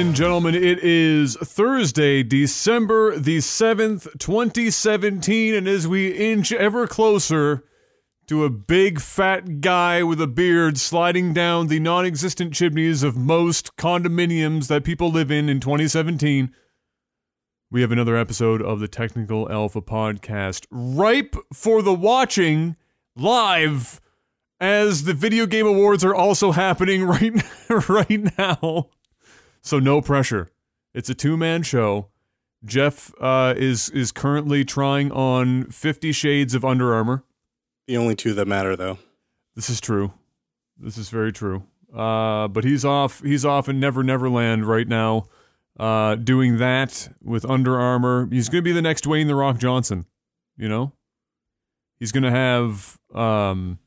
And gentlemen. It is Thursday, December the 7th, 2017, and as we inch ever closer to a big fat guy with a beard sliding down the non existent chimneys of most condominiums that people live in in 2017, we have another episode of the Technical Alpha Podcast, ripe for the watching live as the video game awards are also happening right right now. So no pressure. It's a two-man show. Jeff uh, is is currently trying on 50 shades of Under Armour. The only two that matter, though. This is true. This is very true. Uh, but he's off. He's off in Never Never Land right now, uh, doing that with Under Armour. He's going to be the next Dwayne the Rock Johnson. You know, he's going to have um,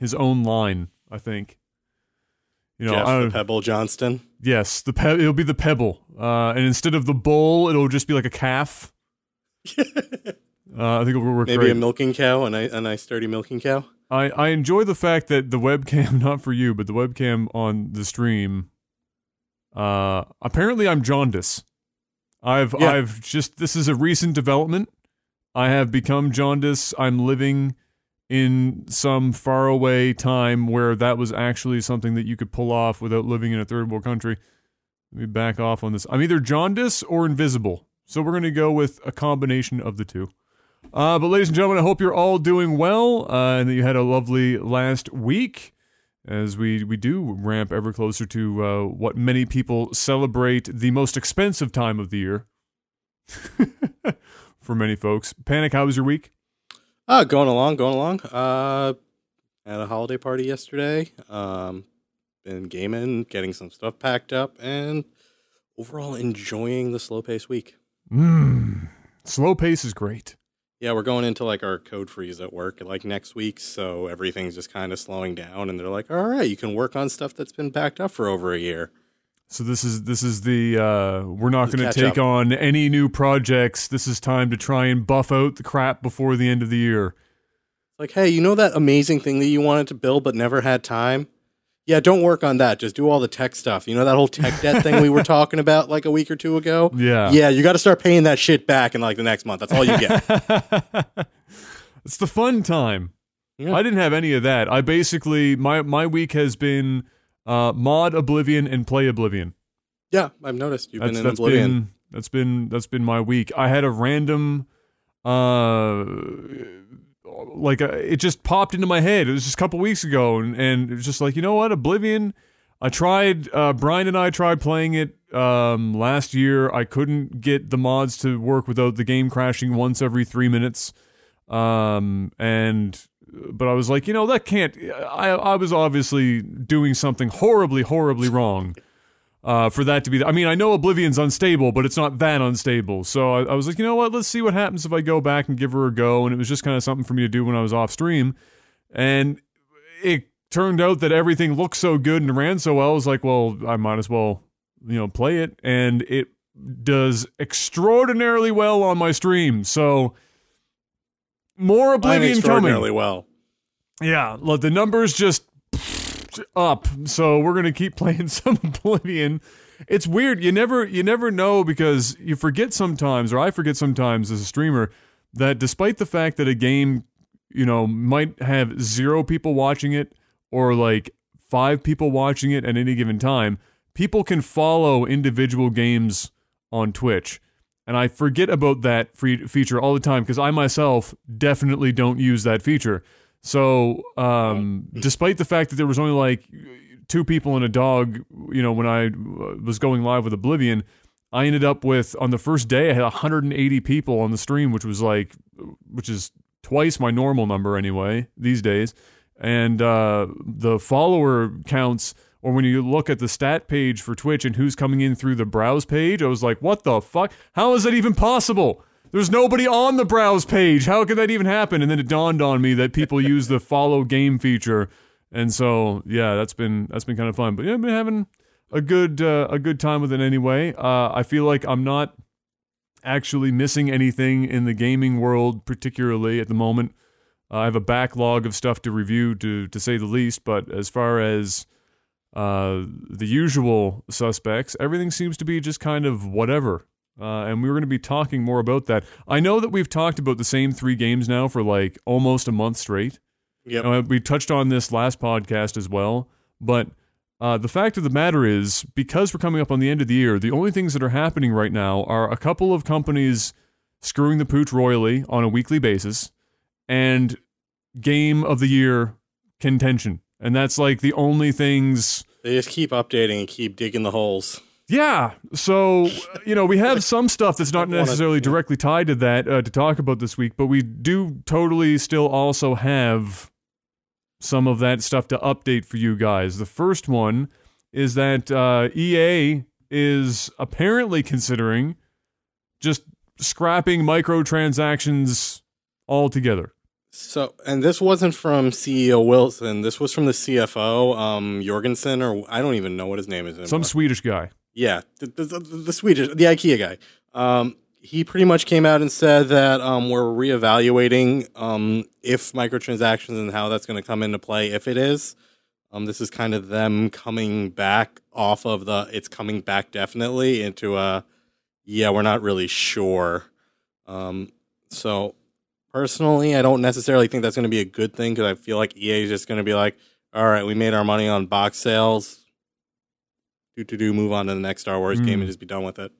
his own line. I think. You know, Jeff the Pebble Johnson. Yes, the pe- it'll be the Pebble, uh, and instead of the bull, it'll just be like a calf. uh, I think it'll work. Maybe great. a milking cow, and a nice sturdy milking cow. I, I enjoy the fact that the webcam, not for you, but the webcam on the stream. Uh, apparently I'm jaundice. I've yeah. I've just this is a recent development. I have become jaundice. I'm living in some faraway time where that was actually something that you could pull off without living in a third world country. Let me back off on this. I'm either jaundice or invisible. So we're going to go with a combination of the two. Uh, but, ladies and gentlemen, I hope you're all doing well uh, and that you had a lovely last week as we, we do ramp ever closer to uh, what many people celebrate the most expensive time of the year for many folks. Panic, how was your week? Uh, going along, going along. Uh, at a holiday party yesterday. Um, been gaming, getting some stuff packed up, and overall enjoying the slow pace week. Mm, slow pace is great. Yeah, we're going into like our code freeze at work like next week, so everything's just kind of slowing down, and they're like, "All right, you can work on stuff that's been backed up for over a year." So this is this is the uh, we're not going to take up. on any new projects. This is time to try and buff out the crap before the end of the year. Like, hey, you know that amazing thing that you wanted to build but never had time? Yeah, don't work on that. Just do all the tech stuff. You know that whole tech debt thing we were talking about like a week or two ago? Yeah. Yeah, you got to start paying that shit back in like the next month. That's all you get. it's the fun time. Yeah. I didn't have any of that. I basically my my week has been uh, mod Oblivion and play Oblivion. Yeah, I've noticed you've that's, been in Oblivion. Been, that's been that's been my week. I had a random, uh, like a, uh, it just popped into my head. It was just a couple weeks ago, and, and it was just like you know what, Oblivion. I tried. Uh, Brian and I tried playing it um, last year. I couldn't get the mods to work without the game crashing once every three minutes. Um, and but I was like, you know, that can't. I I was obviously doing something horribly, horribly wrong. Uh, for that to be, the, I mean, I know Oblivion's unstable, but it's not that unstable. So I, I, was like, you know what? Let's see what happens if I go back and give her a go. And it was just kind of something for me to do when I was off stream, and it turned out that everything looked so good and ran so well. I was like, well, I might as well, you know, play it, and it does extraordinarily well on my stream. So more Oblivion extraordinarily coming. well. Yeah, look, the numbers just up. So we're gonna keep playing some Oblivion. It's weird. You never you never know because you forget sometimes, or I forget sometimes as a streamer that despite the fact that a game, you know, might have zero people watching it or like five people watching it at any given time, people can follow individual games on Twitch. And I forget about that free feature all the time because I myself definitely don't use that feature. So, um, despite the fact that there was only like two people and a dog, you know, when I uh, was going live with Oblivion, I ended up with on the first day I had 180 people on the stream, which was like, which is twice my normal number anyway these days. And uh, the follower counts or when you look at the stat page for Twitch and who's coming in through the browse page, I was like, what the fuck? How is that even possible? There's nobody on the browse page. How could that even happen? And then it dawned on me that people use the follow game feature. And so, yeah, that's been that's been kind of fun. But yeah, I've been having a good uh, a good time with it anyway. Uh, I feel like I'm not actually missing anything in the gaming world, particularly at the moment. Uh, I have a backlog of stuff to review, to to say the least. But as far as uh, the usual suspects. Everything seems to be just kind of whatever. Uh, and we were going to be talking more about that. I know that we've talked about the same three games now for like almost a month straight. Yep. Uh, we touched on this last podcast as well. But uh, the fact of the matter is, because we're coming up on the end of the year, the only things that are happening right now are a couple of companies screwing the pooch royally on a weekly basis and game of the year contention. And that's like the only things. They just keep updating and keep digging the holes. Yeah. So, you know, we have some stuff that's not I wanna- necessarily yeah. directly tied to that uh, to talk about this week, but we do totally still also have some of that stuff to update for you guys. The first one is that uh, EA is apparently considering just scrapping microtransactions altogether. So, and this wasn't from CEO Wilson. This was from the CFO, um, Jorgensen, or I don't even know what his name is. Some. Swedish guy. Yeah, the, the, the, the Swedish, the IKEA guy. Um, he pretty much came out and said that um, we're reevaluating um, if microtransactions and how that's going to come into play. If it is, um, this is kind of them coming back off of the it's coming back definitely into a yeah, we're not really sure. Um, so personally, I don't necessarily think that's going to be a good thing because I feel like EA is just going to be like, all right, we made our money on box sales do to do move on to the next Star Wars game Mm. and just be done with it.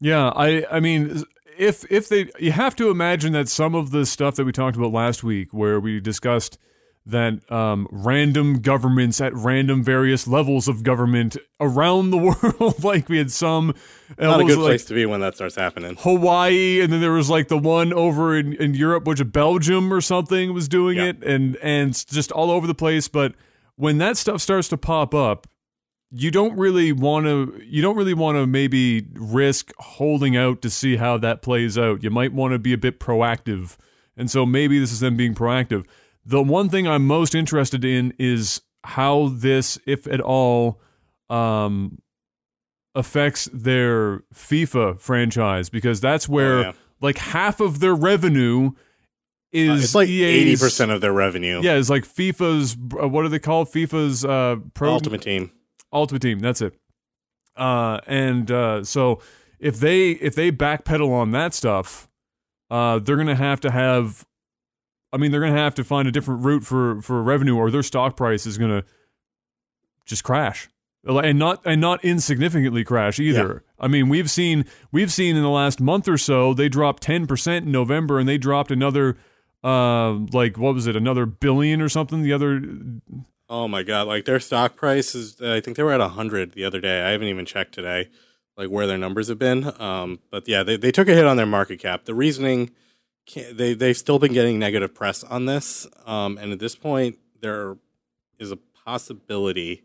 Yeah, I I mean if if they you have to imagine that some of the stuff that we talked about last week where we discussed that um, random governments at random various levels of government around the world like we had some Not a good like place to be when that starts happening. Hawaii and then there was like the one over in, in Europe which Belgium or something was doing Yeah. it and and just all over the place but when that stuff starts to pop up you don't really want to you don't really want to maybe risk holding out to see how that plays out you might want to be a bit proactive and so maybe this is them being proactive the one thing i'm most interested in is how this if at all um affects their fifa franchise because that's where Oh, yeah. like half of their revenue is Uh, it's like eighty percent of their revenue. yeah, it's like FIFA's. Uh, what are they called? FIFA's uh, pro Ultimate Team. Ultimate Team. That's it. Uh, and uh, so if they if they backpedal on that stuff, uh, they're gonna have to have. I mean, they're gonna have to find a different route for for revenue, or their stock price is gonna just crash, and not and not insignificantly crash either. I mean, we've seen we've seen in the last month or so they dropped ten percent in November, and they dropped another. Uh, like what was it? Another billion or something. The other Oh my god! Like their stock price is. I think they were at hundred the other day. I haven't even checked today, like where their numbers have been. Um, but yeah, they they took a hit on their market cap. The reasoning, they they've still been getting negative press on this. Um, and at this point, there is a possibility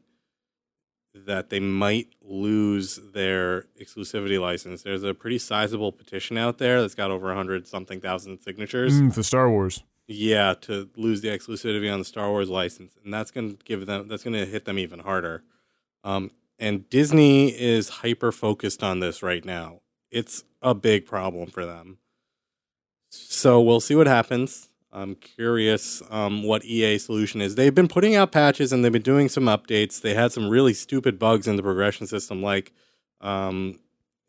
that they might lose their exclusivity license. There's a pretty sizable petition out there that's got over hundred something thousand signatures. mm, for Star Wars. Yeah, to lose the exclusivity on the Star Wars license, and that's going to give them that's going to hit them even harder. Um, and Disney is hyper focused on this right now. It's a big problem for them. So we'll see what happens. I'm curious um, what EA solution is. They've been putting out patches and they've been doing some updates. They had some really stupid bugs in the progression system, like um,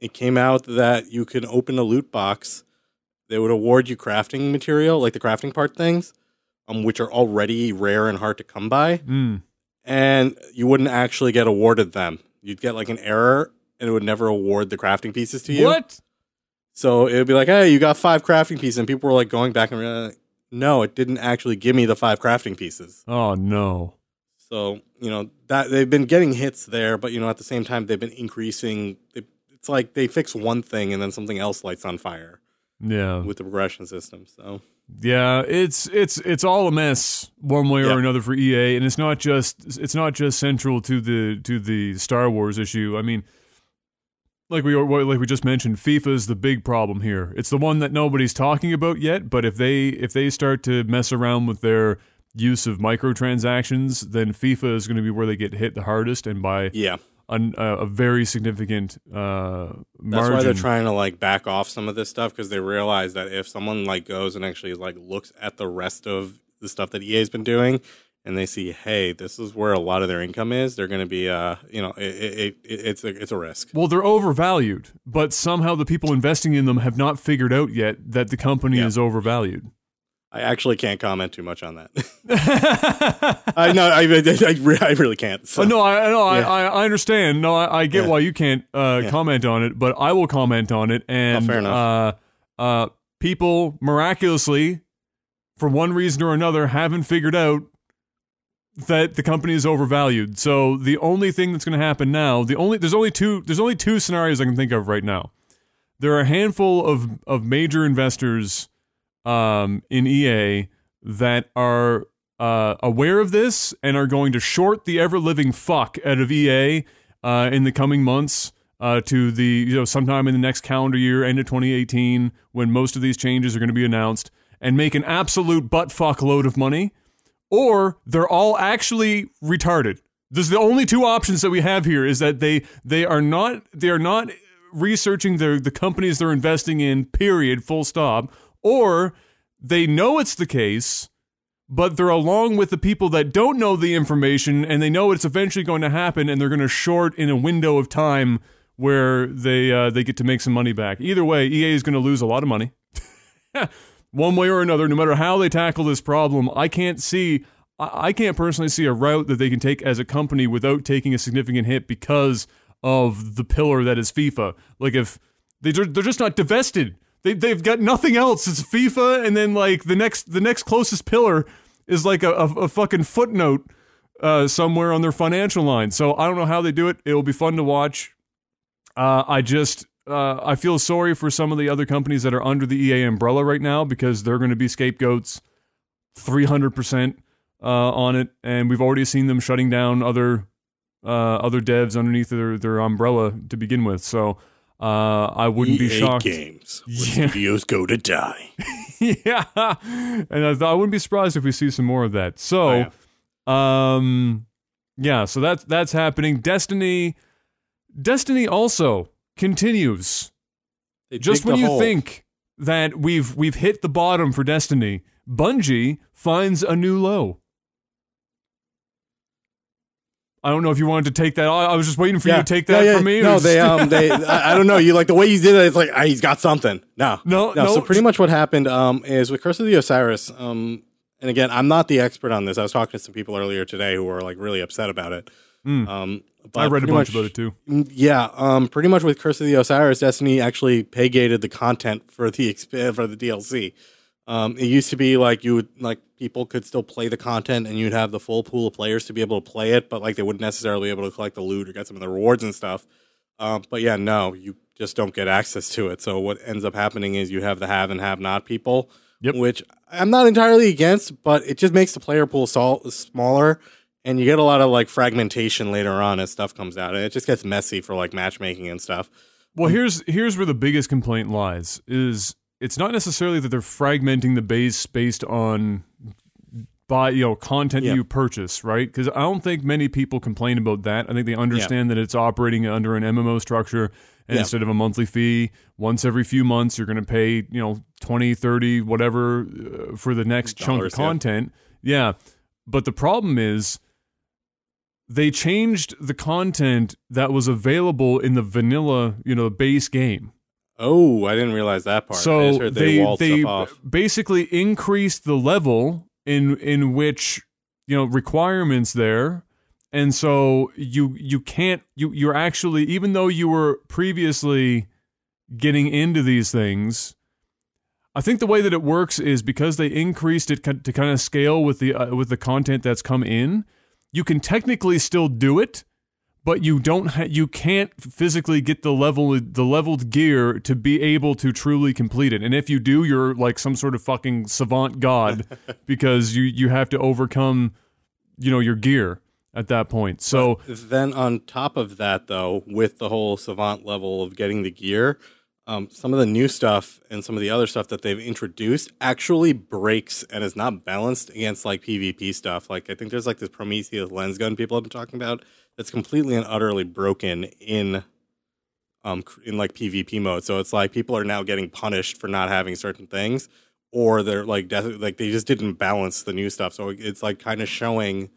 it came out that you can open a loot box they would award you crafting material, like the crafting part things, um, which are already rare and hard to come by, Mm. and you wouldn't actually get awarded them. You'd get like an error, and it would never award the crafting pieces to you. What? So it would be like, hey, you got five crafting pieces, and people were like going back and realizing, no, it didn't actually give me the five crafting pieces. Oh no. So you know that they've been getting hits there, but you know at the same time they've been increasing. It, it's like they fix one thing and then something else lights on fire Yeah. with the progression system. So Yeah, it's it's it's all a mess one way or another for EA, and it's not just it's not just central to the to the Star Wars issue. I mean, like we like we just mentioned, FIFA is the big problem here. It's the one that nobody's talking about yet. But if they if they start to mess around with their use of microtransactions, then FIFA is going to be where they get hit the hardest, and by yeah, an, a, a very significant uh, That's why they're trying to like back off some of this stuff because they realize that if someone like goes and actually like looks at the rest of the stuff that EA's been doing and they see, hey, this is where a lot of their income is, they're going to be, uh, you know, it, it, it, it's a it's a risk. Well, they're overvalued, but somehow the people investing in them have not figured out yet that the company Yeah. is overvalued. I actually can't comment too much on that. I know, I, I, I, really can't. So. Oh, no, I know, Yeah. I, I understand. No, I, I get Yeah. why you can't uh, Yeah. comment on it, but I will comment on it. And Oh, fair enough. Uh, uh, people miraculously, for one reason or another, haven't figured out that the company is overvalued. So the only thing that's going to happen now, the only there's only two there's only two scenarios I can think of right now. There are a handful of of major investors um, in EA that are uh, aware of this and are going to short the ever living fuck out of EA uh, in the coming months uh, to the you know sometime in the next calendar year, end of 2018, when most of these changes are going to be announced, and make an absolute butt fuck load of money, or they're all actually retarded. This is the only two options that we have here is that they they are not they are not researching the the companies they're investing in period full stop or they know it's the case but they're along with the people that don't know the information and they know it's eventually going to happen and they're going to short in a window of time where they uh, they get to make some money back. Either way, EA is going to lose a lot of money. One way or another, no matter how they tackle this problem, I can't see I can't personally see a route that they can take as a company without taking a significant hit because of the pillar that is FIFA. Like if they they're just not divested. They they've got nothing else. It's FIFA, and then like the next the next closest pillar is like a, a, a fucking footnote uh, somewhere on their financial line. So I don't know how they do it. It will be fun to watch. Uh, I just uh, I feel sorry for some of the other companies that are under the EA umbrella right now because they're going to be scapegoats, three hundred percent uh, on it, and we've already seen them shutting down other uh, other devs underneath their their umbrella to begin with. So uh, I wouldn't be EA shocked. games Yeah. studios go to die. yeah, and I, I wouldn't be surprised if we see some more of that. So, Oh, um, yeah, so that's that's happening. Destiny, Destiny also continues. They Just when you hole. think that we've we've hit the bottom for Destiny, Bungie finds a new low. I don't know if you wanted to take that. I I was just waiting for you to take that yeah, yeah. from me. No, they um they I, I don't know. You like the way you did it. It's like ah, he's got something. No, No, no. So pretty much what happened um is with Curse of the Osiris. Um, and again, I'm not the expert on this. I was talking to some people earlier today who were like really upset about it. Mm. Um, I read a bunch much- about it too. Yeah, um, pretty much with Curse of the Osiris, Destiny actually pay gated the content for the for the DLC. Um, it used to be like you would like people could still play the content and you'd have the full pool of players to be able to play it, but like they wouldn't necessarily be able to collect the loot or get some of the rewards and stuff. Um, but yeah, no, you just don't get access to it. So what ends up happening is you have the have and have not people, Yep. which I'm not entirely against, but it just makes the player pool sol- smaller and you get a lot of like fragmentation later on as stuff comes out and it just gets messy for like matchmaking and stuff Well, here's here's where the biggest complaint lies: is it's not necessarily that they're fragmenting the base based on by you know content Yeah. you purchase, right? Because I don't think many people complain about that. I think they understand that it's operating under an MMO structure. And Yeah. instead of a monthly fee, once every few months, you're going to pay, you know, 20, 30, whatever uh, for the next chunk of Dollars, content. Yeah. But the problem is they changed the content that was available in the vanilla, you know, base game. oh i didn't realize that part I So they, they they basically increased the level in in which you know requirements there, and so you you can't you you're actually even though you were previously getting into these things. I think the way that it works is because they increased it to kind of scale with the uh, with the content that's come in. You can technically still do it, but you don't ha- you can't physically get the level the leveled gear to be able to truly complete it. And if you do, you're like some sort of fucking savant god because you you have to overcome you know your gear at that point. So then on top of that though with the whole savant level of getting the gear um, some of the new stuff and some of the other stuff that they've introduced actually breaks and is not balanced against like PvP stuff. Like I think there's like this Prometheus lens gun people have been talking about that's completely and utterly broken in um in like PvP mode. So it's like people are now getting punished for not having certain things or they're like like they just didn't balance the new stuff. So it's like kind of showing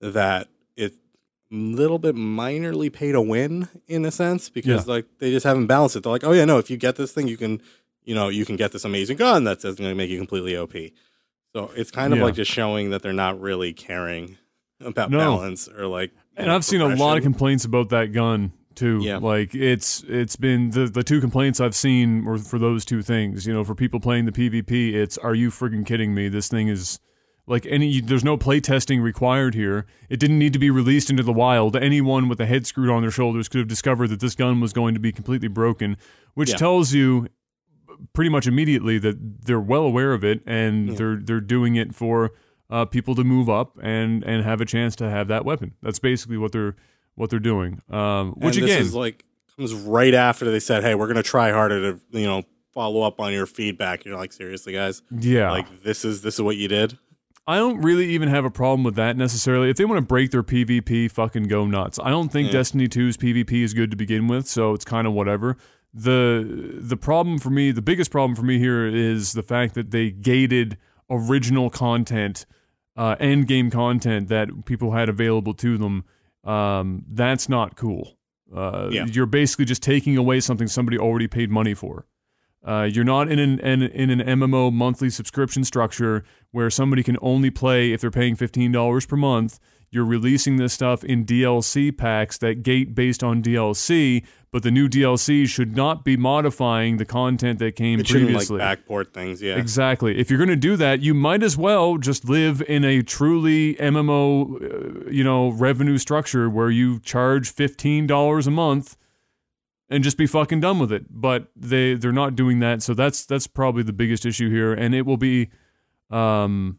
that it's a little bit minorly pay to win in a sense because like they just haven't balanced it. They're like, oh yeah, no, if you get this thing, you can you know you can get this amazing gun that's going to make you completely OP. So it's kind of Yeah. like just showing that they're not really caring about No. balance or like. And know, I've seen a lot of complaints about that gun too. Yeah. Like it's it's been the the two complaints I've seen were for those two things. You know, for people playing the PvP, it's are you friggin' kidding me? This thing is like any there's no play testing required here. It didn't need to be released into the wild. Anyone with a head screwed on their shoulders could have discovered that this gun was going to be completely broken, which Yeah. tells you pretty much immediately that they're well aware of it and Yeah. they're they're doing it for uh, people to move up and and have a chance to have that weapon. That's basically what they're what they're doing. Um, which again, is like comes right after they said, "Hey, we're gonna try harder to you know follow up on your feedback." You're like, seriously, guys, yeah, like this is this is what you did. I don't really even have a problem with that necessarily. If they want to break their PvP, fucking go nuts. I don't think Yeah. Destiny 2's PvP is good to begin with, so it's kind of whatever. The the problem for me, the biggest problem for me here is the fact that they gated original content, uh, end game content that people had available to them. Um, that's not cool. Uh, Yeah. You're basically just taking away something somebody already paid money for. Uh, you're not in an, in, in an MMO monthly subscription structure where somebody can only play if they're paying $15 per month. You're releasing this stuff in DLC packs that gate based on DLC, but the new DLC should not be modifying the content that came It shouldn't like previously. backport things. Yeah, Exactly. If you're going to do that, you might as well just live in a truly MMO, uh, you know, revenue structure where you charge fifteen dollars a month and just be fucking done with it. But they they're not doing that, so that's that's probably the biggest issue here, and it will be, um,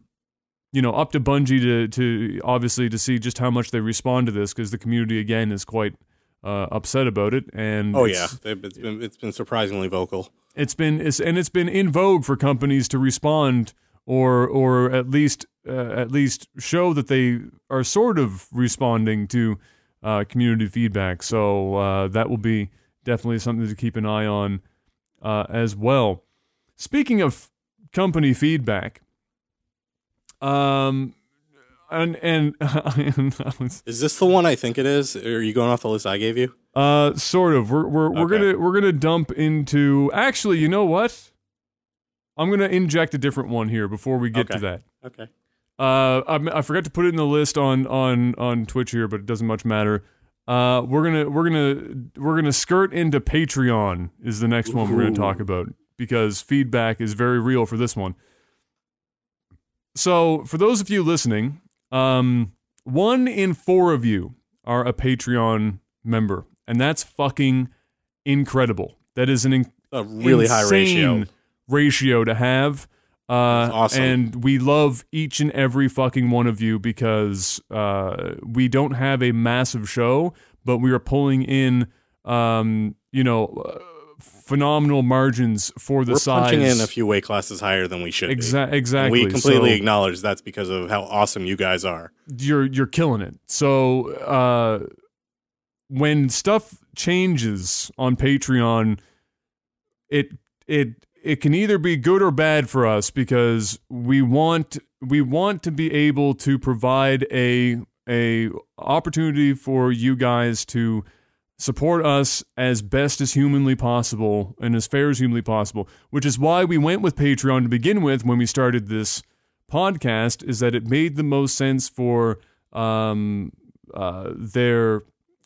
you know, up to Bungie to to obviously to see just how much they respond to this because the community again is quite uh, upset about it, and Oh yeah, it's been it's been surprisingly vocal. it's been it's, and it's been in vogue for companies to respond or or at least uh, at least show that they are sort of responding to uh, community feedback. So uh, that will be definitely something to keep an eye on uh, as well. Speaking of company feedback, um, and and, and Is this the one I think it is? Are you going off the list I gave you? Uh, sort of. We're we're we're Okay. gonna we're gonna dump into. Actually, you know what? I'm gonna inject a different one here before we get to Okay. that. Okay. Uh, I, I forgot to put it in the list on on on Twitch here, but it doesn't much matter. Uh, we're gonna we're gonna we're gonna skirt into Patreon is the next one we're gonna talk about because feedback is very real for this one. So, for those of you listening, um, one in four of you are a Patreon member, and that's fucking incredible. That is an in- A really high ratio. ratio to have. Uh, awesome. And we love each and every fucking one of you because uh, we don't have a massive show, but we are pulling in, um, you know, uh, phenomenal margins for the We're size. punching in a few weight classes higher than we should be. Exa- And exactly. We completely So- acknowledge that's because of how awesome you guys are. you're you're killing it. So uh, when stuff changes on Patreon, it it it can either be good or bad for us because we want we want to be able to provide a a opportunity for you guys to support us as best as humanly possible and as fair as humanly possible which is why we went with patreon to begin with when we started this podcast is that it made the most sense for um, uh, their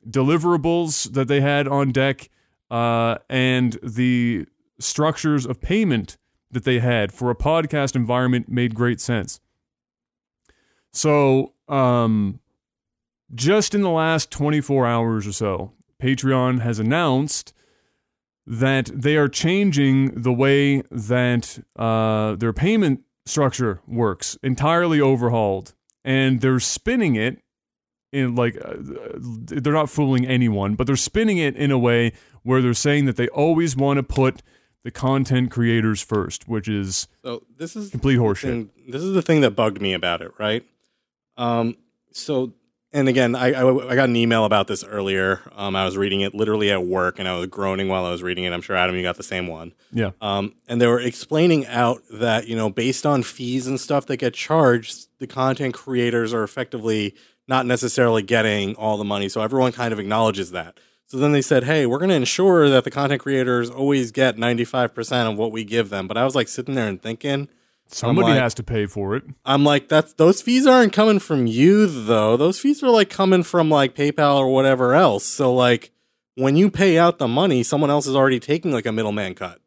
deliverables that they had on deck uh, and the structures of payment that they had for a podcast environment made great sense. So, um, just in the last 24 hours or so, Patreon has announced that they are changing the way that uh, their payment structure works, entirely overhauled, and they're spinning it in like uh, they're not fooling anyone, but they're spinning it in a way where they're saying that they always want to put the content creators first, which is So this is complete horseshit. this is the thing that bugged me about it, right? Um, so and again, I, I, I got an email about this earlier. Um, I was reading it literally at work, and I was groaning while I was reading it. I'm sure Adam, you got the same one. Yeah. Um, and they were explaining out that you know, based on fees and stuff that get charged, the content creators are effectively not necessarily getting all the money. So everyone kind of acknowledges that. So then they said, "Hey, we're going to ensure that the content creators always get 95% of what we give them." But I was like sitting there and thinking Somebody like- has to pay for it. I'm like, that's those fees aren't coming from you though. Those fees are like coming from like PayPal or whatever else. So like when you pay out the money, someone else is already taking like a middleman cut.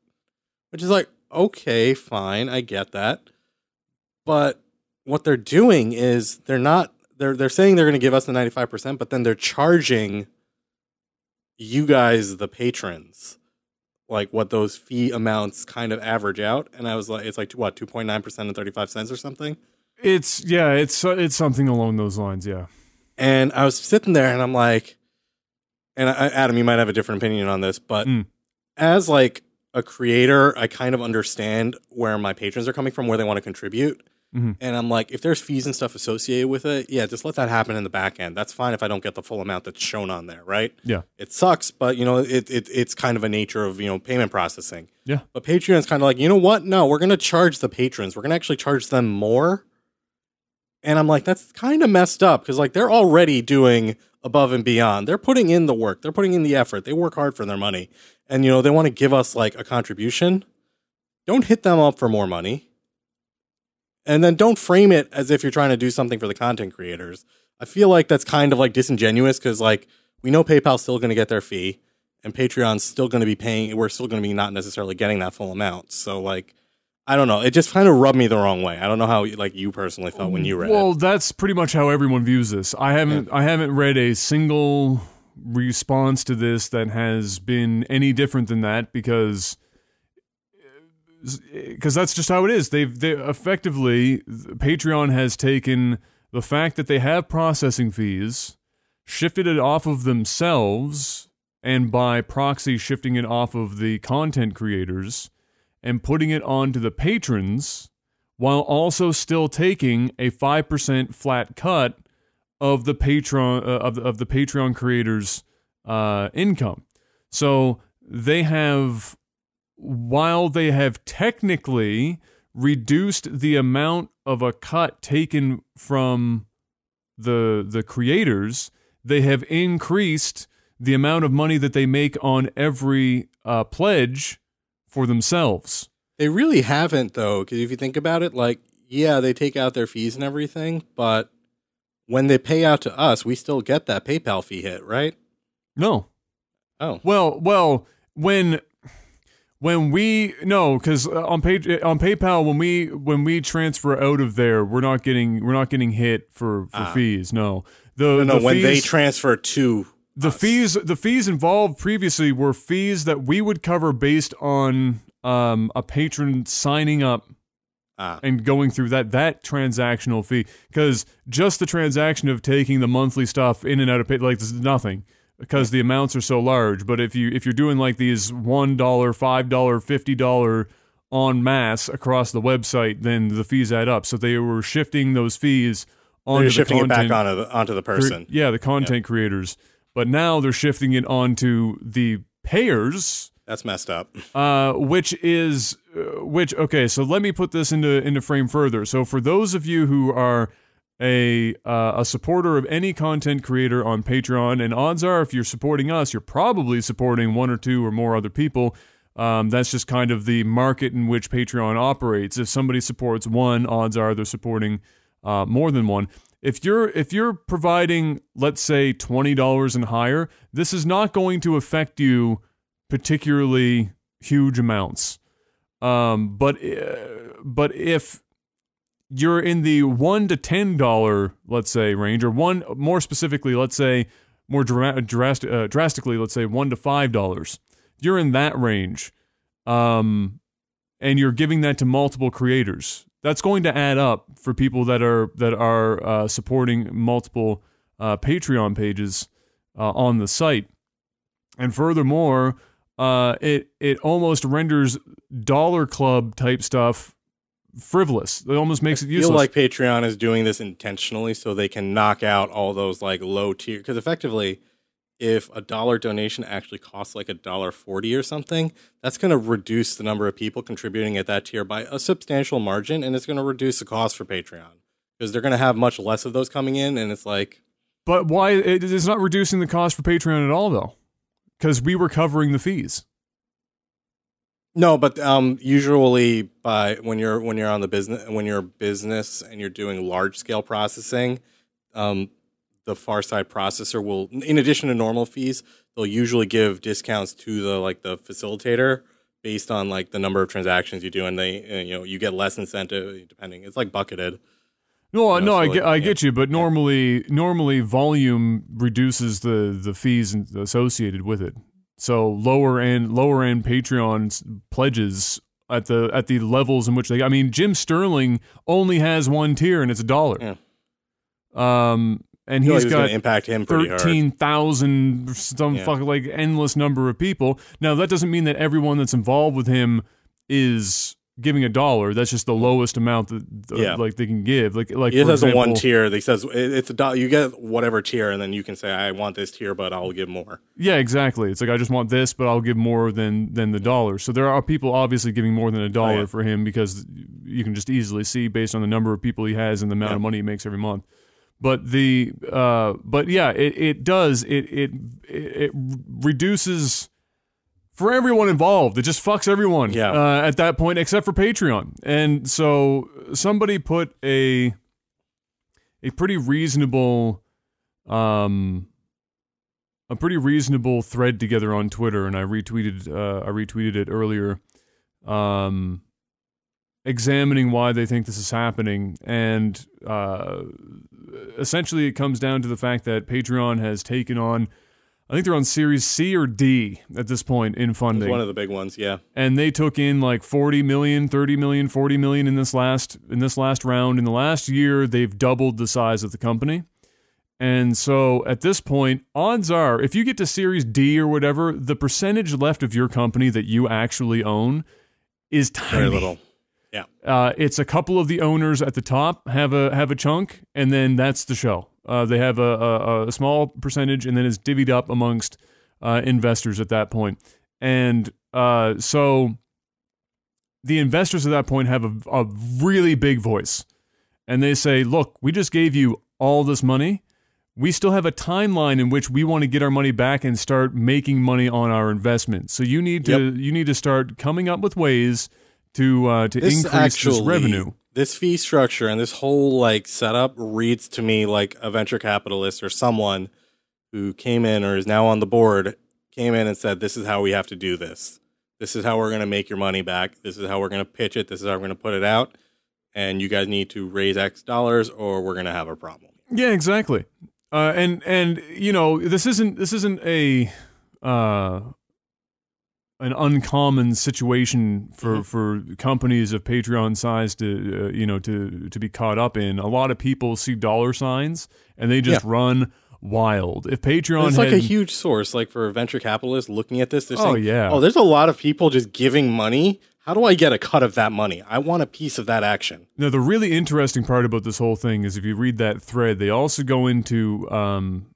Which is like, okay, fine, I get that. But what they're doing is they're not they're they're saying they're gonna give us the ninety five percent, but then they're charging you guys the patrons like what those fee amounts kind of average out and i was like it's like what 2.9% and 35 cents or something It's yeah, it's it's something along those lines. Yeah. and i was sitting there and i'm like and I, adam you might have a different opinion on this but Mm. as like a creator i kind of understand where my patrons are coming from where they want to contribute Mhm. and i'm like if there's fees and stuff associated with it yeah just let that happen in the back end that's fine if i don't get the full amount that's shown on there right Yeah. it sucks, but you know, it, it it's kind of a nature of you know payment processing. Yeah. But Patreon's kind of like, you know what? No, we're gonna charge the patrons. We're gonna actually charge them more. And I'm like, that's kind of messed up because like they're already doing above and beyond. They're putting in the work. They're putting in the effort. They work hard for their money, and you know they want to give us like a contribution. Don't hit them up for more money. And then don't frame it as if you're trying to do something for the content creators. I feel like that's kind of like disingenuous because like we know PayPal's still going to get their fee, and Patreon's still going to be paying. We're still going to be not necessarily getting that full amount. So like, I don't know. It just kind of rubbed me the wrong way. I don't know how like you personally felt when you read well, it. Well, that's pretty much how everyone views this. I haven't I haven't read a single response to this that has been any different than that because because that's just how it is. They've they effectively Patreon has taken the fact that they have processing fees, shifted it off of themselves, and by proxy shifting it off of the content creators and putting it onto the patrons while also still taking a 5% flat cut of the patron uh, of the, of the Patreon creators uh, income. So they have while they have technically reduced the amount of a cut taken from the the creators, they have increased the amount of money that they make on every uh, pledge for themselves. They really haven't though, because if you think about it, like yeah, they take out their fees and everything, but when they pay out to us, we still get that PayPal fee hit, right? No, Oh, Well, well, when when we no, because on pay, on PayPal when we when we transfer out of there, we're not getting we're not getting hit for, for Ah. fees. No, the no, no. the when they transfer to the us. fees the fees involved previously were fees that we would cover based on um, a patron signing up Ah. and going through that that transactional fee because just the transaction of taking the monthly stuff in and out of pay like this is nothing because the amounts are so large. But if you if you're doing like these one dollar five dollar fifty dollar en masse across the website then the fees add up. So they were shifting those fees onto they're the shifting it back onto the, onto the person. yeah the content creators. But now they're shifting it onto the payers. That's messed up. uh, which is uh, which okay so let me put this into into frame further. So for those of you who are a uh, a supporter of any content creator on patreon. And odds are if you're supporting us you're probably supporting one or two or more other people. Um, that's just kind of the market in which patreon operates. If somebody supports one odds are they're supporting uh, more than one. If you're if you're providing let's say $20 and higher this is not going to affect you particularly huge amounts. Um, but uh, but if you're in the one to ten dollar, let's say range, or one more specifically, let's say more dra- drastic, uh, drastically, let's say one to five dollars, you're in that range, um, and you're giving that to multiple creators. That's going to add up for people that are that are uh, supporting multiple uh, Patreon pages uh, on the site. And furthermore, uh, it it almost renders dollar club type stuff frivolous. It almost makes it I feel like Patreon is doing this intentionally so they can knock out all those like low tier because effectively if a dollar donation actually costs like a dollar 40 or something that's going to reduce the number of people contributing at that tier by a substantial margin and it's going to reduce the cost for Patreon because they're going to have much less of those coming in and it's like but why it is not reducing the cost for Patreon at all though? Because we were covering the fees. No, but um, usually by when you're when you're on the business when you're a business and you're doing large scale processing, um, the far side processor will, in addition to normal fees, they'll usually give discounts to the like the facilitator based on like the number of transactions you do, and they and, you know you get less incentive depending. It's like bucketed. No, You know, no, so I like, get, I yeah. get you, but normally, normally volume reduces the the fees associated with it. So lower end, lower end Patreon pledges at the at the levels in which they. I mean, Jim Sterling only has one tier, and it's a dollar. Yeah. Um, and I feel like he's going got to impact him thirteen thousand some Yeah. fucking like endless number of people. Now that doesn't mean that everyone that's involved with him is giving a dollar. That's just the lowest amount that uh, Yeah. like they can give. Like like It has a one tier. They says it- it's a dollar. You get whatever tier, and then you can say, "I want this tier, but I'll give more." Yeah, exactly. It's like I just want this, but I'll give more than than the dollar. So there are people obviously giving more than a dollar Oh, yeah. for him because you can just easily see based on the number of people he has and the amount Yeah. of money he makes every month. But the uh, but yeah, it, it does it it it reduces for everyone involved. It just fucks everyone. Yeah. Uh, at that point, except for Patreon. And so somebody put a a pretty reasonable um a pretty reasonable thread together on Twitter, and I retweeted uh, I retweeted it earlier, um, examining why they think this is happening, and uh, essentially it comes down to the fact that Patreon has taken on, I think they're on Series C or D at this point in It's funding, one of the big ones. Yeah. and they took in like 40 million 30 million 40 million in this last in this last round in the last year they've doubled the size of the company and so at this point odds are if you get to series d or whatever the percentage left of your company that you actually own is tiny Very little. Yeah. uh, it's a couple of the owners at the top have a have a chunk, and then that's the show. Uh, they have a, a, a small percentage, and then it's divvied up amongst uh, investors at that point. And uh, so the investors at that point have a, a really big voice, and they say, "Look, we just gave you all this money." We still have a timeline in which we want to get our money back and start making money on our investment. So you need to you need to start coming up with ways to uh, to This increase actually, this revenue. This fee structure and this whole like setup reads to me like a venture capitalist or someone who came in or is now on the board came in and said, "This is how we have to do this. This is how we're going to make your money back. This is how we're going to pitch it. This is how we're going to put it out. And you guys need to raise X dollars, or we're going to have a problem." Yeah, exactly. Uh, and and you know this isn't this isn't a uh, an uncommon situation for, for companies of Patreon size to uh, you know to to be caught up in. A lot of people see dollar signs and they just run wild. If Patreon It's like a huge source, like for venture capitalists looking at this. They're Oh, saying, yeah. oh, there's a lot of people just giving money. How do I get a cut of that money? I want a piece of that action." Now, the really interesting part about this whole thing is if you read that thread, they also go into um,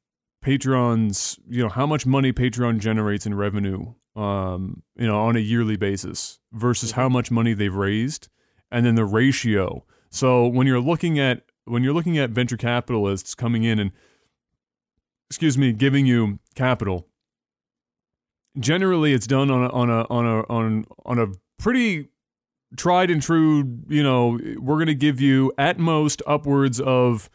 Patreon's, you know, how much money Patreon generates in revenue, um, you know, on a yearly basis versus how much money they've raised, and then the ratio. So when you're looking at when you're looking at venture capitalists coming in and, excuse me, giving you capital, generally it's done on a on a on a on on a pretty tried and true, you know, we're going to give you at most upwards of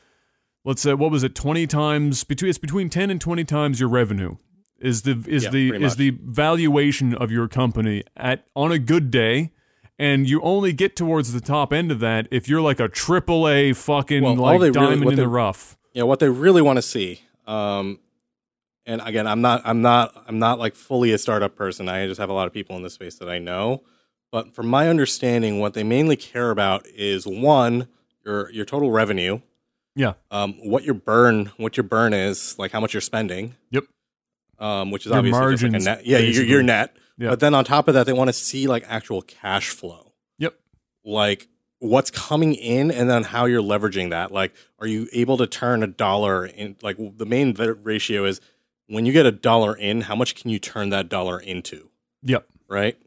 let's say what was it 20 times between it's between 10 and 20 times your revenue is the is Yeah, the is the valuation of your company at on a good day and you only get towards the top end of that if you're like a triple A fucking Well, like they really- diamond in they- the rough. Yeah, what they really want to see. Um, and again, I'm not, I'm not, I'm not like fully a startup person. I just have a lot of people in this space that I know. But from my understanding, what they mainly care about is one, your your total revenue, Yeah. um, what your burn, what your burn is, like how much you're spending. Yep. Um, which is Your obviously just like a net. Yeah, your, your net. Yeah. But then on top of that, they want to see like actual cash flow Yep. like what's coming in and then how you're leveraging that. Like, are you able to turn a dollar in? Like, the main ratio is when you get a dollar in, how much can you turn that dollar into? Yep. Right.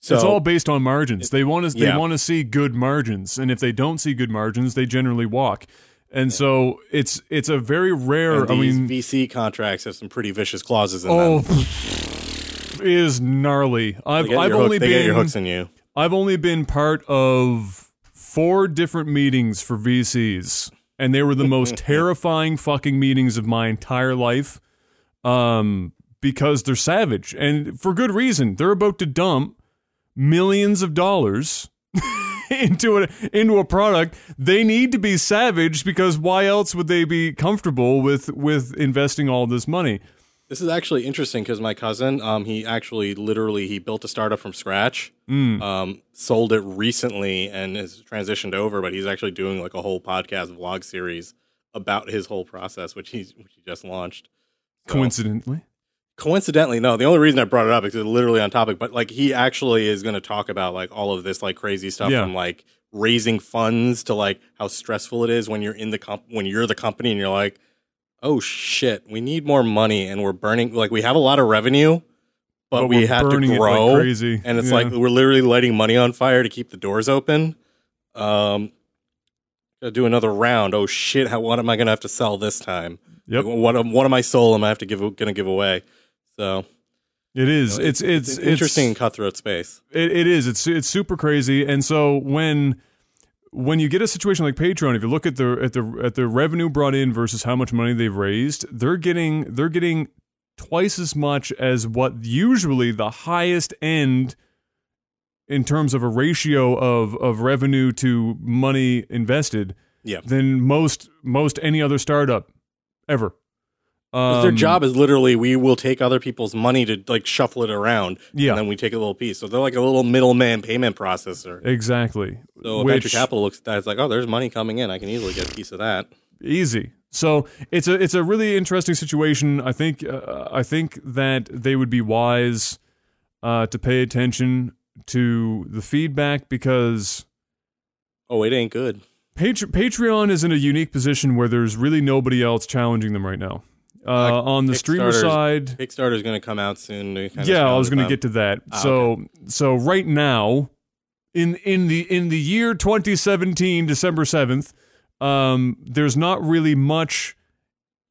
So it's all based on margins. They want to they Yeah. want to see good margins, and if they don't see good margins, they generally walk. And so it's it's a very rare. and I mean, VC contracts have some pretty vicious clauses in oh, them. is gnarly. I've I've hook- only get your been hooks in you. I've only been part of four different meetings for VCs, and they were the most terrifying fucking meetings of my entire life. Um, because they're savage, and for good reason. They're about to dump millions of dollars into a into a product. They need to be savage because why else would they be comfortable with with investing all this money? This is actually interesting because my cousin, um, he actually literally he built a startup from scratch, Mm. um, sold it recently, and has transitioned over. But he's actually doing like a whole podcast vlog series about his whole process, which he's which he just launched. So- Coincidentally, coincidentally, no. The only reason I brought it up is it's literally on topic. But like he actually is going to talk about like all of this like crazy stuff Yeah. from like raising funds to like how stressful it is when you're in the comp when you're the company and you're like, oh shit, we need more money and we're burning like we have a lot of revenue, but, we we're had to it like grow crazy. and it's Yeah. like we're literally lighting money on fire to keep the doors open. Um, gotta do another round. Oh shit! How what am I gonna have to sell this time? Yep. Like, what what of my soul am I have to give gonna give away? So it is. you know, it's it's an interesting cutthroat space. It, it is. It's it's super crazy. And so when when you get a situation like Patreon, if you look at the at the at the revenue brought in versus how much money they've raised, they're getting they're getting twice as much as what usually the highest end in terms of a ratio of of revenue to money invested Yeah. than most most any other startup ever. 'Cause their Um, job is literally we will take other people's money to like shuffle it around, Yeah. and then we take a little piece. So they're like a little middleman payment processor. exactly. So Which- venture capital looks at that, it's like, oh, there's money coming in. I can easily get a piece of that. easy. So it's a it's a really interesting situation. I think uh, I think that they would be wise uh, to pay attention to the feedback because Oh, it ain't good. Patre- Patreon is in a unique position where there's really nobody else challenging them right now. Uh, Uh, on the streamer side, Kickstarter is going to come out soon. yeah, I was going to get to that. Ah, so so right now, in in the in the year 2017, December 7th, um, there's not really much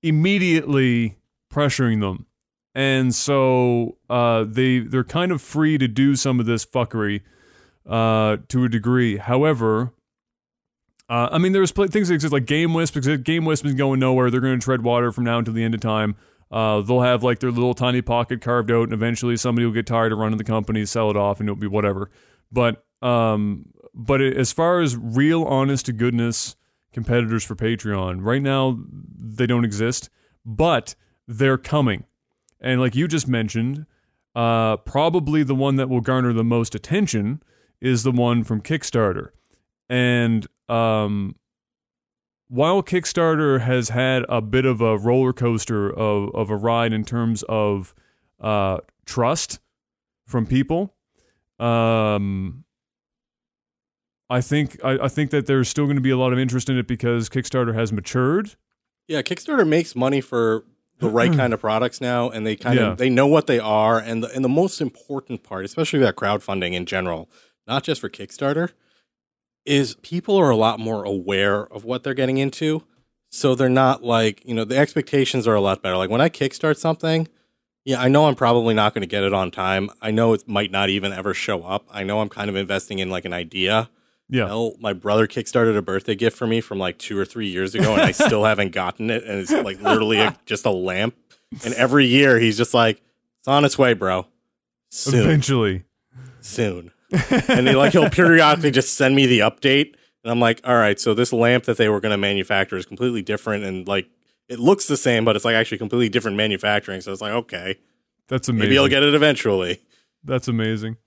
immediately pressuring them, and so uh, they they're kind of free to do some of this fuckery uh, to a degree. However. Uh, I mean, there's pl- things that exist like GameWisp. Because GameWisp is going nowhere. They're going to tread water from now until the end of time. Uh, they'll have like their little tiny pocket carved out, and eventually somebody will get tired of running the company, sell it off, and it'll be whatever. But um, but it, as far as real, honest to goodness competitors for Patreon, right now they don't exist, but they're coming. And like you just mentioned, uh, probably the one that will garner the most attention is the one from Kickstarter. And um, while Kickstarter has had a bit of a roller coaster of, of a ride in terms of uh, trust from people, um, I think I, I think that there's still going to be a lot of interest in it because Kickstarter has matured. Yeah, Kickstarter makes money for the right kind of products now, and they kind Yeah. of they know what they are, and the and the most important part, especially that crowdfunding in general, not just for Kickstarter, is people are a lot more aware of what they're getting into, so they're not like you know the expectations are a lot better. Like when I kickstart something, yeah, I know I'm probably not going to get it on time. I know it might not even ever show up. I know I'm kind of investing in like an idea. Yeah. Hell, my brother kickstarted a birthday gift for me from like two or three years ago, and I still haven't gotten it. And it's like literally a, just a lamp. And every year he's just like, "It's on its way, bro. Soon, Eventually. soon." And he like he'll periodically just send me the update, and I'm like, "All right, so this lamp that they were going to manufacture is completely different, and like it looks the same, but it's like actually completely different manufacturing." So it's like, okay, That's amazing. maybe I'll get it eventually. That's amazing.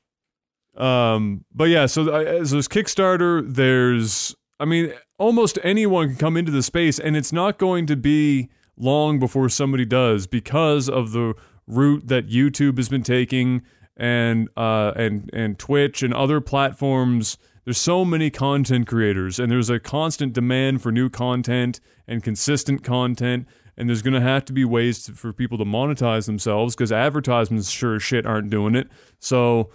Um, but yeah, so, uh, so there's Kickstarter. There's, I mean, almost anyone can come into the space, and it's not going to be long before somebody does because of the route that YouTube has been taking, and uh, and and Twitch and other platforms there's so many content creators and there's a constant demand for new content and consistent content and there's going to have to be ways to, for people to monetize themselves because advertisements sure as shit aren't doing it so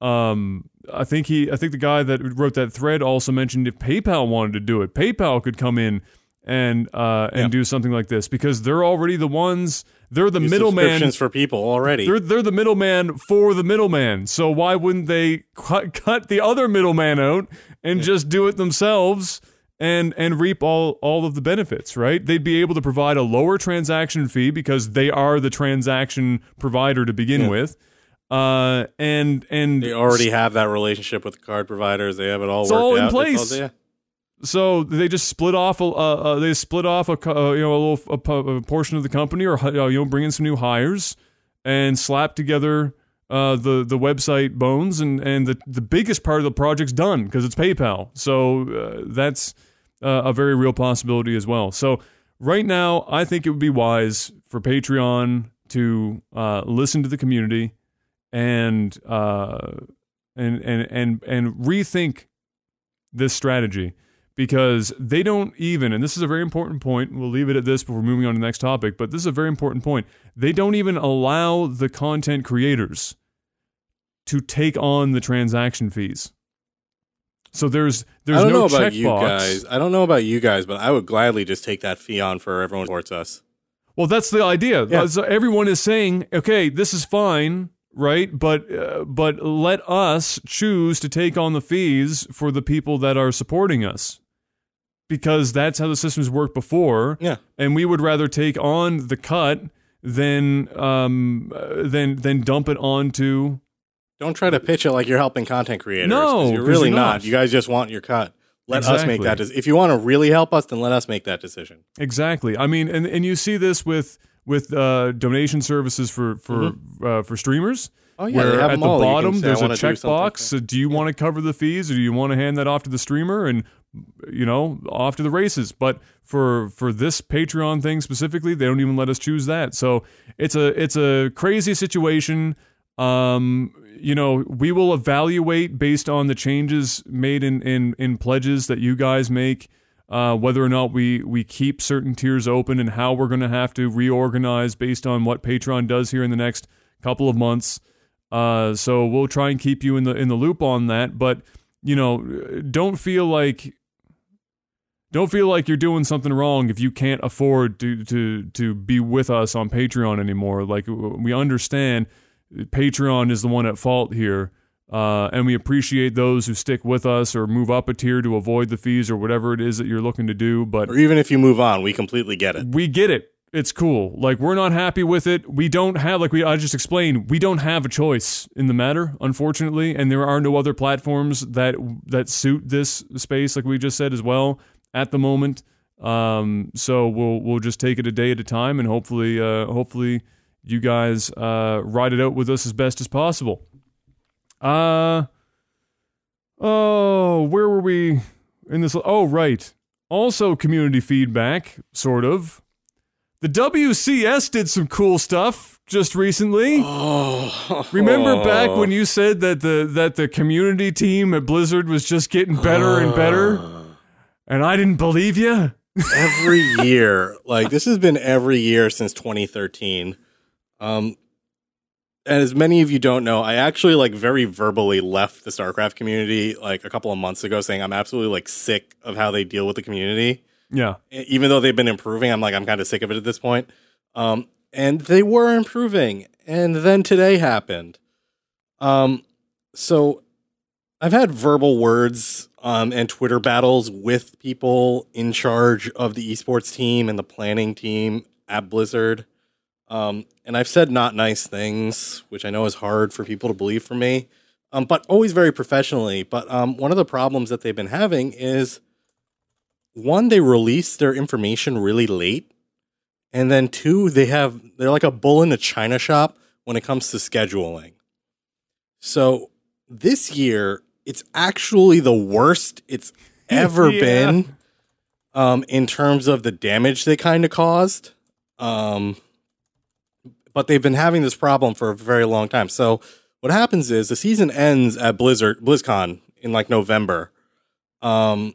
um, I think he, I think the guy that wrote that thread also mentioned if PayPal wanted to do it, PayPal could come in and uh, and Yeah. do something like this because they're already the ones, they're the middleman. for people already. They're they're the middleman for the middleman. So why wouldn't they cut, cut the other middleman out and just do it themselves and and reap all all of the benefits, right? They'd be able to provide a lower transaction fee because they are the transaction provider to begin Yeah. with. Uh and and They already have that relationship with the card providers. They have it all It's worked all in out. Place. yeah. So they just split off a uh, uh, they split off a uh, you know a little a, a portion of the company or uh, you know bring in some new hires and slap together uh, the the website bones and and the the biggest part of the project's done because it's PayPal. So uh, that's a very real possibility as well. So right now I think it would be wise for Patreon to listen to the community and and and and and rethink this strategy because they don't even, and this is a very important point. We'll leave it at this before moving on to the next topic, but this is a very important point. They don't even allow the content creators to take on the transaction fees. So there's there's I don't no know about you checkbox. guys. I don't know about you guys, but I would gladly just take that fee on for everyone who supports us. Well, that's the idea. Yeah. So everyone is saying, okay, this is fine, right? But uh, but let us choose to take on the fees for the people that are supporting us, because that's how the systems worked before. Yeah. and we would rather take on the cut than um uh, than than dump it onto. Don't try to pitch it like you're helping content creators. No, you're really you're not. not. You guys just want your cut. Let us make that. Decision. If you want to really help us, then let us make that decision. Exactly. I mean, and and you see this with with uh, donation services for for uh, for streamers. Oh yeah, where at the all. Bottom there's a checkbox. So do you want to cover the fees, or do you want to hand that off to the streamer and you know off to the races? But for for this Patreon thing specifically, they don't even let us choose that. So it's a it's a crazy situation. Um, you know, we will evaluate based on the changes made in in in pledges that you guys make. Uh, whether or not we, we keep certain tiers open and how we're going to have to reorganize based on what Patreon does here in the next couple of months. Uh, so we'll try and keep you in the in the loop on that. But you know, don't feel like don't feel like you're doing something wrong if you can't afford to to to be with us on Patreon anymore. Like we understand, Patreon is the one at fault here. Uh, and we appreciate those who stick with us or move up a tier to avoid the fees or whatever it is that you're looking to do. But Or even if you move on, we completely get it. we get it. It's cool. Like we're not happy with it. We don't have like we I just explained, we don't have a choice in the matter, unfortunately, and there are no other platforms that that suit this space like we just said as well at the moment. Um so we'll we'll just take it a day at a time and hopefully uh hopefully you guys uh ride it out with us as best as possible. Uh Oh, where were we in this Oh, right. Also community feedback, sort of. The WCS did some cool stuff just recently. Oh, Remember back when you said that the that the community team at Blizzard was just getting better and better, and I didn't believe you? every year. Like this has been every year since 2013. Um, and as many of you don't know, I actually like very verbally left the StarCraft community like a couple of months ago, saying I'm absolutely like sick of how they deal with the community. Yeah. Even though they've been improving, I'm like I'm kind of sick of it at this point. Um, and they were improving, and then today happened. Um, so I've had verbal words um, and Twitter battles with people in charge of the esports team and the planning team at Blizzard. Um, and I've said not nice things, which I know is hard for people to believe from me, um, but always very professionally. But um, one of the problems that they've been having is one, they release their information really late. And then two, they have, they're like a bull in a china shop when it comes to scheduling. So this year, it's actually the worst it's ever Yeah. been um, in terms of the damage they kind of caused. Um, but they've been having this problem for a very long time. So what happens is the season ends at Blizzard BlizzCon in like November. Um,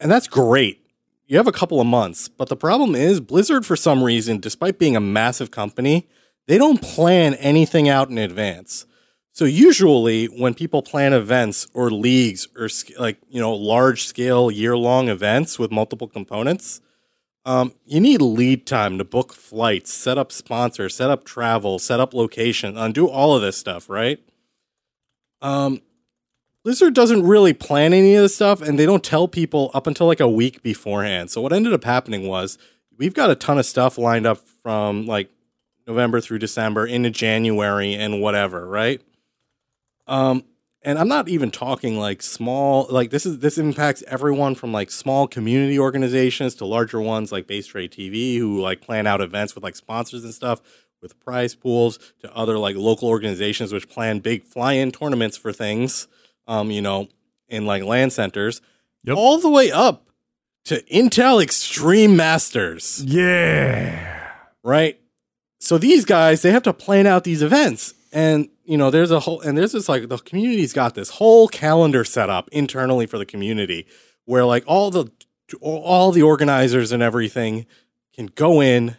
and that's great. You have a couple of months, but the problem is Blizzard, for some reason, despite being a massive company, they don't plan anything out in advance. So usually, when people plan events or leagues or like you know large scale year long events with multiple components, um, you need lead time to book flights, set up sponsors, set up travel, set up location, undo all of this stuff, right? Um, Blizzard doesn't really plan any of this stuff, and they don't tell people up until like a week beforehand. So what ended up happening was we've got a ton of stuff lined up from like November through December into January and whatever, right? Um, and I'm not even talking like small like this is this impacts everyone from like small community organizations to larger ones like BaseTradeTV who like plan out events with like sponsors and stuff with prize pools to other like local organizations which plan big fly-in tournaments for things um you know in like LAN centers Yep. all the way up to Intel Extreme Masters Yeah. right? So these guys, they have to plan out these events. And, you know, there's a whole, and there's this like, the community's got this whole calendar set up internally for the community where like all the, all the organizers and everything can go in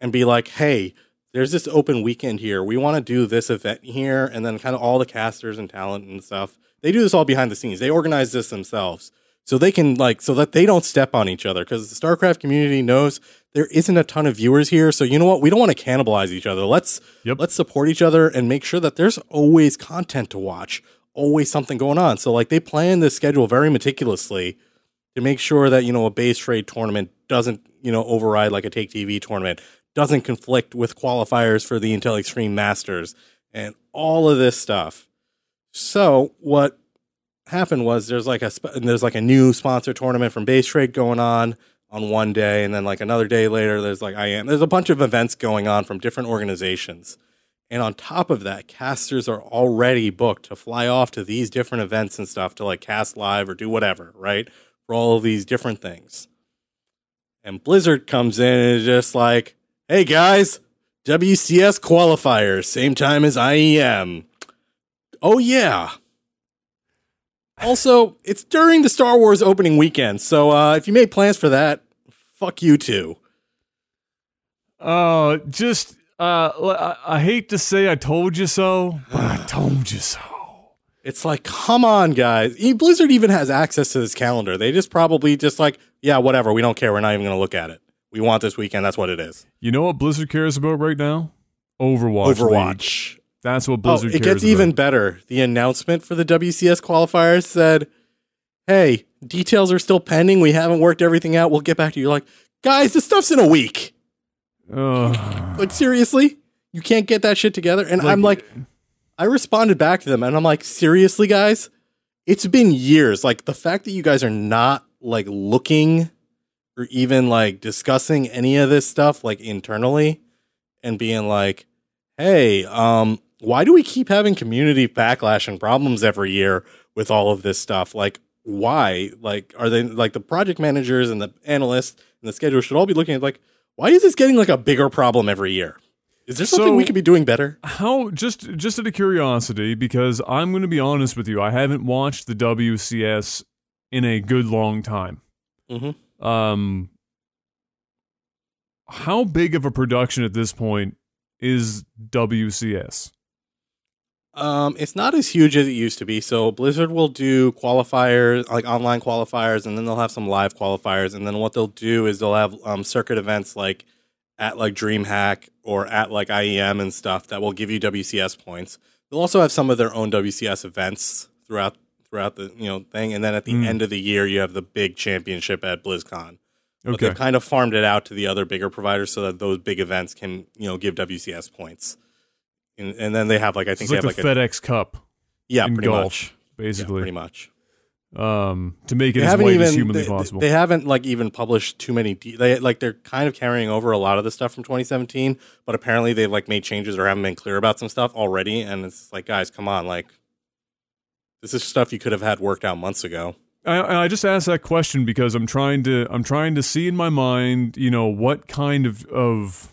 and be like, hey, there's this open weekend here. We want to do this event here. And then kind of all the casters and talent and stuff. They do this all behind the scenes. They organize this themselves. So they can like, so that they don't step on each other because the StarCraft community knows there isn't a ton of viewers here. So you know what? We don't want to cannibalize each other. Let's Yep. let's support each other and make sure that there's always content to watch, always something going on. So like they plan this schedule very meticulously to make sure that you know a base trade tournament doesn't you know override like a TakeTV tournament, doesn't conflict with qualifiers for the Intel Extreme Masters, and all of this stuff. So what happened was there's like a there's like a new sponsor tournament from Base Trade going on on one day, and then like another day later, there's like I am there's a bunch of events going on from different organizations. And on top of that, casters are already booked to fly off to these different events and stuff to like cast live or do whatever, right? For all of these different things. And Blizzard comes in and is just like, hey guys, WCS qualifiers, same time as IEM. Oh yeah. Also, it's during the Star Wars opening weekend, so uh, if you made plans for that, fuck you too. Uh, just uh, I, I hate to say I told you so, but I told you so. It's like, come on, guys. Blizzard even has access to this calendar. They just probably just like, yeah, whatever. We don't care. We're not even going to look at it. We want this weekend. That's what it is. You know what Blizzard cares about right now? Overwatch. League. That's what Oh, Blizzard it cares gets even better. The announcement for the WCS qualifiers said, hey, details are still pending. We haven't worked everything out. We'll get back to you. Like, guys, this stuff's in a week. Ugh. Like, seriously? You can't get that shit together? And I'm like, I responded back to them and I'm like, seriously, guys? It's been years. Like the fact that you guys are not like looking or even like discussing any of this stuff like internally and being like, hey, um, why do we keep having community backlash and problems every year with all of this stuff? Like, why? Like, are they like the project managers and the analysts and the schedule should all be looking at like, why is this getting like a bigger problem every year? Is there something So- we could be doing better? How just just out of curiosity, because I'm going to be honest with you, I haven't watched the WCS in a good long time. Mhm. Um, how big of a production at this point is WCS? Um, it's not as huge as it used to be. So Blizzard will do qualifiers, like online qualifiers, and then they'll have some live qualifiers. And then what they'll do is they'll have um, circuit events like at like DreamHack or at like IEM and stuff that will give you WCS points. They'll also have some of their own WCS events throughout throughout the you know thing. And then at the Mm. end of the year, you have the big championship at BlizzCon. Okay. But they've kind of farmed it out to the other bigger providers so that those big events can you know give WCS points. And, and then they have like I it's think like they the have like a FedEx Cup, yeah, in pretty golf, much. Yeah, basically, pretty much. um, to make it They as white even as humanly they, possible. They haven't like even published too many. De- they like they're kind of carrying over a lot of the stuff from 2017, but apparently they've like made changes or haven't been clear about some stuff already. And it's like, guys, come on, like this is stuff you could have had worked out months ago. I, I just asked that question because I'm trying to I'm trying to see in my mind, you know, what kind of of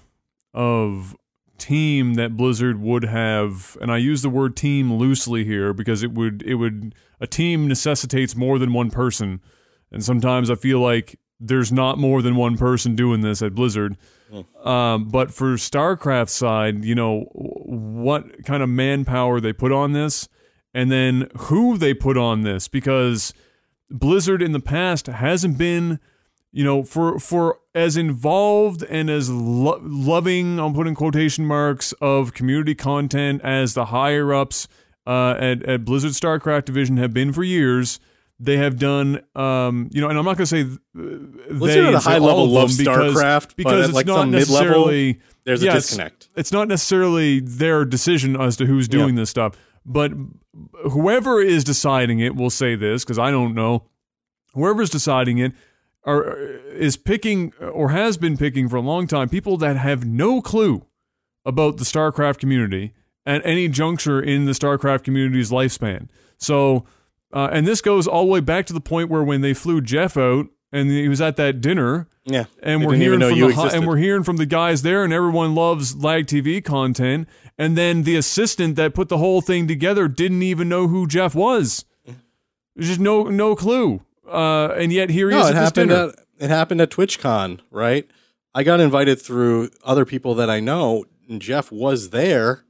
of team that Blizzard would have, and I use the word team loosely here because it would it would a team necessitates more than one person, and sometimes I feel like there's not more than one person doing this at Blizzard. Um, but for StarCraft side, you know what kind of manpower they put on this, and then who they put on this because Blizzard in the past hasn't been, you know, for for as involved and as lo- loving, I'm putting quotation marks of community content as the higher ups uh, at at Blizzard StarCraft division have been for years. They have done, um, you know, and I'm not going to say th- they at a high level love because, StarCraft, but because it's like, not necessarily There's a disconnect. it's not necessarily their decision as to who's doing this stuff, but whoever is deciding it will say this because I don't know. Whoever's deciding it are is picking or has been picking for a long time people that have no clue about the StarCraft community at any juncture in the StarCraft community's lifespan. So, uh, and this goes all the way back to the point where when they flew Jeff out and he was at that dinner, Yeah, and we're hearing from the and we're hearing from the guys there, and everyone loves LagTV content. And then the assistant that put the whole thing together didn't even know who Jeff was. There's just no no clue. Uh, and yet here he no, is it at this happened dinner. at it happened at TwitchCon, right? I got invited through other people that I know, and Jeff was there,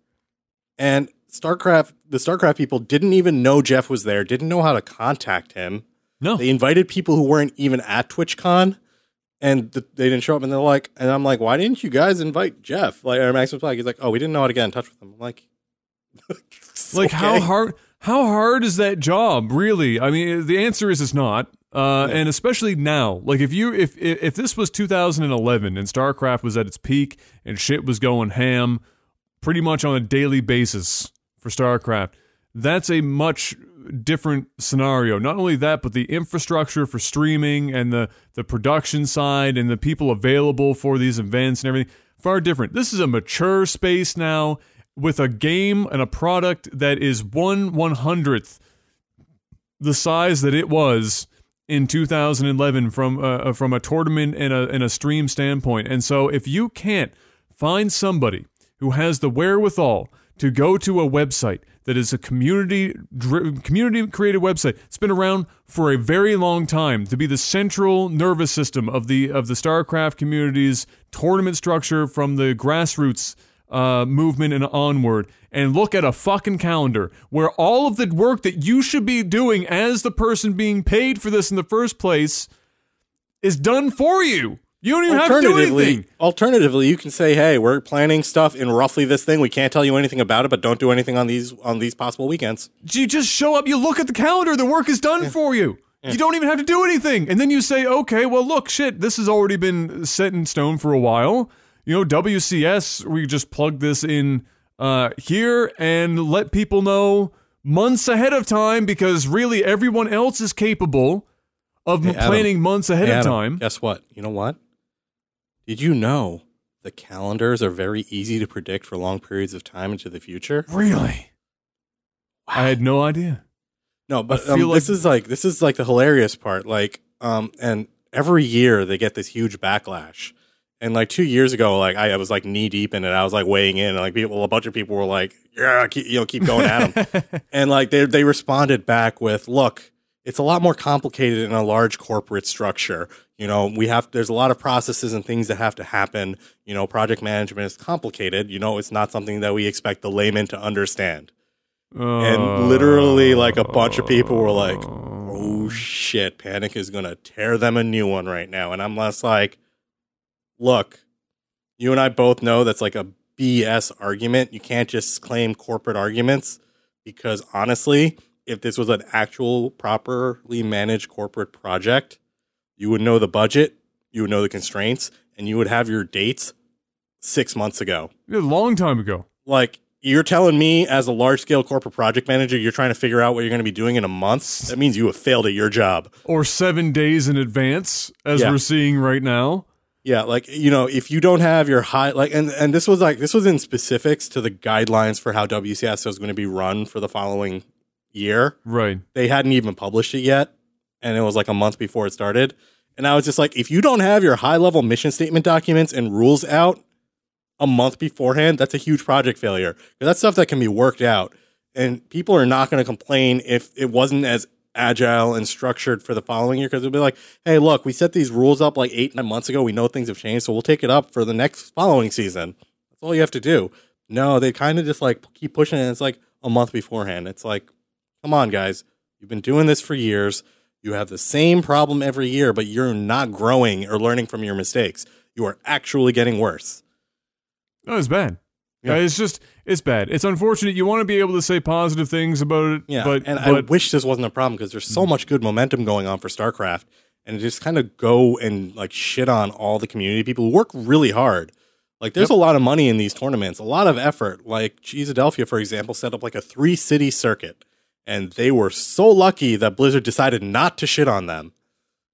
and StarCraft the StarCraft people didn't even know Jeff was there, didn't know how to contact him. no, They invited people who weren't even at TwitchCon, and th- they didn't show up. And they're like, and I'm like, why didn't you guys invite Jeff? Like, or Maximus Black. He's like, oh, we didn't know how to get in touch with him. I'm like, like how hard how hard is that job really? I mean the answer is it's not. Uh, and especially now. Like if you if, if if this was 2011 and starcraft was at its peak and shit was going ham pretty much on a daily basis for starcraft that's a much different scenario. Not only that but the infrastructure for streaming and the the production side and the people available for these events and everything far different. This is a mature space now with a game and a product that is one one hundredth the size that it was in 2011 from uh, from a tournament and a and a stream standpoint. And so if you can't find somebody who has the wherewithal to go to a website that is a community community created website. It's been around for a very long time to be the central nervous system of the of the StarCraft community's tournament structure from the grassroots uh, movement and onward and look at a fucking calendar where all of the work that you should be doing as the person being paid for this in the first place is done for you. You don't even have to do anything. alternatively, you can say, "Hey, we're planning stuff in roughly this thing. We can't tell you anything about it, but don't do anything on these on these possible weekends." You just show up, you look at the calendar, the work is done for you. You don't even have to do anything. And then you say, okay, well, look, shit, this has already been set in stone for a while. You know, WCS, we just plug this in uh, here and let people know months ahead of time because really everyone else is capable of Hey, Adam. planning months ahead Hey, of Adam, time. Guess what? You know what? Did you know the calendars are very easy to predict for long periods of time into the future? Really? Wow. I had no idea. No, but um, feel this is like this is like the hilarious part. Like, um, and every year they get this huge backlash. And like two years ago, like I, I was like knee deep in it. I was like weighing in, and like people, a bunch of people were like, "Yeah, keep, you know, keep going at them." and like they they responded back with, "Look, it's a lot more complicated in a large corporate structure. You know, we have there's a lot of processes and things that have to happen. You know, project management is complicated. You know, it's not something that we expect the layman to understand." And literally, like a bunch of people were like, "Oh shit, Panic is gonna tear them a new one right now." And I'm less like, "Look, you and I both know that's like a BS argument. You can't just claim corporate arguments because honestly, if this was an actual properly managed corporate project, you would know the budget, you would know the constraints, and you would have your dates six months ago. a long time ago. Like you're telling me as a large scale corporate project manager, you're trying to figure out what you're going to be doing in a month. That means you have failed at your job. Or seven days in advance, as Yeah. we're seeing right now. Yeah, like you know, if you don't have your high like and and this was like this was in specifics to the guidelines for how WCS was going to be run for the following year. Right. They hadn't even published it yet, and it was like a month before it started. And I was just like, if you don't have your high level mission statement documents and rules out, a month beforehand, that's a huge project failure. 'Cause That's stuff that can be worked out. And people are not going to complain if it wasn't as agile and structured for the following year because it'll be like, hey, look, we set these rules up like eight, nine months ago. We know things have changed, so we'll take it up for the next following season. That's all you have to do. No, they kind of just like keep pushing it. It's like a month beforehand. It's like, come on, guys. You've been doing this for years. You have the same problem every year, but you're not growing or learning from your mistakes. You are actually getting worse. No, it's bad. Yeah. Yeah. It's just it's bad. It's unfortunate. You want to be able to say positive things about it. Yeah, but and I wish this wasn't a problem because there's so mm. much good momentum going on for StarCraft, and just kind of go and like shit on all the community people who work really hard. Like, there's a lot of money in these tournaments, a lot of effort. Like Cheesadelphia, for example, set up like a three city circuit, and they were so lucky that Blizzard decided not to shit on them.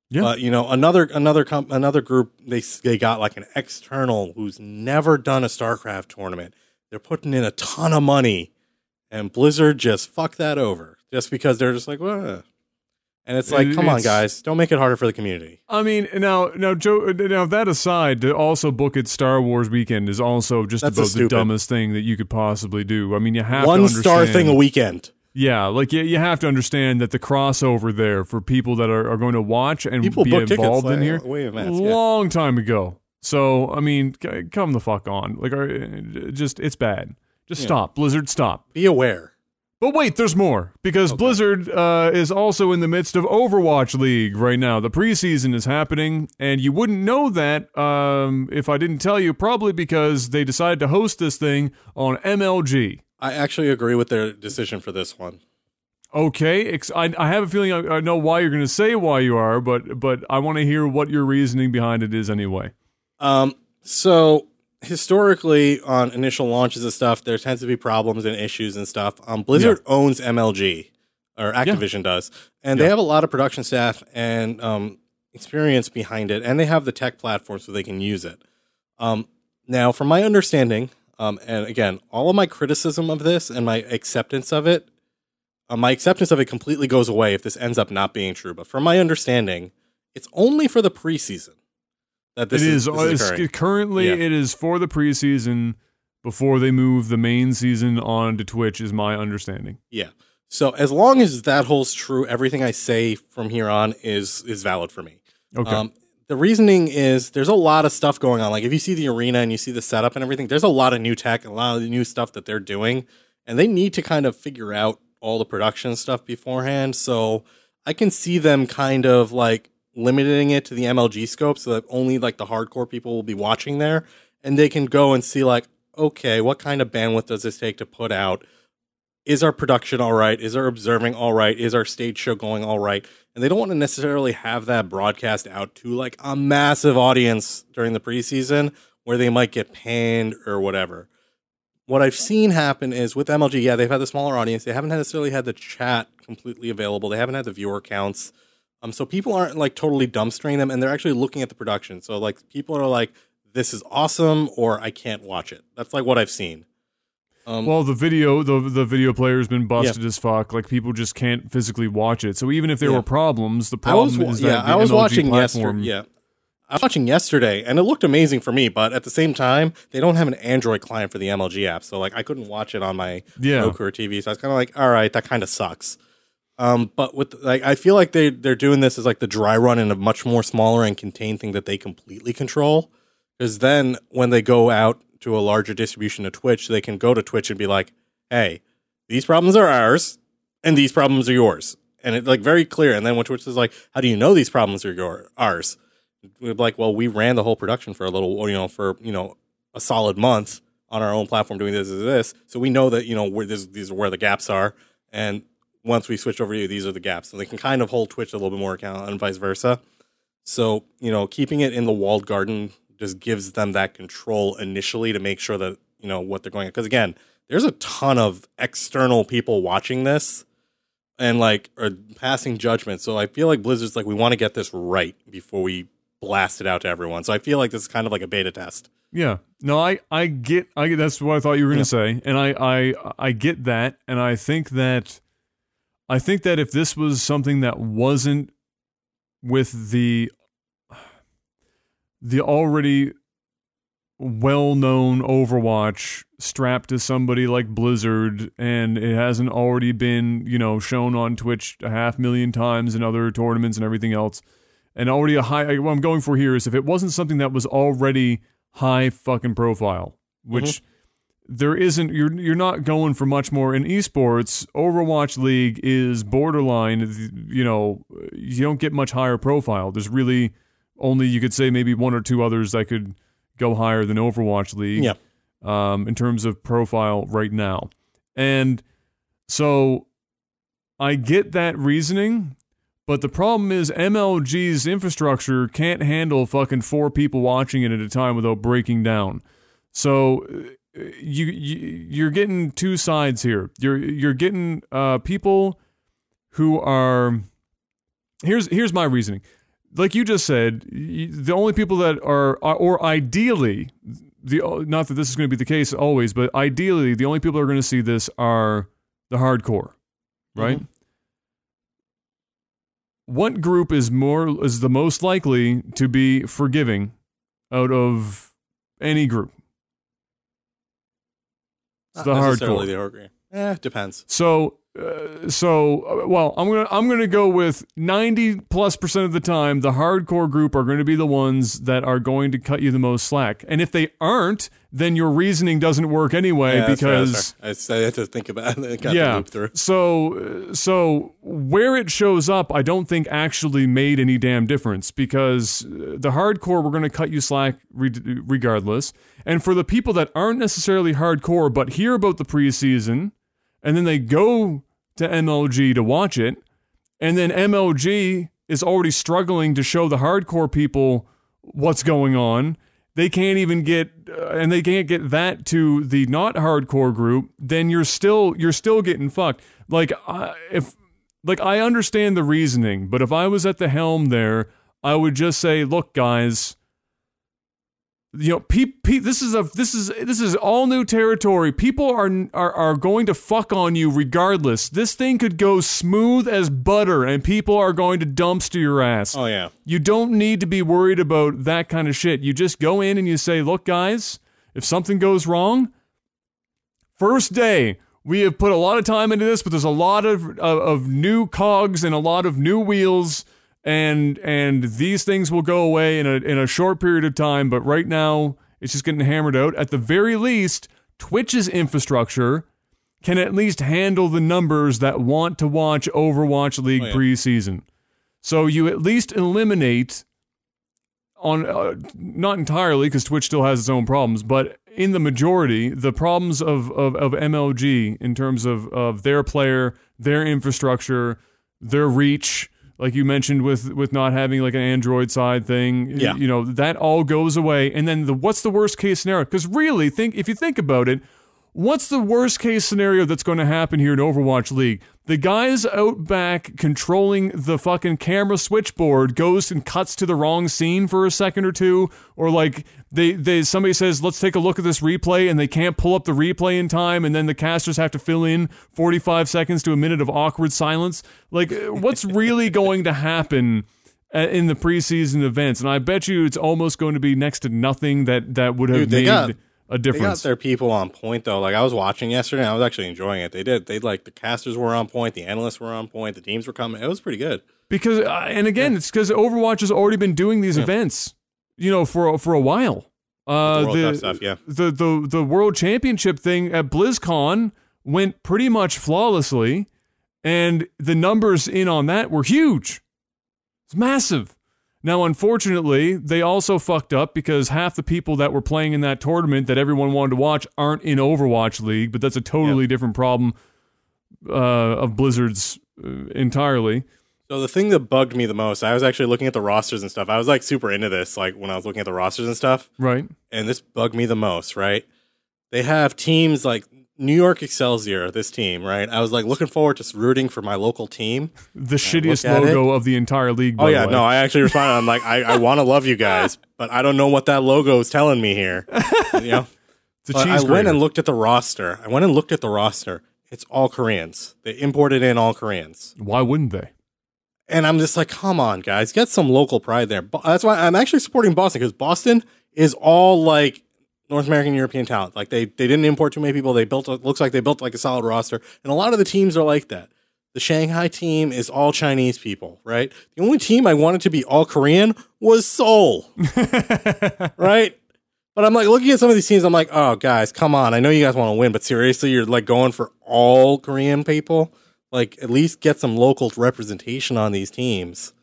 Yeah. But you know, another another comp- another group they they got like an external who's never done a StarCraft tournament. They're putting in a ton of money, and Blizzard just fucked that over just because they're just like, and it's like, It- come on, guys, don't make it harder for the community. I mean, now, now, Joe. Uh, now that aside, to also book it Star Wars weekend is also just That's about the dumbest thing that you could possibly do. I mean, you have to One star thing a weekend. Yeah, like you, you have to understand that the crossover there for people that are, are going to watch and People be involved in like, here, way in advance, yeah. long time ago. So I mean, come the fuck on. Like, are, just it's bad. Just Yeah. stop, Blizzard. Stop. Be aware. But wait, there's more because Blizzard uh, is also in the midst of Overwatch League right now. The preseason is happening, and you wouldn't know that um, if I didn't tell you. Probably because they decided to host this thing on MLG. I actually agree with their decision for this one. Okay, I, I have a feeling I, I know why you're going to say why you are, but but I want to hear what your reasoning behind it is anyway. Um, so historically, on initial launches and stuff, there tends to be problems and issues and stuff. Um, Blizzard owns MLG, or Activision does, and they have a lot of production staff and um, experience behind it, and they have the tech platform so they can use it. Um, now, from my understanding, um, and again, all of my criticism of this and my acceptance of it, uh, my acceptance of it completely goes away if this ends up not being true. But from my understanding, it's only for the preseason that this it is, is, this is currently Yeah. it is for the preseason before they move the main season on to Twitch. Is my understanding. Yeah. So as long as that holds true, everything I say from here on is is valid for me. Okay. Um, the reasoning is there's a lot of stuff going on. Like if you see the arena and you see the setup and everything, there's a lot of new tech, and a lot of new stuff that they're doing, and they need to kind of figure out all the production stuff beforehand. So I can see them kind of like limiting it to the MLG scope so that only like the hardcore people will be watching there, and they can go and see like, okay, what kind of bandwidth does this take to put out? is our production all right? Is our observing all right? Is our stage show going all right? And they don't want to necessarily have that broadcast out to like a massive audience during the preseason where they might get panned or whatever. What I've seen happen is with MLG, yeah, they've had the smaller audience. They haven't necessarily had the chat completely available. They haven't had the viewer counts. Um, so people aren't like totally dumbstering them, and they're actually looking at the production. So like people are like, "This is awesome," or "I can't watch it." That's like what I've seen. Um, well, the video the the video player's been busted as fuck. Like people just can't physically watch it. So even if there Yeah. were problems, the was problem wa- is yeah, that the I was MLG watching platform. yesterday. Yeah, I was watching yesterday, and it looked amazing for me. But at the same time, they don't have an Android client for the MLG app, so like I couldn't watch it on my Yeah. Roku or TV. So I was kind of like, all right, that kind of sucks. Um, but with like, I feel like they they're doing this as like the dry run in a much more smaller and contained thing that they completely control. Because then when they go out to a larger distribution of Twitch, they can go to Twitch and be like, hey, these problems are ours, and these problems are yours, and it's like very clear. And then when Twitch is like, how do you know these problems are your ours? We're like, well, we ran the whole production for a little, you know, for you know a solid month on our own platform doing this, this, this. So we know that you know where this, these are where the gaps are, and once we switch over to you, these are the gaps. So they can kind of hold Twitch a little bit more account and vice versa. So you know, keeping it in the walled garden just gives them that control initially to make sure that you know what they're going. Because again, there's a ton of external people watching this and like are passing judgment. So I feel like Blizzard's like we want to get this right before we blast it out to everyone. So I feel like this is kind of like a beta test. Yeah. No, I, I get I get that's what I thought you were gonna say. And I, I I get that. And I think that I think that if this was something that wasn't with the the already well-known Overwatch strapped to somebody like Blizzard and it hasn't already been, you know, shown on Twitch a half million times in other tournaments and everything else. And already a high what I'm going for here is if it wasn't something that was already high fucking profile, which mm-hmm. there isn't you're you're not going for much more in esports. Overwatch League is borderline, you know, you don't get much higher profile. There's really only you could say maybe one or two others that could go higher than Overwatch League Yeah. um, in terms of profile right now. And so I get that reasoning, but the problem is MLG's infrastructure can't handle fucking four people watching it at a time without breaking down. So uh, you, you you're getting two sides here. You're you're getting uh, people who are here's here's my reasoning. Like you just said, the only people that are, or ideally the not that this is going to be the case always, but ideally the only people that are going to see this are the hardcore, right? What group is more is the most likely to be forgiving out of any group? It's the hardcore. The hardcore. Eh, depends. So, uh, so uh, well, I'm gonna I'm gonna go with 90 plus percent of the time, the hardcore group are going to be the ones that are going to cut you the most slack, and if they aren't, then your reasoning doesn't work anyway Yeah, that's fair, because. that's fair. I had to think about it. Yeah. So, uh, so where it shows up, I don't think actually made any damn difference because uh, the hardcore we're going to cut you slack re- regardless. And for the people that aren't necessarily hardcore but hear about the preseason, and then they go to MLG to watch it, and then MLG is already struggling to show the hardcore people what's going on. They can't even get, uh, and they can't get that to the not hardcore group. Then you're still you're still getting fucked. Like I if like I understand the reasoning, but if I was at the helm there, I would just say, look, guys. You know, pe- pe- this is a this is this is all new territory. People are, are are going to fuck on you regardless. This thing could go smooth as butter, and people are going to dumpster your ass. Oh yeah. You don't need to be worried about that kind of shit. You just go in and you say, look, guys, if something goes wrong, first day, we have put a lot of time into this, but there's a lot of, of, of new cogs and a lot of new wheels. And and these things will go away in a in a short period of time, but right now it's just getting hammered out. At the very least, Twitch's infrastructure can at least handle the numbers that want to watch Overwatch League Oh, yeah. preseason. So you at least eliminate on uh, not entirely because Twitch still has its own problems, but in the majority, the problems of, of, of MLG in terms of, of their player, their infrastructure, their reach, like you mentioned with with not having like an Android side thing, Yeah. you know, that all goes away. And then the what's the worst case scenario? Because really, think if you think about it, What's the worst case scenario that's going to happen here in Overwatch League? The guys out back controlling the fucking camera switchboard goes and cuts to the wrong scene for a second or two, or like they they somebody says, "Let's take a look at this replay," and they can't pull up the replay in time, and then the casters have to fill in 45 seconds to a minute of awkward silence. Like, what's really going to happen? uh, In the preseason events, and I bet you it's almost going to be next to nothing that that would have Dude, made got- a They got their people on point though. Like I was watching yesterday, and I was actually enjoying it. They did. They like the casters were on point, the analysts were on point, the teams were coming. It was pretty good. Because uh, and again, it's because Overwatch has already been doing these events, you know, for for a while. Uh, The Cup stuff, yeah. the the the World Championship thing at BlizzCon went pretty much flawlessly, and the numbers in on that were huge. It's massive. Now, unfortunately, they also fucked up because half the people that were playing in that tournament that everyone wanted to watch aren't in Overwatch League, but that's a totally different problem uh, of Blizzard's uh, entirely. So the thing that bugged me the most, I was actually looking at the rosters and stuff. I was like super into this, like when I was looking at the rosters and stuff. Right. and this bugged me the most, right? They have teams like New York Excelsior, this team, right? I was like looking forward to rooting for my local team. The shittiest logo of the entire league. Oh yeah, no, I actually responded. I'm like, I, I want to love you guys, but I don't know what that logo is telling me here. You know, it's a But cheese I went and looked at the roster. I went and looked at the roster. It's all Koreans. They imported in all Koreans. Why wouldn't they? And I'm just like, come on, guys, get some local pride there. That's why I'm actually supporting Boston because Boston is all like North American European talent. Like they they didn't import too many people. They built a, looks like they built like a solid roster, and a lot of the teams are like that. The Shanghai team is all Chinese people, right? The only team I wanted to be all Korean was Seoul, right? But I'm like looking at some of these teams. I'm like, oh guys, come on! I know you guys want to win, but seriously, you're like going for all Korean people. Like at least get some local representation on these teams.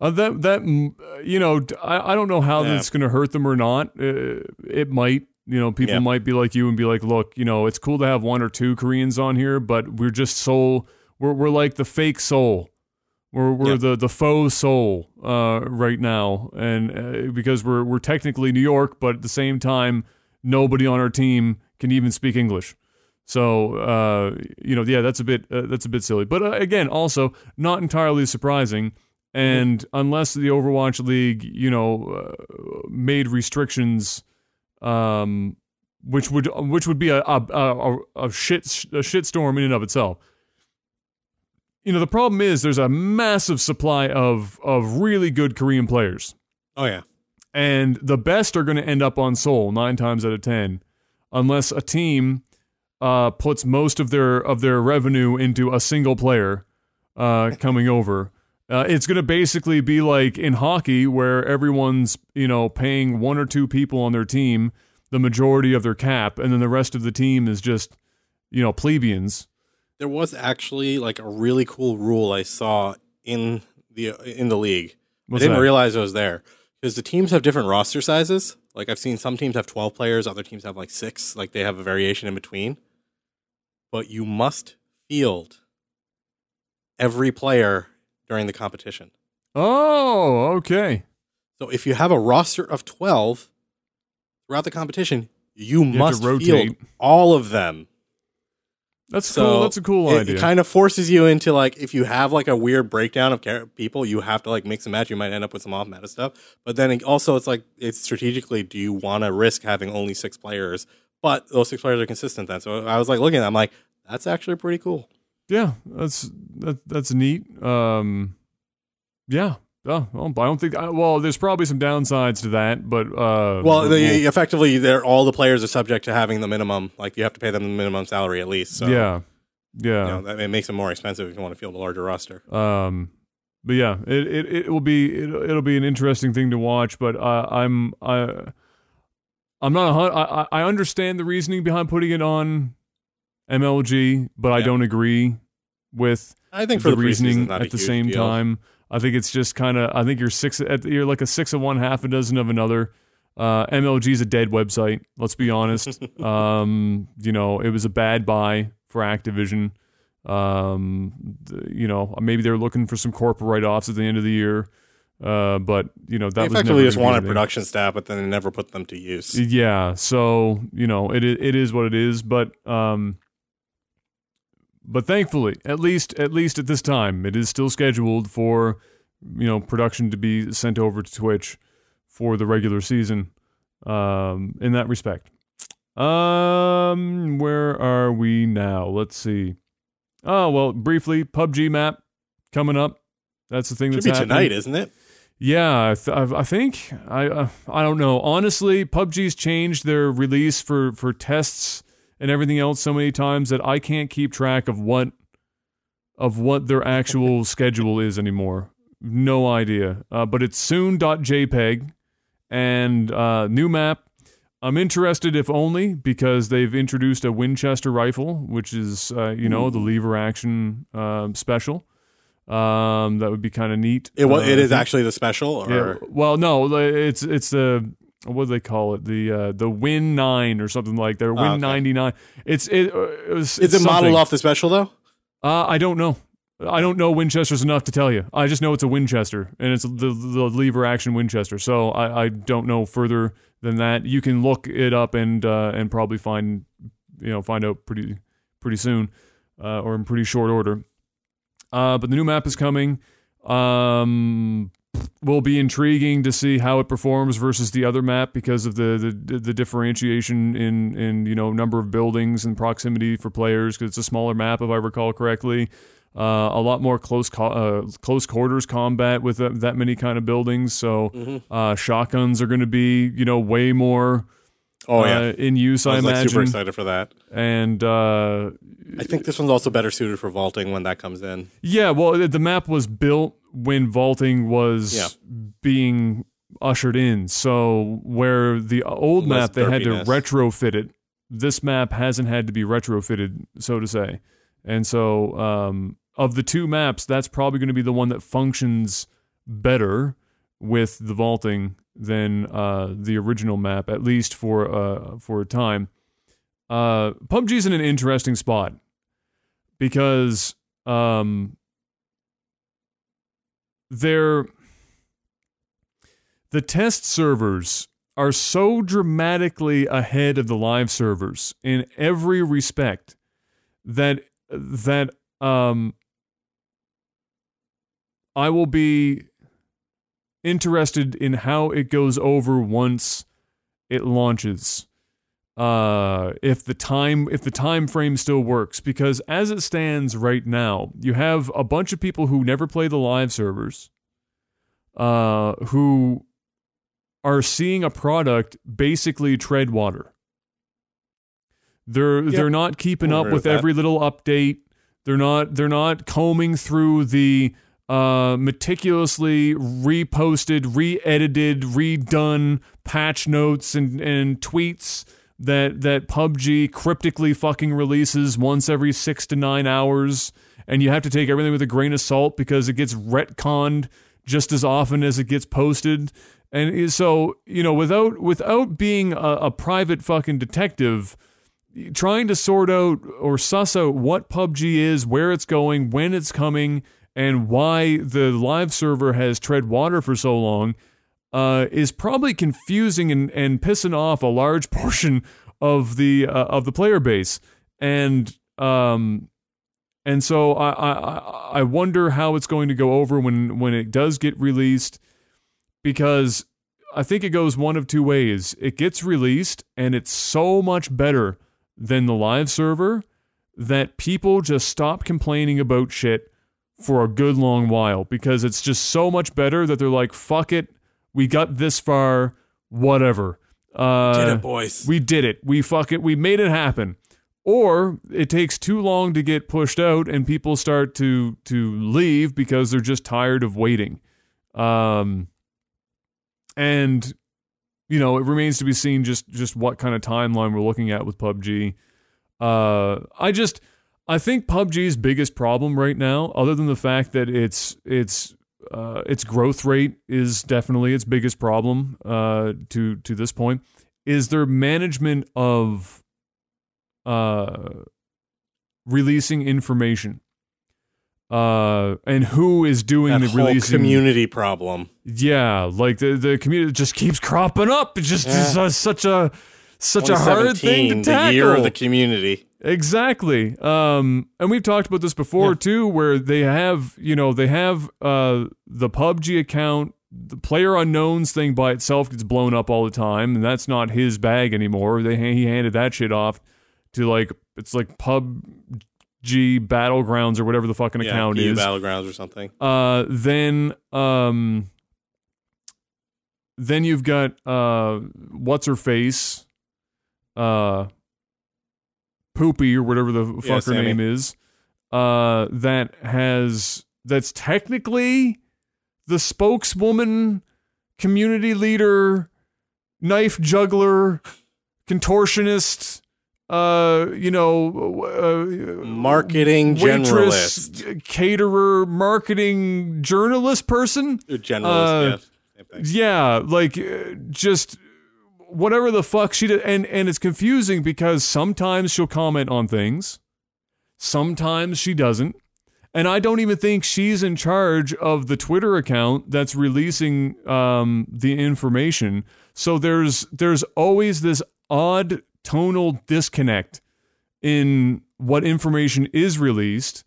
Uh, that that mm, uh, you know, I, I don't know how Yeah. that's going to hurt them or not. Uh, it might. You know, people Yeah. might be like you and be like, "Look, you know, it's cool to have one or two Koreans on here, but we're just Seoul. We're we're like the fake Seoul. We're we're Yeah. the the faux Seoul uh, right now, and uh, because we're we're technically New York, but at the same time, nobody on our team can even speak English. So uh, you know, yeah, that's a bit uh, that's a bit silly. But uh, again, also not entirely surprising. And unless the Overwatch League, you know, uh, made restrictions, um, which would which would be a a, a, a shit a shitstorm in and of itself. You know, the problem is there's a massive supply of of really good Korean players Oh yeah, and the best are going to end up on Seoul nine times out of ten, unless a team uh, puts most of their of their revenue into a single player uh, coming over. Uh, it's going to basically be like in hockey, where everyone's you know paying one or two people on their team the majority of their cap, and then the rest of the team is just you know plebeians. there was actually like a really cool rule I saw in the in the league. What's I didn't that? realize it was there because the teams have different roster sizes. Like I've seen some teams have 12 players, other teams have like 6, like they have a variation in between. But you must field every player during the competition. Oh, okay. So if you have a roster of 12 throughout the competition, you, to must rotate. all of them. That's So cool. That's a cool it, idea. It kind of forces you into like if you have like a weird breakdown of people, you have to like mix and match. You might end up with some off meta stuff. But then it also, it's like it's strategically. Do you want to risk having only six players? But those six players are consistent. Then, so I was like looking. I'm like, that's actually pretty cool. Yeah, that's that, that's neat. Um, yeah. Oh, well, I don't think. I, well, there's probably some downsides to that, but uh, Well, we'll- effectively, they're all the players are subject to having the minimum. Like you have to pay them the minimum salary at least. So yeah, you yeah. know, that, it makes them more expensive if you want to field a larger roster. Um, but yeah, it it it will be it, it'll be an interesting thing to watch. But uh, I'm I I'm not a I I understand the reasoning behind putting it on MLG, but I don't agree with I think for the reasoning at the same deal. time. I think it's just kind of. I think you're six. At, you're like a six of one, half a dozen of another. Uh, MLG is a dead website. Let's be honest. um, you know, it was a bad buy for Activision. Um, you know, maybe they're looking for some corporate write offs at the end of the year. Uh, but you know that They was effectively just wanted production staff, but then they never put them to use. Yeah, so you know it it is what it is, but um, but thankfully, at least at least at this time, it is still scheduled for you know production to be sent over to Twitch for the regular season. Um, in that respect, um, where are we now? Let's see. Oh well, briefly, PUBG map coming up. That's the thing Should that's be happening. tonight, isn't it? Yeah, I, th- I I think I uh, I don't know. Honestly, PUBG's changed their release for for tests and everything else so many times that I can't keep track of what of what their actual schedule is anymore. No idea. Uh, but it's soon.jpg and uh, new map. I'm interested if only because they've introduced a Winchester rifle, which is uh, you know the lever action um, special. Um, that would be kind of neat. It. Uh, it is actually the special, or yeah. Well, no, it's it's the what do they call it? The uh, the Win Nine or something like that. Win Oh, okay. ninety nine. It's it. Uh, it was, is it's it modeled off the special though? Uh, I don't know. I don't know Winchester's enough to tell you. I just know it's a Winchester and it's the the lever action Winchester. So I, I don't know further than that. You can look it up and uh, and probably find you know find out pretty pretty soon uh, or in pretty short order. Uh, but the new map is coming. Um, will be intriguing to see how it performs versus the other map because of the the, the differentiation in in you know number of buildings and proximity for players because it's a smaller map if I recall correctly. Uh, a lot more close co- uh, close quarters combat with that, that many kind of buildings. So Mm-hmm. uh, shotguns are going to be you know way more Oh, yeah. uh, in use. I, I was like imagine, super excited for that. and uh, I think this one's also better suited for vaulting when that comes in. yeah, well, the- map was built when vaulting was Yeah. being ushered in. So where the old Less map they had to retrofit it, this map hasn't had to be retrofitted, so to say. And so um, of the two maps, that's probably going to be the one that functions better with the vaulting than uh, the original map, at least for uh, for a time. Uh, PUBG's in an interesting spot because um, they're the test servers are so dramatically ahead of the live servers in every respect that that um I will be interested in how it goes over once it launches. Uh if the time if the time frame still works because as it stands right now, you have a bunch of people who never play the live servers uh who are seeing a product basically tread water. They're they're not keeping up with with every little update. They're not they're not combing through the uh, meticulously reposted, re-edited, redone patch notes and, and tweets that that PUBG cryptically fucking releases once every six to nine hours, and you have to take everything with a grain of salt because it gets retconned just as often as it gets posted. And so, you know, without without being a, a private fucking detective, trying to sort out or suss out what PUBG is, where it's going, when it's coming, and why the live server has tread water for so long uh, is probably confusing and, and pissing off a large portion of the uh, of the player base. And um, and so I, I I wonder how it's going to go over when when it does get released because I think it goes one of two ways. It gets released and it's so much better than the live server that people just stop complaining about shit for a good long while because it's just so much better that they're like, fuck it, we got this far, whatever. Uh, Did it, boys. we did it. We fuck it. We made it happen. Or it takes too long to get pushed out, and people start to to leave because they're just tired of waiting. Um, and you know, it remains to be seen just just what kind of timeline we're looking at with PUBG. Uh, I just I think PUBG's biggest problem right now, other than the fact that it's it's uh, its growth rate is definitely its biggest problem uh, to to this point, is their management of uh, releasing information. Uh, and who is doing that the whole releasing? community problem. Yeah, like the the community just keeps cropping up. It just is Yeah. uh, such a such a hard thing to 2017, tackle. The year of the community. Exactly. Um, and we've talked about this before Yeah. too, where they have, you know, they have uh the PUBG account, the player unknowns thing by itself gets blown up all the time, and that's not his bag anymore. They he handed that shit off to like it's like PUBG Battlegrounds or whatever the fucking Yeah, account is. Battlegrounds or something. Uh, then um, then you've got uh, what's her face, uh, Poopy or whatever the fuck Yeah, her Sammy. name is. Uh, that has that's technically the spokeswoman, community leader, knife juggler, contortionist. Uh, you know, uh, Marketing waitress, generalist. caterer, marketing journalist person. Generalist, uh, yes. Yeah, like uh, just whatever the fuck she did, and and it's confusing because sometimes she'll comment on things, sometimes she doesn't, and I don't even think she's in charge of the Twitter account that's releasing um, the information. So there's there's always this odd tonal disconnect in what information is released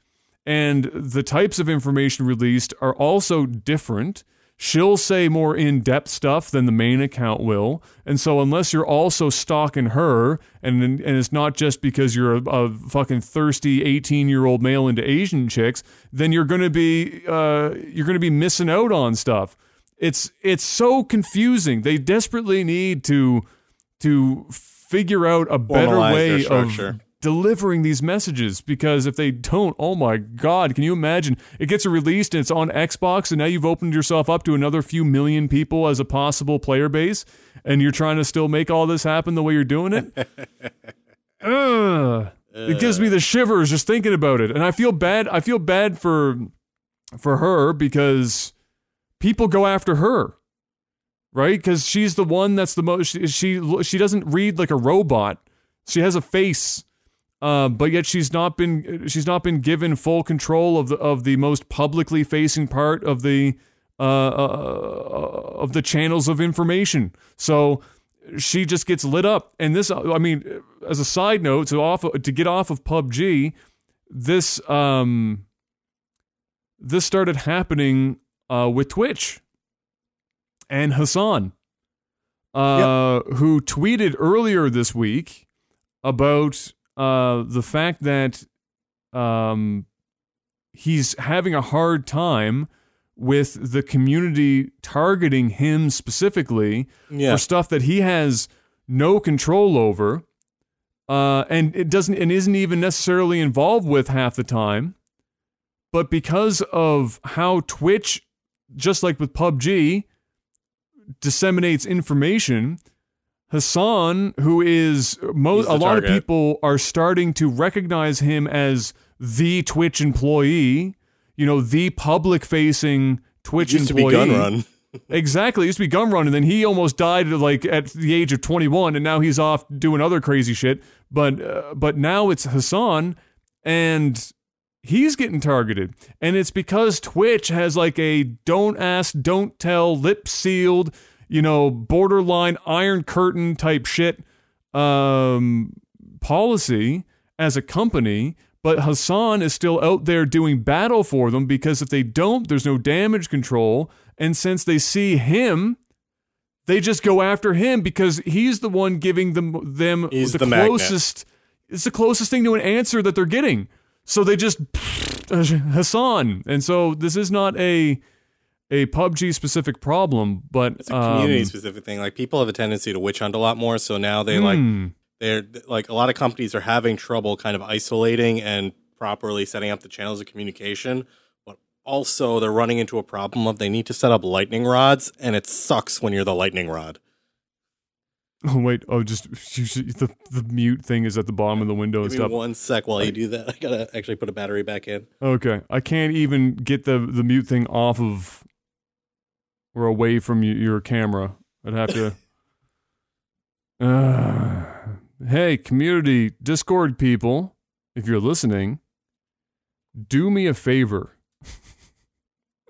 and the types of information released are also different. She'll say more in depth stuff than the main account will. And so, unless you're also stalking her, and, and it's not just because you're a, a fucking thirsty 18 year old male into Asian chicks, then you're going to be, uh, you're going to be missing out on stuff. It's, it's so confusing. They desperately need to, to figure out a better Formalize way of. Delivering these messages because if they don't, oh my god, can you imagine? It gets released and it's on Xbox and now you've opened yourself up to another few million people as a possible player base and you're trying to still make all this happen the way you're doing it. It gives me the shivers just thinking about it. And I feel bad I feel bad for for her because people go after her right because she's the one that's the most she, she she doesn't read like a robot she has a face uh, but yet she's not been she's not been given full control of the of the most publicly facing part of the uh, uh, of the channels of information. So she just gets lit up. And this i mean as a side note to off to get off of pubg this um this started happening uh, with twitch and Hassan, uh, who tweeted earlier this week about uh, the fact that um, he's having a hard time with the community targeting him specifically Yeah. for stuff that he has no control over, uh, and it doesn't and isn't even necessarily involved with half the time. But because of how Twitch, just like with PUBG, disseminates information, Hassan, who is mo- He's the a lot of people are starting to recognize him as the Twitch employee, you know, the public facing Twitch used to employee. be gun run. Exactly. It used to be Gun Run, and then he almost died like at the age of 21, and now he's off doing other crazy shit. But uh, but now it's Hassan, and he's getting targeted, and it's because Twitch has like a don't ask, don't tell, lip sealed, you know, borderline Iron Curtain type shit um, policy as a company. But Hassan is still out there doing battle for them because if they don't, there's no damage control. And since they see him, they just go after him because he's the one giving them them He's the, the closest. It's the closest thing to an answer that they're getting. So they just Hassan, and so this is not a a PUBG specific problem, but It's a community um, specific thing. Like people have a tendency to witch hunt a lot more, so now they like hmm, they're like a lot of companies are having trouble kind of isolating and properly setting up the channels of communication. But also they're running into a problem of they need to set up lightning rods, and it sucks when you're the lightning rod. Oh wait! Oh, just the the mute thing is at the bottom of the window and Give me stuff. one sec while you do that. I gotta actually put a battery back in. Okay, I can't even get the the mute thing off of or away from y- your camera. I'd have to. Uh, hey, community Discord people, if you're listening, do me a favor.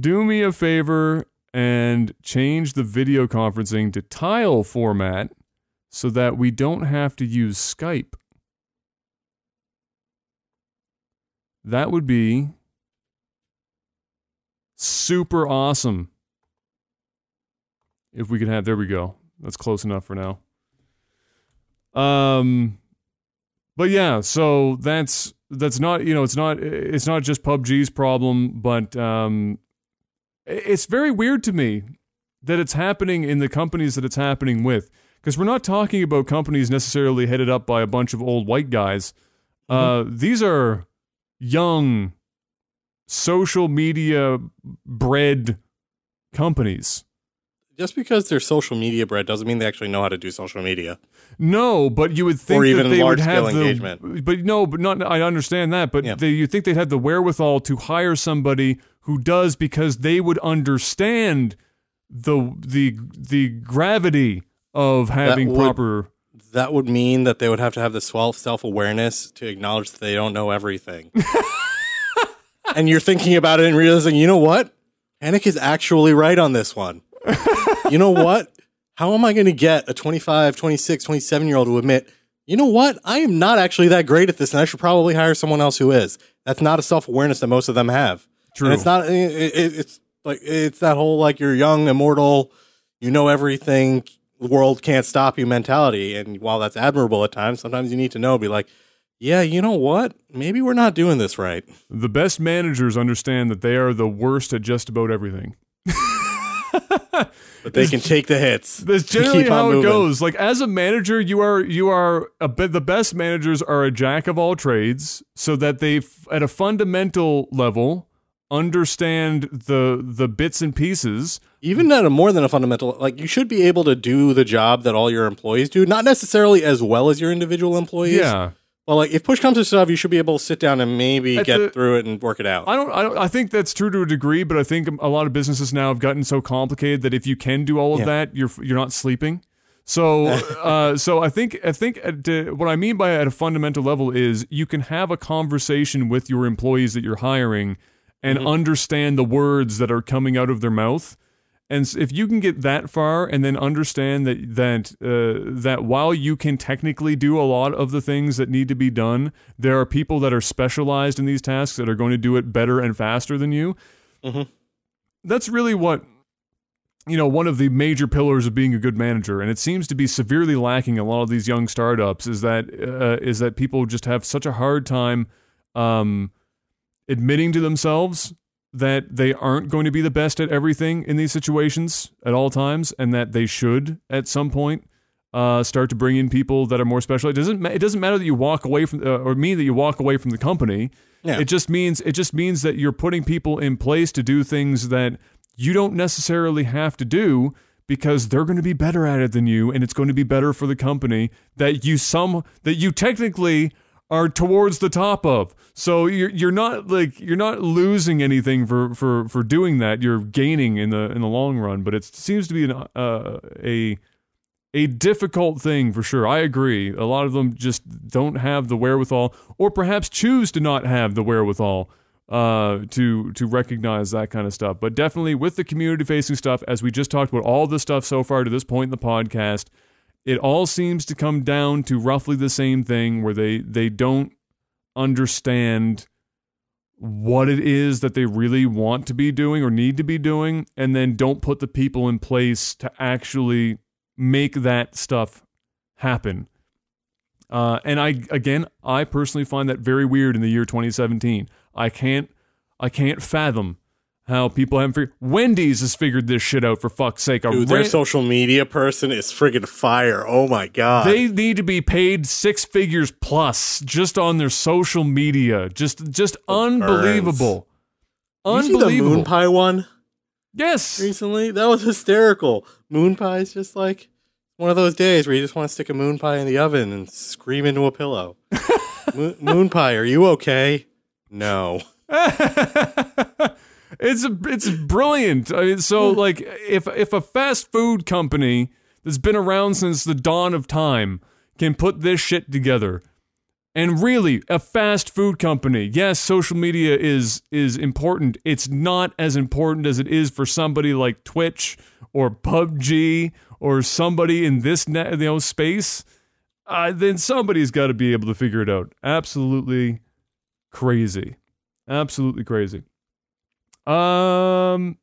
do me a favor and change the video conferencing to tile format so that we don't have to use Skype. That would be super awesome. If we could have, there we go. That's close enough for now. Um, but yeah, so that's that's not you know it's not it's not just PUBG's problem, but um, it's very weird to me that it's happening in the companies that it's happening with because we're not talking about companies necessarily headed up by a bunch of old white guys. Uh, these are young social media bred companies. Just because they're social media bred doesn't mean they actually know how to do social media. No, but you would think Or that even they would large-scale have the. engagement. But no, but not. I understand that, but Yeah. they, you think they'd have the wherewithal to hire somebody who does because they would understand the the the gravity of having would- proper. That would mean that they would have to have the self self awareness to acknowledge that they don't know everything. and you're thinking about it and realizing, you know what? Panic is actually right on this one. you know what? How am I going to get a 25, 26, 27 year old to admit, you know what? I am not actually that great at this and I should probably hire someone else who is. That's not a self awareness that most of them have. True. And it's not, it, it, it's like, it's that whole like you're young, immortal, you know everything, the world can't stop you mentality. And while that's admirable at times, sometimes you need to know, be like, yeah, you know what? Maybe we're not doing this right. The best managers understand that they are the worst at just about everything. but they can take the hits. That's generally how it goes. Like as a manager, you are you are a bit, the best managers are a jack of all trades, so that they at a fundamental level understand the the bits and pieces. Even at a more than a fundamental, like you should be able to do the job that all your employees do, not necessarily as well as your individual employees. Yeah, Well, like if push comes to shove, you should be able to sit down and maybe At get the- through it and work it out. I don't, I don't. I think that's true to a degree, but I think a lot of businesses now have gotten so complicated that if you can do all of Yeah. that, you're you're not sleeping. So, uh, so I think I think at, uh, what I mean by at a fundamental level is you can have a conversation with your employees that you're hiring and Mm-hmm. understand the words that are coming out of their mouth. And if you can get that far, and then understand that that uh, that while you can technically do a lot of the things that need to be done, there are people that are specialized in these tasks that are going to do it better and faster than you. Mhm. That's really what you know. One of the major pillars of being a good manager, and it seems to be severely lacking in a lot of these young startups, is that uh, is that people just have such a hard time um, admitting to themselves that they aren't going to be the best at everything in these situations at all times, and that they should at some point uh, start to bring in people that are more specialized. It doesn't ma- it doesn't matter that you walk away from uh, or mean that you walk away from the company. Yeah. It just means it just means that you're putting people in place to do things that you don't necessarily have to do because they're going to be better at it than you and it's going to be better for the company that you some that you technically are towards the top of. So you're you're not like you're not losing anything for for for doing that. You're gaining in the in the long run, but it seems to be an uh, a a difficult thing for sure. I agree. A lot of them just don't have the wherewithal, or perhaps choose to not have the wherewithal uh, to to recognize that kind of stuff. But definitely with the community facing stuff, as we just talked about all the stuff so far to this point in the podcast, it all seems to come down to roughly the same thing, where they they don't understand what it is that they really want to be doing or need to be doing, and then don't put the people in place to actually make that stuff happen. Uh, and I again, I personally find that very weird in the year 2017. I can't, I can't fathom how people haven't figured. Wendy's has figured this shit out for fuck's sake. A Dude, their social media person is friggin' fire. Oh my god. they need to be paid six figures plus just on their social media. Just, just unbelievable. you see the Unbelievable. moon pie one yes. recently? That was hysterical. Moon pie is just like one of those days where you just want to stick a moon pie in the oven and scream into a pillow. moon, moon pie, are you okay? No. it's a, it's brilliant. I mean, so like if if a fast food company that's been around since the dawn of time can put this shit together, and really a fast food company, yes, social media is is important. It's not as important as it is for somebody like Twitch or PUBG or somebody in this net, you know space. Uh, then somebody's got to be able to figure it out. Absolutely crazy. Absolutely crazy. Um,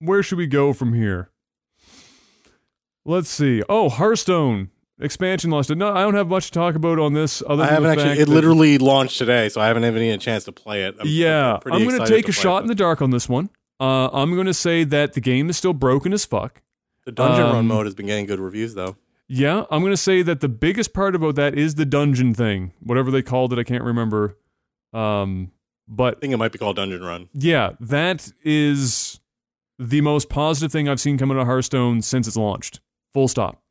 where should we go from here? Let's see. Oh, Hearthstone expansion launched. No, I don't have much to talk about on this. Other I than haven't actually. It literally launched today, so I haven't even had a chance to play it. I'm, yeah, pretty I'm going to take a shot it, in the dark on this one. Uh, I'm going to say that the game is still broken as fuck. The dungeon um, run mode has been getting good reviews, though. Yeah, I'm going to say that the biggest part about that is the dungeon thing, whatever they called it. I can't remember. Um, but I think it might be called Dungeon Run. yeah, that is the most positive thing I've seen come out of Hearthstone since it's launched. Full stop.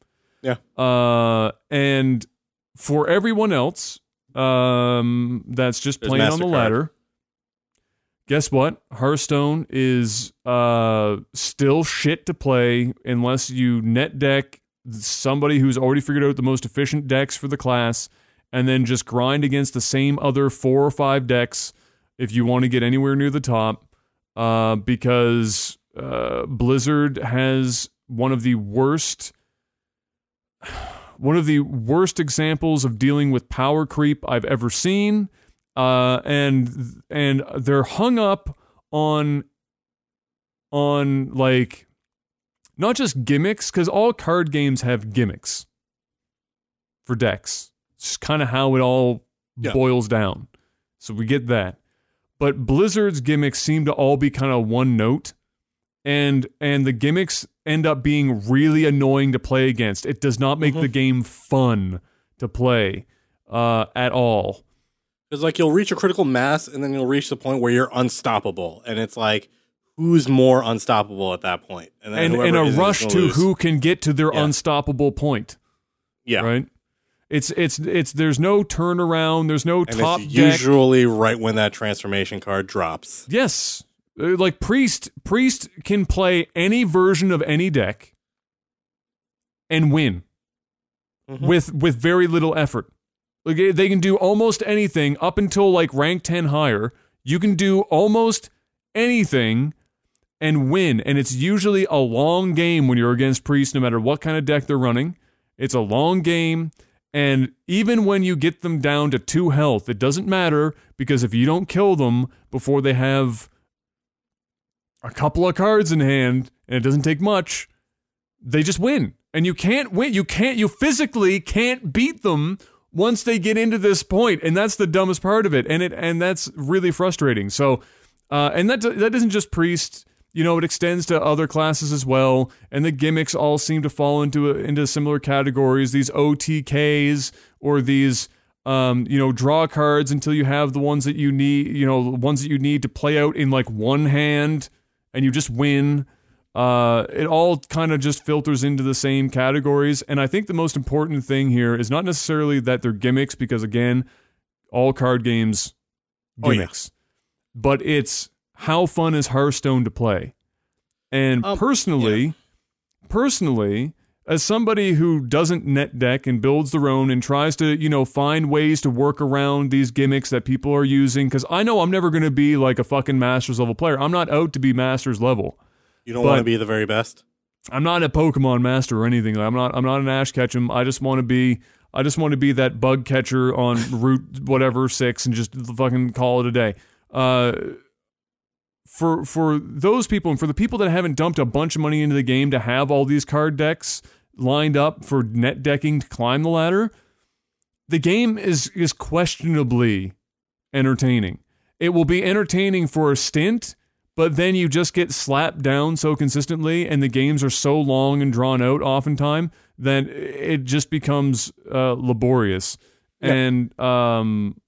Yeah. Uh, and for everyone else, um, that's just There's playing on the ladder. Guess what? Hearthstone is uh still shit to play unless you net deck somebody who's already figured out the most efficient decks for the class, and then just grind against the same other four or five decks if you want to get anywhere near the top. Uh, because uh, Blizzard has one of the worst one of the worst examples of dealing with power creep I've ever seen. Uh, and and they're hung up on on like not just gimmicks because all card games have gimmicks for decks. It's kind of how it all Yeah. boils down. So we get that. But Blizzard's gimmicks seem to all be kind of one note. and and the gimmicks end up being really annoying to play against. It does not make Mhm. the game fun to play uh, at all. It's like you'll reach a critical mass and then you'll reach the point where you're unstoppable. And it's like, who's more unstoppable at that point? then And whoever in a rush to lose. who can get to their Yeah. unstoppable point. Yeah. Right. It's it's it's there's no turnaround. There's no And top usually right when that transformation card drops. Yes. Uh, Like priest priest can play any version of any deck and win Mhm. with with very little effort. Like eh, they can do almost anything up until like rank 10 higher. You can do almost anything and win and it's usually a long game when you're against priest no matter what kind of deck they're running. It's a long game and even when you get them down to 2 health, it doesn't matter because if you don't kill them before they have a couple of cards in hand, and it doesn't take much, they just win. And you can't win. You can't, you physically can't beat them once they get into this point, and that's the dumbest part of it. And it and that's really frustrating. So, uh, and that that isn't just priest. You know, it extends to other classes as well, and the gimmicks all seem to fall into into similar categories. These OTKs or these um, you know, draw cards until you have the ones that you need, you know, the ones that you need to play out in like one hand and you just win. Uh, it all kind of just filters into the same categories. And I think the most important thing here is not necessarily that they're gimmicks, because again, all card games Oh, yeah. gimmicks, but it's how fun is Hearthstone to play. And Um, personally, personally, as somebody who doesn't net deck and builds their own and tries to, you know, find ways to work around these gimmicks that people are using, because I know I'm never going to be like a fucking Masters level player. I'm not out to be Masters level. You don't want to be the very best. I'm not a Pokemon master or anything. I'm not. I'm not an Ash Ketchum. I just want to be. I just want to be that bug catcher on Route whatever six and just fucking call it a day. Uh, for for those people and for the people that haven't dumped a bunch of money into the game to have all these card decks lined up for net decking to climb the ladder, the game is is questionably entertaining. It will be entertaining for a stint, but then you just get slapped down so consistently, and the games are so long and drawn out, oftentimes that it just becomes uh, laborious. And um,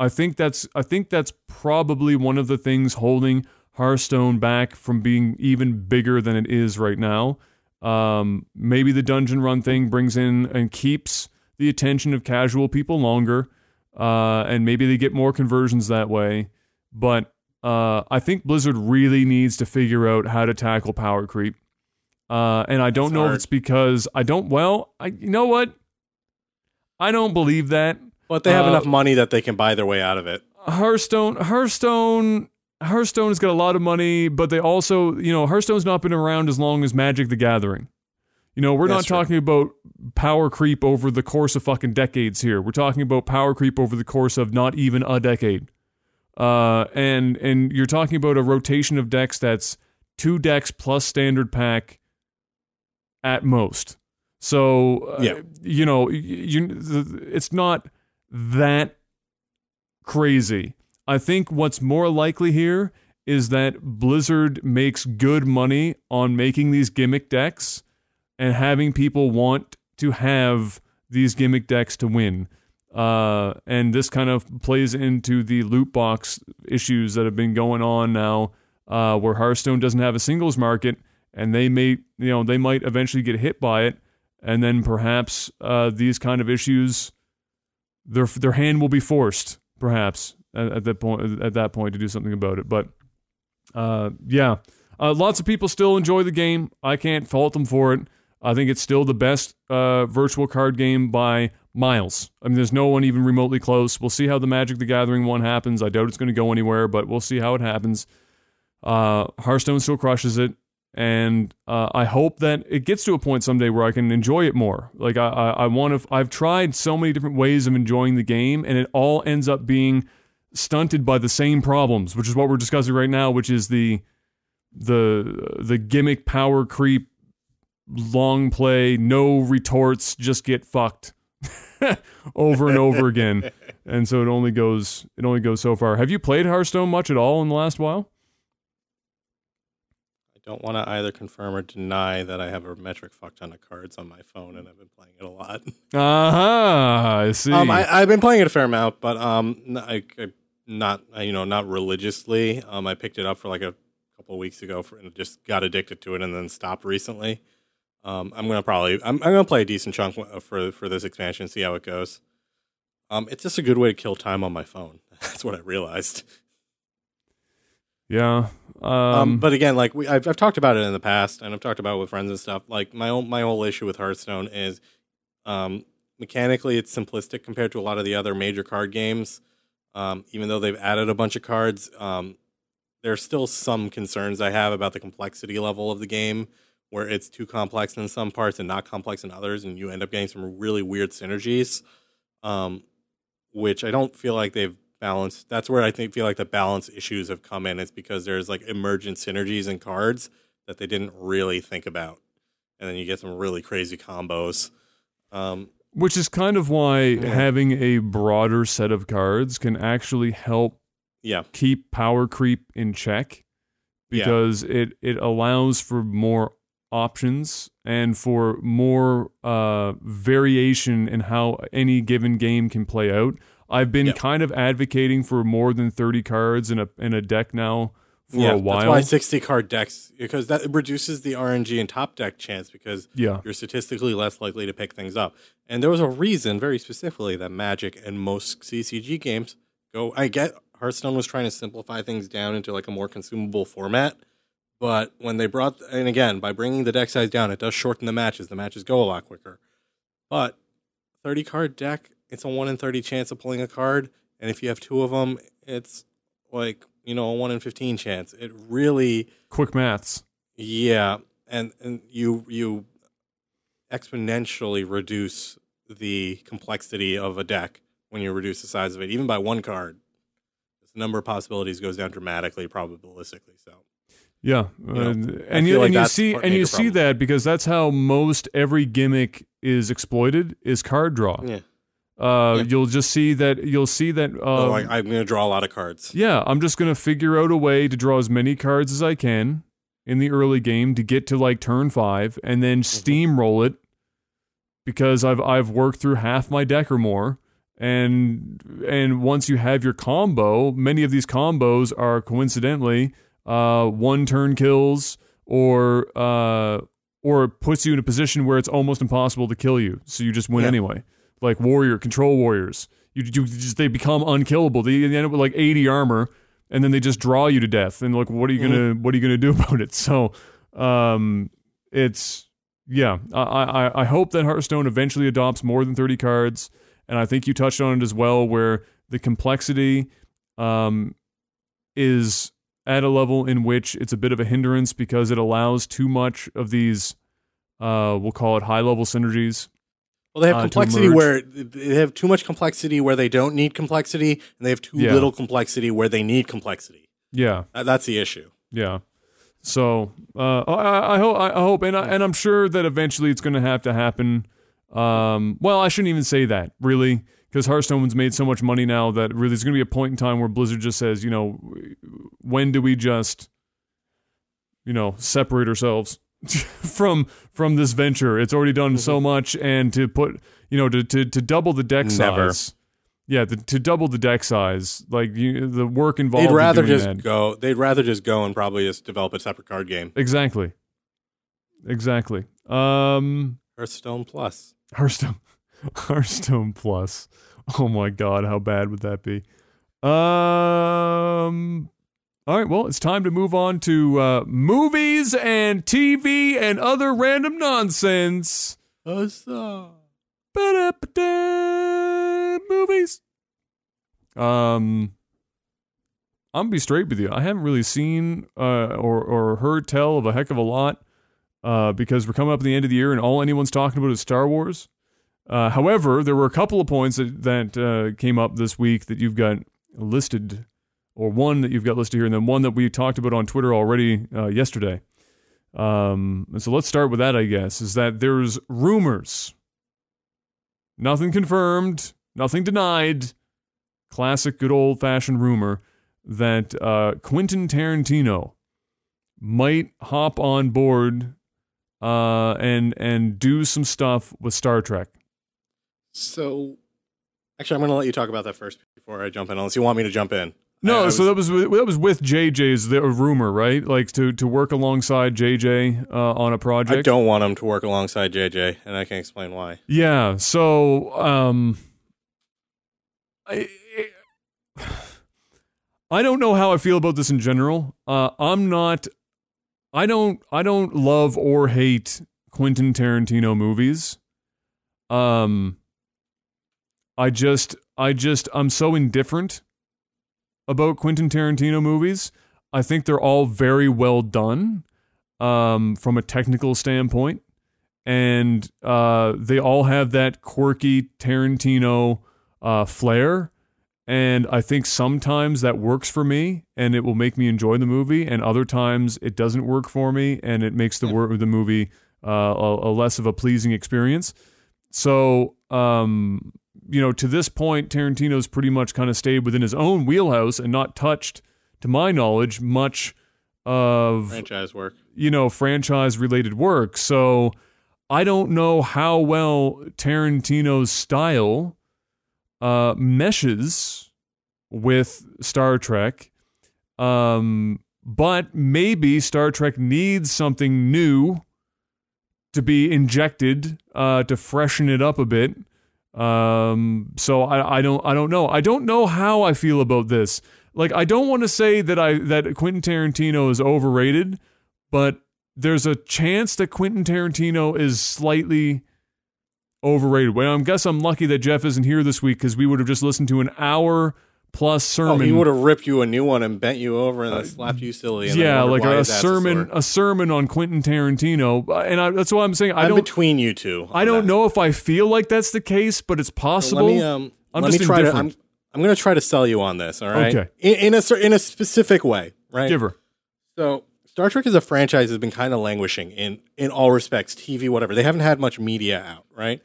I think that's I think that's probably one of the things holding Hearthstone back from being even bigger than it is right now. Um, maybe the dungeon run thing brings in and keeps the attention of casual people longer, uh, and maybe they get more conversions that way. But uh, I think Blizzard really needs to figure out how to tackle power creep. Uh, and I don't It's know if it's because I don't. Well, I you know what? I don't believe that. But they have Uh, enough money that they can buy their way out of it. Hearthstone, Hearthstone, Hearthstone has got a lot of money, but they also, you know, Hearthstone's not been around as long as Magic the Gathering. You know, we're That's not talking about power creep over the course of fucking decades here. We're talking about power creep over the course of not even a decade. Uh, and and you're talking about a rotation of decks that's two decks plus standard pack at most. So uh, Yeah. you know, y- you, it's not that crazy. I think what's more likely here is that Blizzard makes good money on making these gimmick decks and having people want to have these gimmick decks to win. Uh, and this kind of plays into the loot box issues that have been going on now, uh, where Hearthstone doesn't have a singles market, and they may, you know, they might eventually get hit by it, and then perhaps uh, these kind of issues, their their hand will be forced, perhaps at, at that point at that point to do something about it. But uh, yeah, uh, lots of people still enjoy the game. I can't fault them for it. I think it's still the best uh, virtual card game by miles. I mean, there's no one even remotely close. We'll see how the Magic the Gathering one happens. I doubt it's going to go anywhere, but we'll see how it happens. Uh, Hearthstone still crushes it, and uh, I hope that it gets to a point someday where I can enjoy it more. Like I, I, I want to. I've tried so many different ways of enjoying the game, and it all ends up being stunted by the same problems, which is what we're discussing right now, which is the the the gimmick power creep long play, no retorts, just get fucked over and over again. And so it only goes it only goes so far. Have you played Hearthstone much at all in the last while? I don't want to either confirm or deny that I have a metric fuck ton of cards on my phone, and I've been playing it a lot. Uh huh. I see. Um, I, I've been playing it a fair amount, but um, I, I- not you know not religiously. Um, I picked it up for like a couple of weeks ago, for, and just got addicted to it, and then stopped recently. Um, I'm gonna probably I'm, I'm gonna play a decent chunk uh, for for this expansion, see how it goes. Um, it's just a good way to kill time on my phone. That's what I realized. Yeah. Um, Um, but again, like we, I've, I've talked about it in the past, and I've talked about it with friends and stuff. Like my own, my whole issue with Hearthstone is, um, mechanically, it's simplistic compared to a lot of the other major card games. Um, even though they've added a bunch of cards, um, there's still some concerns I have about the complexity level of the game, where it's too complex in some parts and not complex in others, and you end up getting some really weird synergies, um, which I don't feel like they've balanced. That's where I think feel like the balance issues have come in. It's because there's like emergent synergies in cards that they didn't really think about, and then you get some really crazy combos. Um, which is kind of why Yeah. having a broader set of cards can actually help yeah, keep power creep in check Yeah. because it it allows for more options and for more uh, variation in how any given game can play out. I've been Yeah. kind of advocating for more than 30 cards in a in a deck now for yeah. a while. That's why 60 card decks because that reduces the RNG and top deck chance because yeah. you're statistically less likely to pick things up. And there was a reason, very specifically, that Magic and most CCG games go. I get Hearthstone was trying to simplify things down into like a more consumable format, but when they brought, and again, by bringing the deck size down, it does shorten the matches. The matches go a lot quicker. But 30 card deck, it's a 1 in 30 chance of pulling a card. And if you have two of them, it's like, you know, a 1 in 15 chance. It really. Quick maths. Yeah, and and you you exponentially reduce the complexity of a deck when you reduce the size of it, even by one card. The number of possibilities goes down dramatically, probabilistically. So Yeah, know, Uh, and you like and you see and you major see that because that's how most every gimmick is exploited is card draw. yeah, Uh, Yeah. You'll just see that you'll see that. Uh, so like, I'm going to draw a lot of cards. yeah, I'm just gonna figure out a way to draw as many cards as I can in the early game to get to like turn five, and then Mm-hmm. steamroll it because I've I've worked through half my deck or more. And and once you have your combo, many of these combos are coincidentally uh, one turn kills or uh, or puts you in a position where it's almost impossible to kill you, so you just win Yeah. anyway. Like warrior control warriors, you, you just they become unkillable. They end up with like eighty armor, and then they just draw you to death. And like, what are you gonna what are you gonna do about it? So, um, it's yeah. I I I hope that Hearthstone eventually adopts more than thirty cards, and I think you touched on it as well, where the complexity, um, is at a level in which it's a bit of a hindrance because it allows too much of these, uh, we'll call it high level synergies. Well, they have uh, complexity where they have too much complexity where they don't need complexity, and they have too Yeah. little complexity where they need complexity. Yeah, That, that's the issue. yeah. So uh, I, I hope, I hope, and I, and I'm sure that eventually it's going to have to happen. Um, well, I shouldn't even say that really, because Hearthstone's made so much money now that really there's going to be a point in time where Blizzard just says, you know, when do we just, you know, separate ourselves from from this venture? It's already done so much, and to put, you know, to to, to double the deck Never. size. Yeah, the, to double the deck size, like you, the work involved. They'd in rather doing just that. go. They'd rather just go and probably just develop a separate card game. Exactly. Exactly. Um Hearthstone Plus. Hearthstone Hearthstone Plus. Oh my god, how bad would that be? Um all right, well, it's time to move on to uh, movies and TV and other random nonsense. Ba-da-ba-da, Movies. Um, I'm gonna be straight with you. I haven't really seen uh, or or heard tell of a heck of a lot uh, because we're coming up at the end of the year and all anyone's talking about is Star Wars. Uh, however, there were a couple of points that that uh, came up this week that you've got listed, or one that you've got listed here, and then one that we talked about on Twitter already uh, yesterday. Um, and so let's start with that. I guess is that there's rumors nothing confirmed, nothing denied. Classic, good old fashioned rumor that uh, Quentin Tarantino might hop on board uh, and and do some stuff with Star Trek. So, actually, I'm going to let you talk about that first before I jump in, unless you want me to jump in. No, I- I so that was with- that was with JJ's the rumor, right? Like to to work alongside JJ uh, on a project. I don't want him to work alongside JJ, and I can explain why. Yeah. So, um, I, I don't know how I feel about this in general. Uh, I'm not. I don't. I don't love or hate Quentin Tarantino movies. Um. I just. I just. I'm so indifferent about Quentin Tarantino movies. I think they're all very well done, um, from a technical standpoint and uh, they all have that quirky Tarantino uh, flair. And I think sometimes that works for me, and it will make me enjoy the movie. And other times it doesn't work for me, and it makes the wor- the movie uh, a, a less of a pleasing experience. So, um, you know, to this point, Tarantino's pretty much kind of stayed within his own wheelhouse and not touched, to my knowledge, much of Franchise work. you know, franchise related work. So I don't know how well Tarantino's style uh, meshes with Star Trek. Um, but maybe Star Trek needs something new to be injected uh, to freshen it up a bit. Um, so I, I don't I don't know. I don't know how I feel about this. Like I don't want to say that I that Quentin Tarantino is overrated, but there's a chance that Quentin Tarantino is slightly overrated. Well, I guess I'm lucky that Jeff isn't here this week because we would have just listened to an hour plus sermon. Oh, he would have ripped you a new one and bent you over and then slapped you silly. Yeah, like a his ass is sermon, a sermon on Quentin Tarantino, and I, that's what I'm saying. I I'm don't, between you two. I don't that. know if I feel like that's the case, but it's possible. Let me um. I'm just try to. I'm. I'm going to try to sell you on this. All right. Okay. In, in a in a specific way, right? Give her. So Star Trek as a franchise has been kind of languishing in in all respects, TV, whatever. They haven't had much media out, right?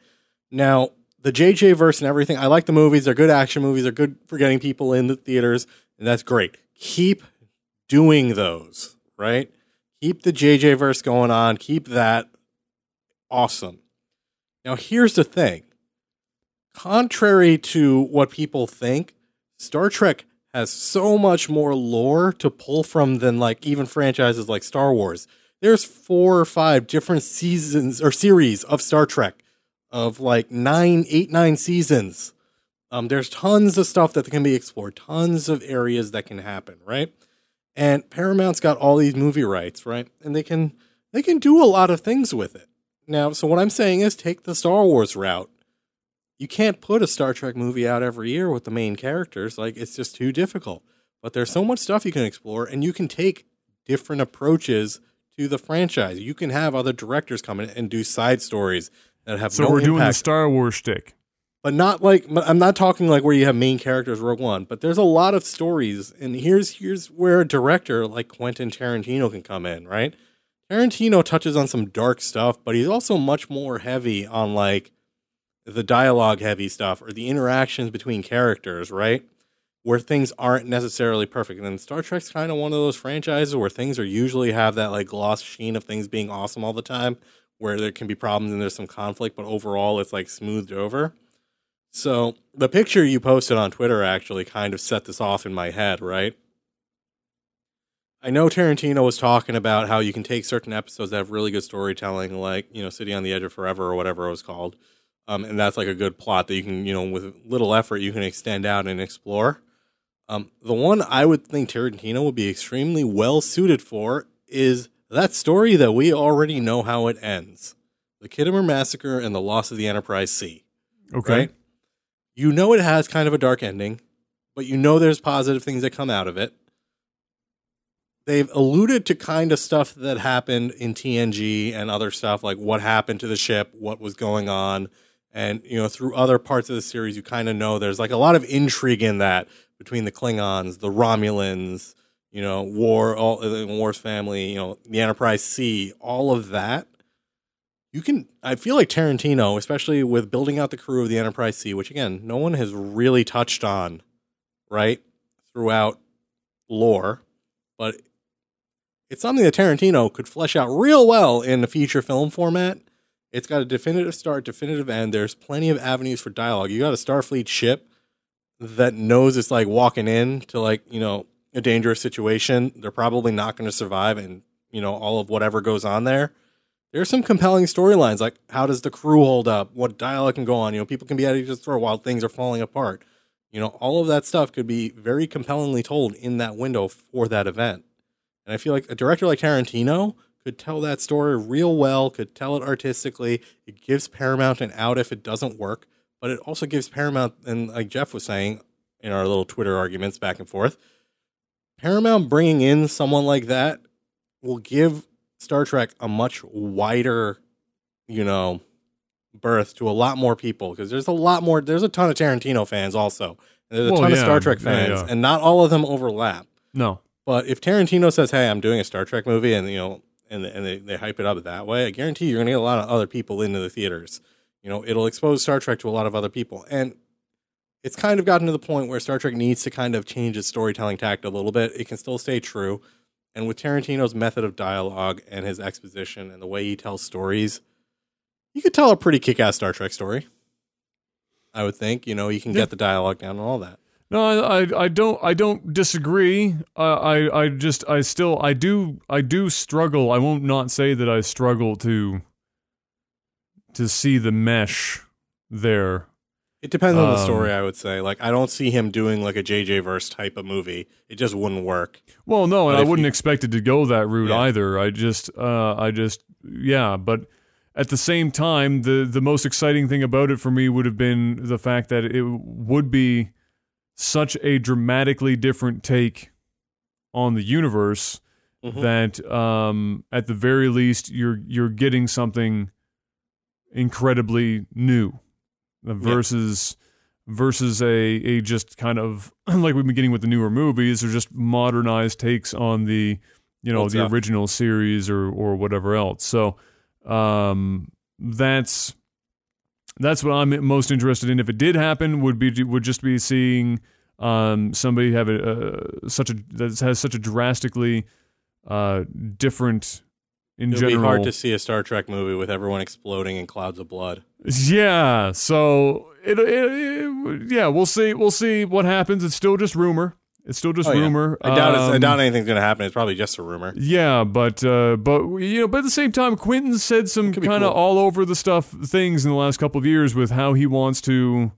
Now the JJ verse and everything. I like the movies. They're good action movies. They're good for getting people in the theaters, and that's great. Keep doing those, right? Keep the JJ verse going on. Keep that awesome. Now here's the thing. Contrary to what people think, Star Trek has so much more lore to pull from than like even franchises like Star Wars. There's four or five different seasons or series of Star Trek of like nine, eight, nine seasons. Um, there's tons of stuff that can be explored, tons of areas that can happen, right? And Paramount's got all these movie rights, right? And they can they can do a lot of things with it. Now, so what I'm saying is take the Star Wars route you can't put a Star Trek movie out every year with the main characters. Like it's just too difficult. But there's so much stuff you can explore, and you can take different approaches to the franchise. You can have other directors come in and do side stories that have So no we're doing the Star Wars shtick. but not like I'm not talking like where you have main characters Rogue One. But there's a lot of stories, and here's here's where a director like Quentin Tarantino can come in, right? Tarantino touches on some dark stuff, but he's also much more heavy on like the dialogue heavy stuff or the interactions between characters, right? Where things aren't necessarily perfect. And then Star Trek's kind of one of those franchises where things are usually have that like gloss sheen of things being awesome all the time, where there can be problems and there's some conflict, but overall it's like smoothed over. So the picture you posted on Twitter actually kind of set this off in my head, right? I know Tarantino was talking about how you can take certain episodes that have really good storytelling, like, you know, City on the Edge of Forever or whatever it was called. Um, and that's like a good plot that you can, you know, with little effort, you can extend out and explore. Um, the one I would think Tarantino would be extremely well suited for is that story that we already know how it ends the Khitomer Massacre and the Loss of the Enterprise C. Okay. Right? You know it has kind of a dark ending, but you know there's positive things that come out of it. They've alluded to kind of stuff that happened in TNG and other stuff, like what happened to the ship, what was going on. And, you know, through other parts of the series, you kind of know there's like a lot of intrigue in that between the Klingons, the Romulans, you know, Worf, all uh, Worf's family, you know, the Enterprise C, all of that. You can, I feel like Tarantino, especially with building out the crew of the Enterprise C, which again, no one has really touched on, right, throughout lore, but it's something that Tarantino could flesh out real well in a feature film format. It's got a definitive start, definitive end. There's plenty of avenues for dialogue. You got a Starfleet ship that knows it's like walking in to like, you know, a dangerous situation. They're probably not going to survive and, you know, all of whatever goes on there. There's some compelling storylines like how does the crew hold up? What dialogue can go on? You know, people can be at each other's throat while things are falling apart. You know, all of that stuff could be very compellingly told in that window for that event. And I feel like a director like Tarantino could tell that story real well, could tell it artistically. It gives Paramount an out if it doesn't work, but it also gives Paramount, and like Jeff was saying in our little Twitter arguments back and forth, Paramount bringing in someone like that will give Star Trek a much wider, you know, birth to a lot more people because there's a lot more. There's a ton of Tarantino fans also. And there's a Well, ton of Star Trek yeah, fans, yeah. and not all of them overlap. No. But if Tarantino says, "Hey, I'm doing a Star Trek movie," and you know, and and they, they hype it up that way, I guarantee you're going to get a lot of other people into the theaters. You know, it'll expose Star Trek to a lot of other people, and it's kind of gotten to the point where Star Trek needs to kind of change its storytelling tact a little bit. It can still stay true, and with Tarantino's method of dialogue and his exposition and the way he tells stories, you could tell a pretty kick-ass Star Trek story. I would think. You know, you can Yeah. get the dialogue down and all that. No, I, I, I don't, I don't disagree. I, I, I just, I still, I do, I do struggle. I won't not say that I struggle to, to see the mesh there. It depends on the Um, story, I would say. Like, I don't see him doing like a JJ verse type of movie. It just wouldn't work. Well, no, and I wouldn't you- expect it to go that route Yeah. either. I just, uh, I just, yeah, but at the same time, the the most exciting thing about it for me would have been the fact that it would be such a dramatically different take on the universe Mhm. that um, at the very least you're you're getting something incredibly new uh, versus versus a a just kind of like we've been getting with the newer movies or just modernized takes on the you know the original series or or whatever else. So um that's that's what I'm most interested in. If it did happen would be would just be seeing um somebody have a uh, such a that has such a drastically uh different in It'll general be hard to see a Star Trek movie with everyone exploding in clouds of blood. yeah, so it, it, it- yeah, we'll see. We'll see what happens. It's still just rumor. It's still just Oh, yeah. rumor. I doubt, it's, I Um, doubt anything's going to happen. It's probably just a rumor. Yeah, but uh, but you know, but at the same time, Quentin said some kind of cool. all over the stuff things in the last couple of years with how he wants to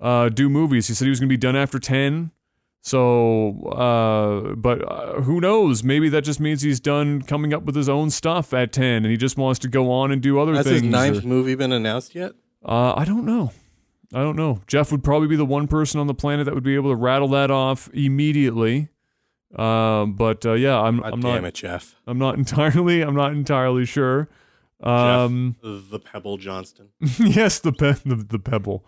uh, do movies. He said he was going to be done after ten. So, uh, but uh, who knows? Maybe that just means he's done coming up with his own stuff at ten, and he just wants to go on and do other Has things. his ninth or- movie been announced yet? Uh, I don't know. I don't know. Jeff would probably be the one person on the planet that would be able to rattle that off immediately. Um, but uh, yeah, I'm I'm damn not it, Jeff. I'm not entirely I'm not entirely sure. Um, The Pebble Johnson. yes, the, pe- the the pebble.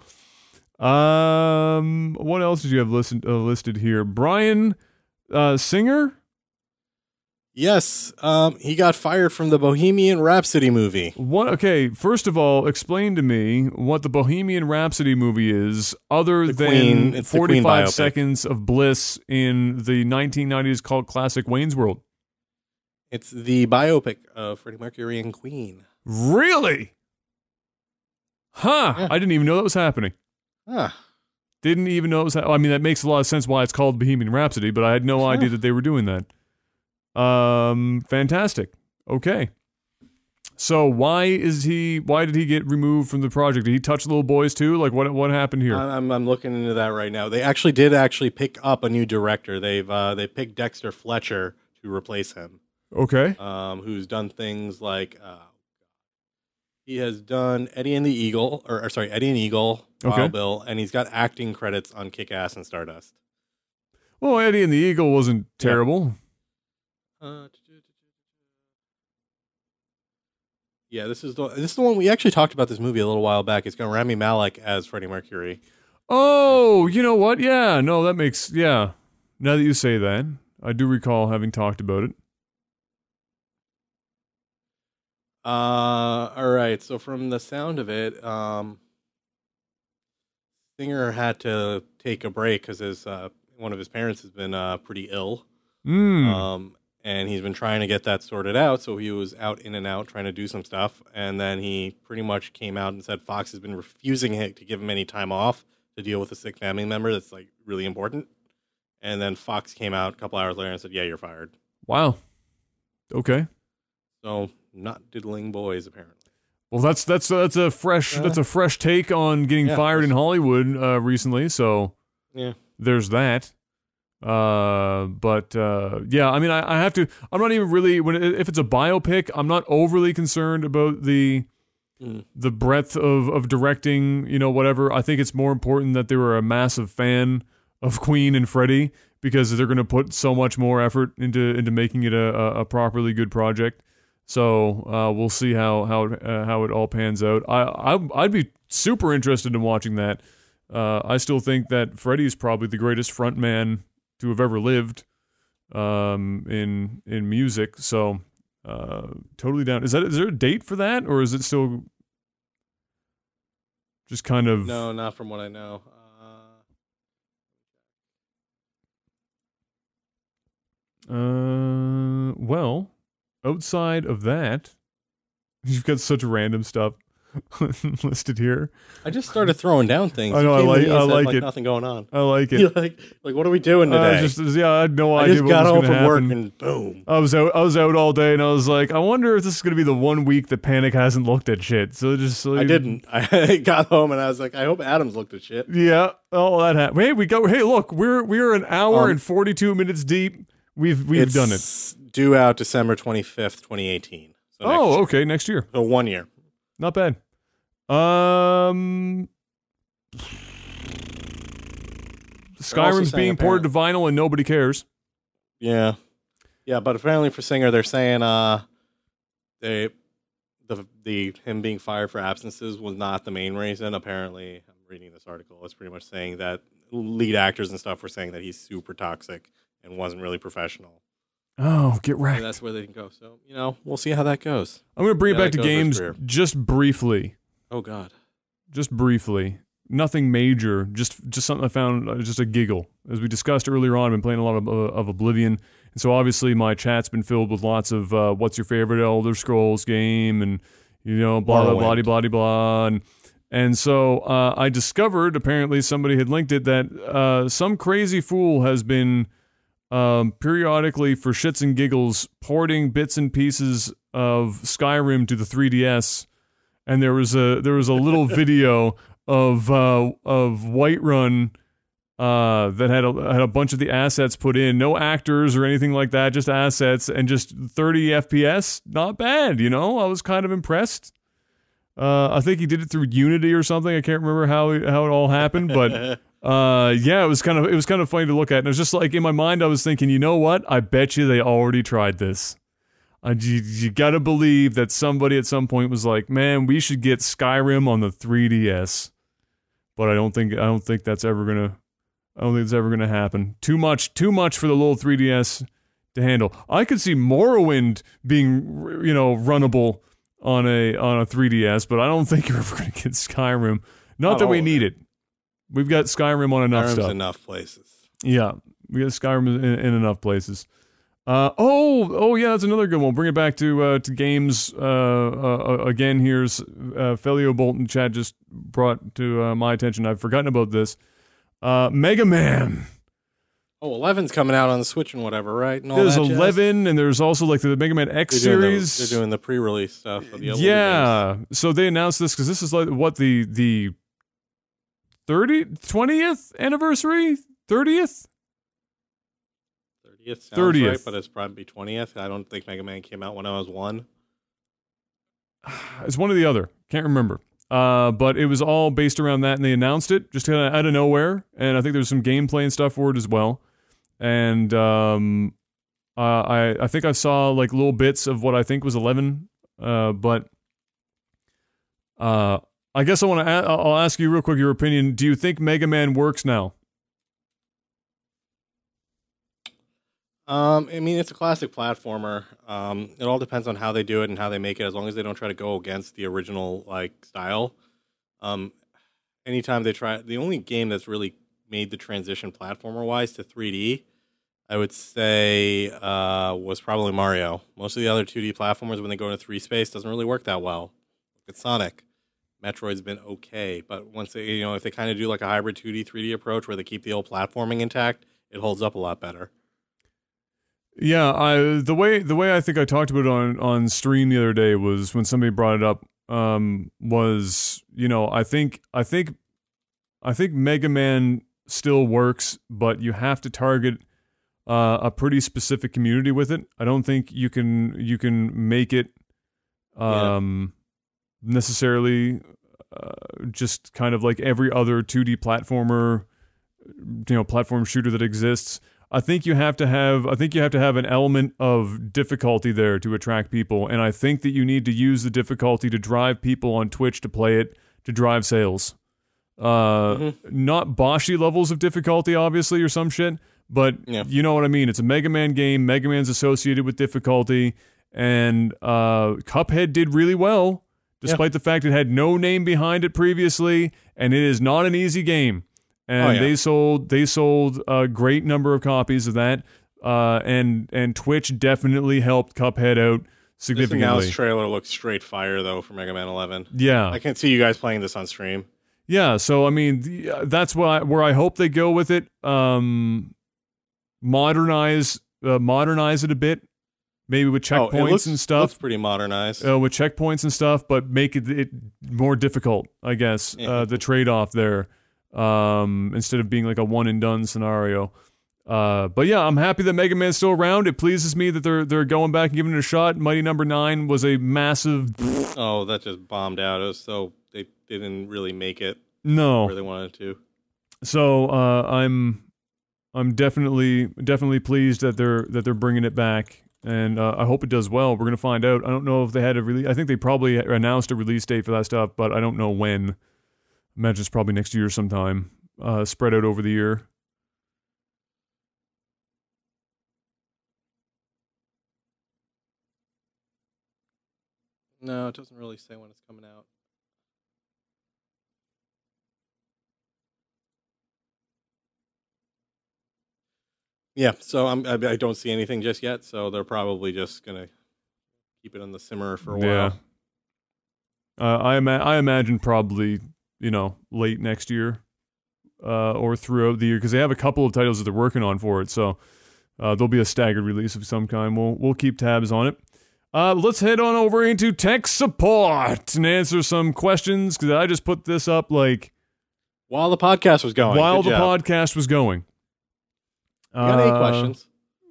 Um, what else did you have listed uh, listed here? Brian uh, Singer. Yes, um, he got fired from the Bohemian Rhapsody movie. What? Okay, first of all, explain to me what the Bohemian Rhapsody movie is, other The than Queen- it's the Queen 45 seconds of bliss in the 1990s cult classic Wayne's World. It's the biopic of Freddie Mercury and Queen. Really? Huh? Yeah. I didn't even know that was happening. Ah, Didn't even know it was. I mean, that makes a lot of sense why it's called Bohemian Rhapsody, but I had no Huh. idea that they were doing that. Um, fantastic. Okay. So why is he? Why did he get removed from the project? Did he touch little boys too? Like what? What happened here? I'm I'm looking into that right now. They actually did actually pick up a new director. They've uh, they picked Dexter Fletcher to replace him. okay. um, who's done things like uh, he has done Eddie and the Eagle, or, or sorry, Eddie and Eagle, Wild Okay. Bill, and he's got acting credits on Kick Ass and Stardust. Well, Eddie and the Eagle wasn't terrible. Uh, yeah, this is the this is the one we actually talked about this movie a little while back. It's got Rami Malek as Freddie Mercury. Oh, you know what? Yeah, no, that makes yeah. Now that you say that, I do recall having talked about it. Uh, all right. So from the sound of it, um, Singer had to take a break because his uh, one of his parents has been uh, pretty ill. Mm. Um, and he's been trying to get that sorted out. So he was out in and out trying to do some stuff, and then he pretty much came out and said Fox has been refusing to give him any time off to deal with a sick family member that's like really important. And then Fox came out a couple hours later and said, "Yeah, you're fired." Wow. Okay. So not diddling boys apparently. Well, that's that's that's a fresh Uh, that's a fresh take on getting yeah, fired in Hollywood uh, recently. So Yeah. there's that. Uh, but uh, yeah, I mean, I, I have to. I'm not even really when if it's a biopic, I'm not overly concerned about the Mm. the breadth of of directing. You know, whatever. I think it's more important that they were a massive fan of Queen and Freddie because they're going to put so much more effort into into making it a, a, a properly good project. So uh, we'll see how how it, uh, how it all pans out. I, I I'd be super interested in watching that. Uh, I still think that Freddie is probably the greatest frontman to have ever lived um, in in music. So uh, totally down. Is that is there a date for that, or is it still just kind of No, not from what I know. Uh, Uh, well, outside of that, you've got such random stuff listed here. I just started throwing down things. I know, I like- I like it. Nothing going on. I like it. You're like, like, what are we doing today? just yeah, I had no I idea just got home from work and boom. I was out. I was out all day, and I was like, I wonder if this is going to be the one week that Panic hasn't looked at shit. So just I didn't. I got home and I was like, I hope Adams looked at shit. Yeah. Oh, that happened. Hey, we go. Hey, look, we're we're an hour Um, and forty two minutes deep. We've we've done it. Due out December twenty fifth, twenty eighteen. So Oh, year. okay, next year. So one year. Not bad. Um, Skyrim's being ported to vinyl and nobody cares. Yeah, yeah, but apparently for Singer, they're saying uh, they the the him being fired for absences was not the main reason. Apparently, I'm reading this article. It's pretty much saying that lead actors and stuff were saying that he's super toxic and wasn't really professional. Oh, get wrecked. that's where they can go. So you know, we'll see how that goes. I'm gonna bring it back to that goes for his games just briefly. Oh God. just briefly nothing major just just something i found uh, just a giggle as we discussed earlier on i've been playing a lot of, uh, of oblivion and so obviously my chat's been filled with lots of uh, what's your favorite elder scrolls game and you know blah blah blah blah blah blah and and so uh, I discovered, apparently somebody had linked it, that uh, some crazy fool has been um, periodically, for shits and giggles, porting bits and pieces of Skyrim to the 3DS. And there was a there was a little video of uh, of Whiterun uh, that had a, had a bunch of the assets put in, no actors or anything like that, just assets and just 30 FPS. Not bad, you know. I was kind of impressed. Uh, I think he did it through Unity or something. I can't remember how how it all happened, but uh, yeah, it was kind of it was kind of funny to look at. And it was just like in my mind, I was thinking, you know what? I bet you they already tried this. Uh, you, you got to believe that somebody at some point was like, "Man, we should get Skyrim on the 3DS." But I don't think I don't think that's ever gonna I don't think it's ever gonna happen. Too much too much for the little 3DS to handle. I could see Morrowind being you know runnable on a on a 3DS, but I don't think you're ever gonna get Skyrim. Not that we need it. We've got Skyrim on enough Skyrim's stuff. enough places. Yeah, we got Skyrim in, in enough places. Uh, oh, oh yeah, that's another good one. Bring it back to uh, to games uh, uh, again. Here's uh, Felio Bolton Chad just brought to uh, my attention. I've forgotten about this. Uh, Mega Man. Oh, 11's coming out on the Switch and whatever, right? And There's that jazz? 11, and there's also like the Mega Man X They're doing, the, series. they're doing the pre-release stuff. Of the other games. yeah, so they announced this because this is like what the the 30 20th anniversary, 30th. 30th sounds 30th. right, but it's probably 20th. I don't think Mega Man came out when I was one. It's one or the other. Can't remember. Uh, but it was all based around that, and they announced it just kind of out of nowhere. And I think there's some gameplay and stuff for it as well. And um, uh, I I think I saw like little bits of what I think was 11. Uh, but uh, I guess I want to. I'll ask you real quick your opinion. Do you think Mega Man works now? Um, I mean, it's a classic platformer. Um, it all depends on how they do it and how they make it. As long as they don't try to go against the original like style. Um, anytime they try, the only game that's really made the transition platformer wise to 3D, I would say uh, was probably Mario. Most of the other 2D platformers, when they go into three space, doesn't really work that well. At Sonic. Metroid's been okay, but once they, you know, if they kind of do like a hybrid 2D, 3D approach where they keep the old platforming intact, it holds up a lot better. Yeah, I the way the way I think I talked about it on on stream the other day was when somebody brought it up. Um, was you know I think I think I think Mega Man still works, but you have to target uh, a pretty specific community with it. I don't think you can you can make it um. Necessarily uh, just kind of like every other 2D platformer, you know, platform shooter that exists. I think you have to have I think you have to have an element of difficulty there to attract people, and I think that you need to use the difficulty to drive people on Twitch to play it to drive sales. Uh, mm-hmm. not Boshy levels of difficulty, obviously, or some shit, but yeah. you know what I mean. It's a Mega Man game. Mega Man's associated with difficulty, and uh, Cuphead did really well, despite yeah. the fact it had no name behind it previously, and it is not an easy game and oh, yeah. they sold they sold a great number of copies of that. Uh, and and Twitch definitely helped Cuphead out significantly. This trailer looks straight fire though for Mega Man 11. Yeah, I can't see you guys playing this on stream. Yeah, so I mean the, uh, that's what I, where I hope they go with it. Um, modernize uh, modernize it a bit, maybe with checkpoints oh, looks, and stuff. Looks pretty modernized. Uh, with checkpoints and stuff, but make it, it more difficult. I guess yeah. uh, the trade off there um, instead of being like a one and done scenario. Uh, but yeah, I'm happy that Mega Man's still around. It pleases me that they're they're going back and giving it a shot. Mighty Number no. Nine was a massive. Oh, that just bombed out. It was so they, they didn't really make it. No, where they wanted to. So uh, I'm I'm definitely definitely pleased that they're that they're bringing it back, and uh, I hope it does well. We're gonna find out. I don't know if they had a release. I think they probably announced a release date for that stuff, but I don't know when imagine it's probably next year sometime, uh, spread out over the year. No, it doesn't really say when it's coming out. Yeah, so I'm, I, I don't see anything just yet. So they're probably just gonna keep it on the simmer for a yeah. while. Uh, I ima- I imagine probably you know, late next year uh, or throughout the year because they have a couple of titles that they're working on for it. So uh, there'll be a staggered release of some kind. We'll we'll keep tabs on it. Uh, let's head on over into tech support and answer some questions because I just put this up like while the podcast was going. While Good the job. podcast was going. Got eight uh, questions.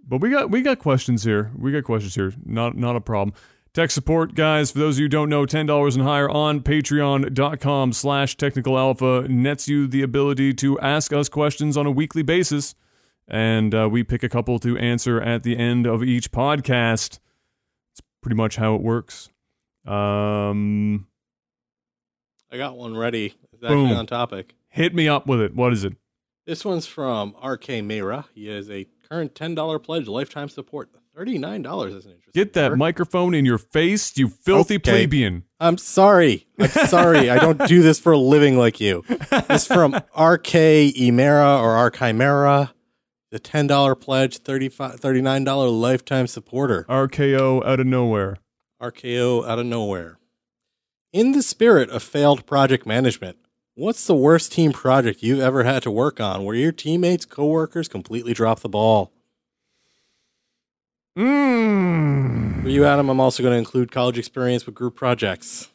But we got we got questions here. We got questions here. Not not a problem. Tech support, guys, for those of you who don't know, $10 and higher on patreon.com slash technical alpha nets you the ability to ask us questions on a weekly basis. And uh, we pick a couple to answer at the end of each podcast. It's pretty much how it works. Um, I got one ready. Boom. on topic. Hit me up with it. What is it? This one's from RK Mera. He has a current $10 pledge, lifetime support. Thirty-nine dollars is an interesting. Get that number. microphone in your face, you filthy okay. plebeian. I'm sorry. I'm sorry. I don't do this for a living like you. This from RK Emera or Archimera. The ten dollar pledge, 35 $39 lifetime supporter. RKO out of nowhere. RKO out of nowhere. In the spirit of failed project management, what's the worst team project you've ever had to work on where your teammates, coworkers completely drop the ball? Mm. For you, Adam, I'm also going to include college experience with group projects.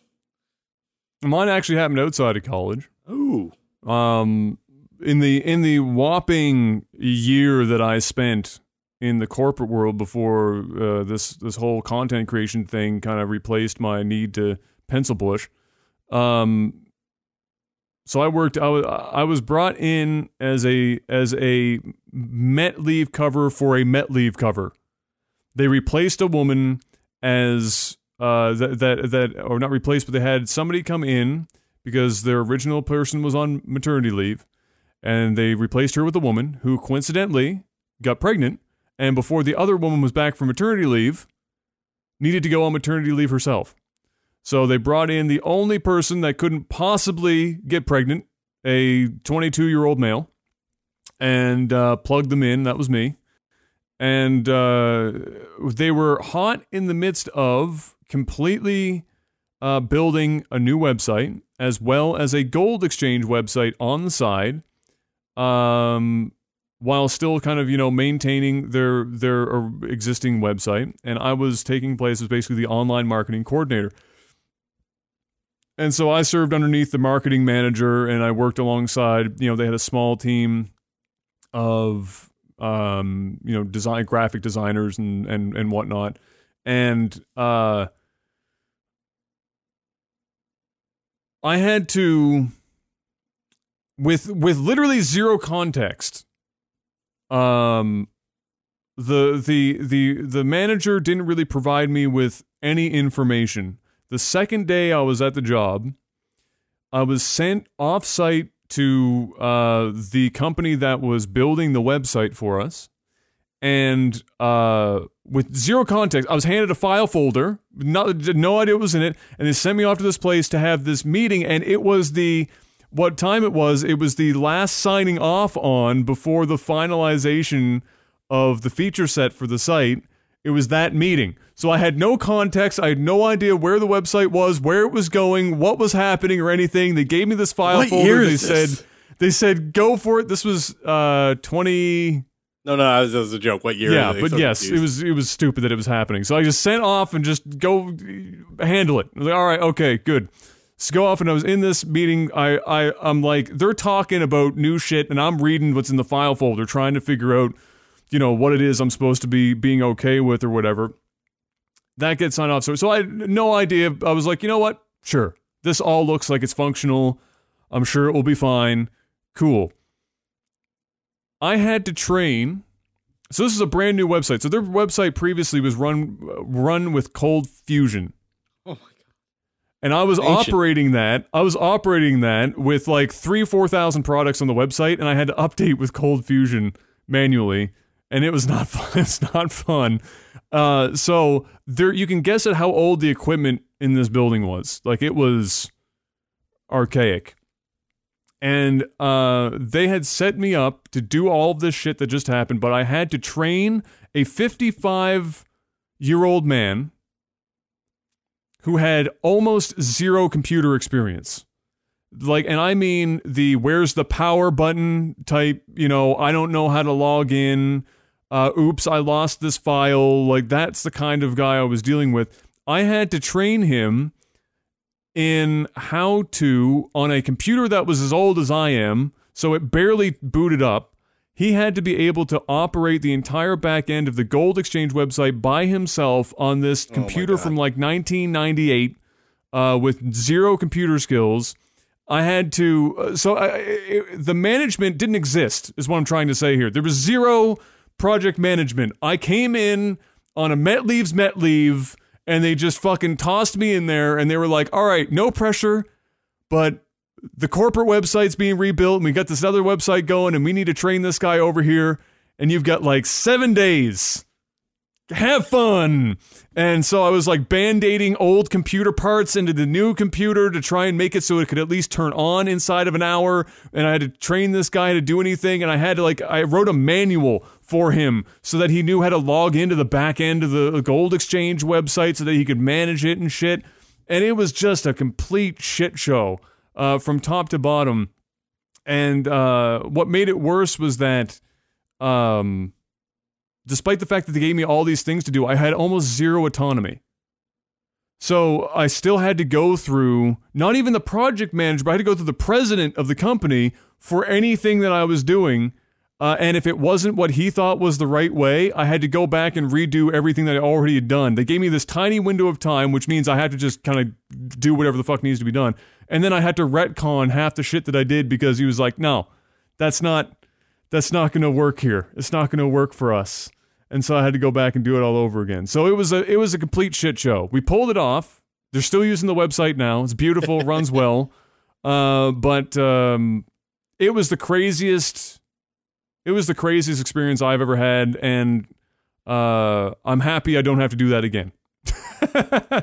Mine actually happened outside of college. Ooh. Um, in the in the whopping year that I spent in the corporate world before uh, this this whole content creation thing kind of replaced my need to pencil push. Um, so I worked. I was I was brought in as a as a Met leave cover for a Met leave cover they replaced a woman as uh, that that that or not replaced, but they had somebody come in because their original person was on maternity leave, and they replaced her with a woman who coincidentally got pregnant, and before the other woman was back from maternity leave, needed to go on maternity leave herself. So they brought in the only person that couldn't possibly get pregnant, a 22 year old male, and uh, plugged them in. That was me and uh, they were hot in the midst of completely uh, building a new website as well as a gold exchange website on the side, um, while still kind of you know maintaining their their existing website. And I was taking place as basically the online marketing coordinator. And so I served underneath the marketing manager, and I worked alongside. You know, they had a small team of um, you know design graphic designers and and and whatnot, and uh, I had to with with literally zero context. Um, the the the the manager didn't really provide me with any information. The second day I was at the job, I was sent off site to uh, the company that was building the website for us. And uh, with zero context, I was handed a file folder, not, no idea what was in it, and they sent me off to this place to have this meeting. And it was the what time it was? It was the last signing off on before the finalization of the feature set for the site. It was that meeting. So I had no context. I had no idea where the website was, where it was going, what was happening, or anything. They gave me this file What folder. they this? said they said go for it. This was uh 20 No, no, that was, that was a joke. What year? yeah, but so yes, confused? it was it was stupid that it was happening. So I just sent off and just go handle it. I was like, all right, okay, good. So go off, and I was in this meeting. I I I'm like, they're talking about new shit, and I'm reading what's in the file folder, trying to figure out, you know, what it is I'm supposed to be being okay with or whatever. That gets signed off. So so I had no idea. I was like, you know what? Sure, this all looks like it's functional. I'm sure it will be fine. Cool. I had to train so this is a brand new website. So their website previously was run run with ColdFusion. Oh my god. And I was Ancient. operating that. I was operating that with like three, four thousand products on the website, and I had to update with ColdFusion manually, and it was not fun. It's not fun. Uh, so there, you can guess at how old the equipment in this building was. Like it was archaic, and uh, they had set me up to do all of this shit that just happened, but I had to train a fifty-five year old man who had almost zero computer experience. Like, and I mean the where's the power button type, you know, I don't know how to log in. Uh, oops, I lost this file. Like, that's the kind of guy I was dealing with. I had to train him in how to, on a computer that was as old as I am, so it barely booted up, he had to be able to operate the entire back end of the Gold Exchange website by himself on this computer God. from like 1998 uh, with zero computer skills. I had to, uh, so I, it, the management didn't exist, is what I'm trying to say here. There was zero project management. I came in on a Met Leaves Met Leave, and they just fucking tossed me in there, and they were like, all right, no pressure, but the corporate website's being rebuilt and we got this other website going and we need to train this guy over here and you've got like seven days have fun and so i was like band-aiding old computer parts into the new computer to try and make it so it could at least turn on inside of an hour and i had to train this guy to do anything and i had to like i wrote a manual for him so that he knew how to log into the back end of the gold exchange website so that he could manage it and shit and it was just a complete shit show uh, from top to bottom. And uh, what made it worse was that, um, despite the fact that they gave me all these things to do, I had almost zero autonomy. So I still had to go through not even the project manager, but I had to go through the president of the company for anything that I was doing. Uh, and if it wasn't what he thought was the right way, I had to go back and redo everything that I already had done. They gave me this tiny window of time, which means I had to just kind of do whatever the fuck needs to be done. And then I had to retcon half the shit that I did because he was like, "No, that's not that's not going to work here. It's not going to work for us." And so I had to go back and do it all over again. So it was a it was a complete shit show. We pulled it off. They're still using the website now. It's beautiful, runs well. Uh, but um, it was the craziest it was the craziest experience I've ever had, and uh, I'm happy I don't have to do that again.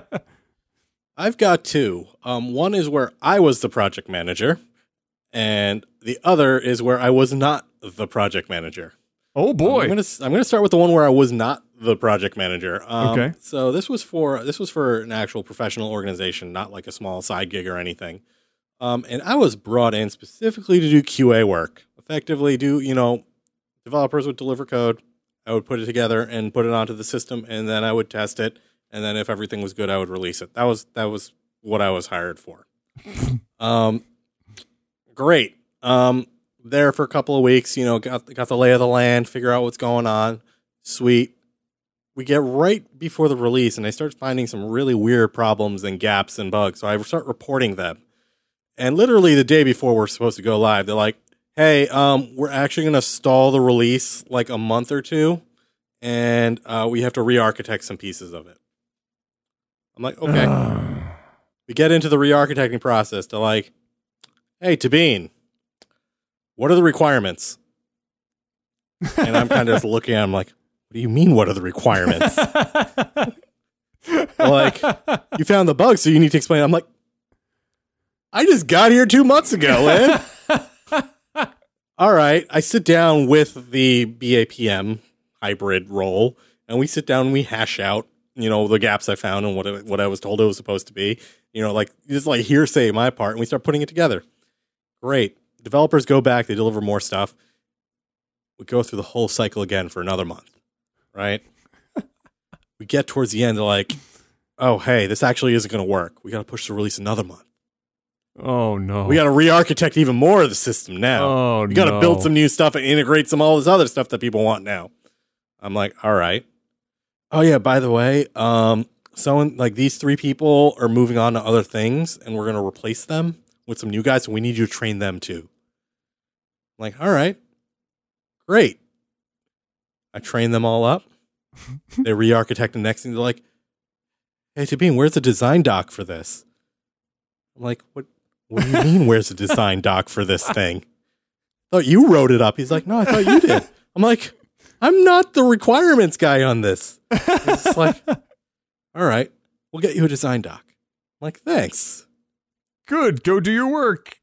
I've got two. Um, one is where I was the project manager, and the other is where I was not the project manager. Oh boy. I'm gonna I'm gonna start with the one where I was not the project manager. Um, Okay. So this was for this was for an actual professional organization, not like a small side gig or anything. Um, and I was brought in specifically to do QA work, effectively do you know, developers would deliver code, I would put it together and put it onto the system, and then I would test it, and then if everything was good, I would release it. That was that was what I was hired for. um, great. Um, there for a couple of weeks, you know, got got the lay of the land, figure out what's going on. Sweet. We get right before the release, and I start finding some really weird problems and gaps and bugs. So I start reporting them. And literally the day before we're supposed to go live, they're like, "Hey, um, we're actually going to stall the release like a month or two, and uh, we have to re-architect some pieces of it." I'm like, "Okay." we get into the re-architecting process. They're like, "Hey, Tabin, what are the requirements?" And I'm kind of just looking at him like, "What do you mean? What are the requirements?" like, you found the bug, so you need to explain. I'm like, I just got here two months ago, man. All right. I sit down with the BAPM hybrid role, and we sit down and we hash out, you know, the gaps I found and what it, what I was told it was supposed to be. You know, like just like hearsay my part, and we start putting it together. Great. Developers go back, they deliver more stuff. We go through the whole cycle again for another month, right? we get towards the end, they're like, "Oh, hey, this actually isn't going to work. We got to push the release another month. Oh no. We got to re-architect even more of the system now. Oh we got to no. build some new stuff and integrate some all this other stuff that people want now." I'm like, "All right." Oh yeah, by the way, um, someone like these three people are moving on to other things, and we're going to replace them with some new guys. So we need you to train them too. I'm like, all right, great. I train them all up. they re-architect the next thing. They're like, "Hey, Tabin, where's the design doc for this?" I'm like, "What? What do you mean? Where's the design doc for this thing?" thought you wrote it up. He's like, "No, I thought you did." I'm like, "I'm not the requirements guy on this." It's like, "All right, we'll get you a design doc." I'm like, "Thanks." Good. Go do your work.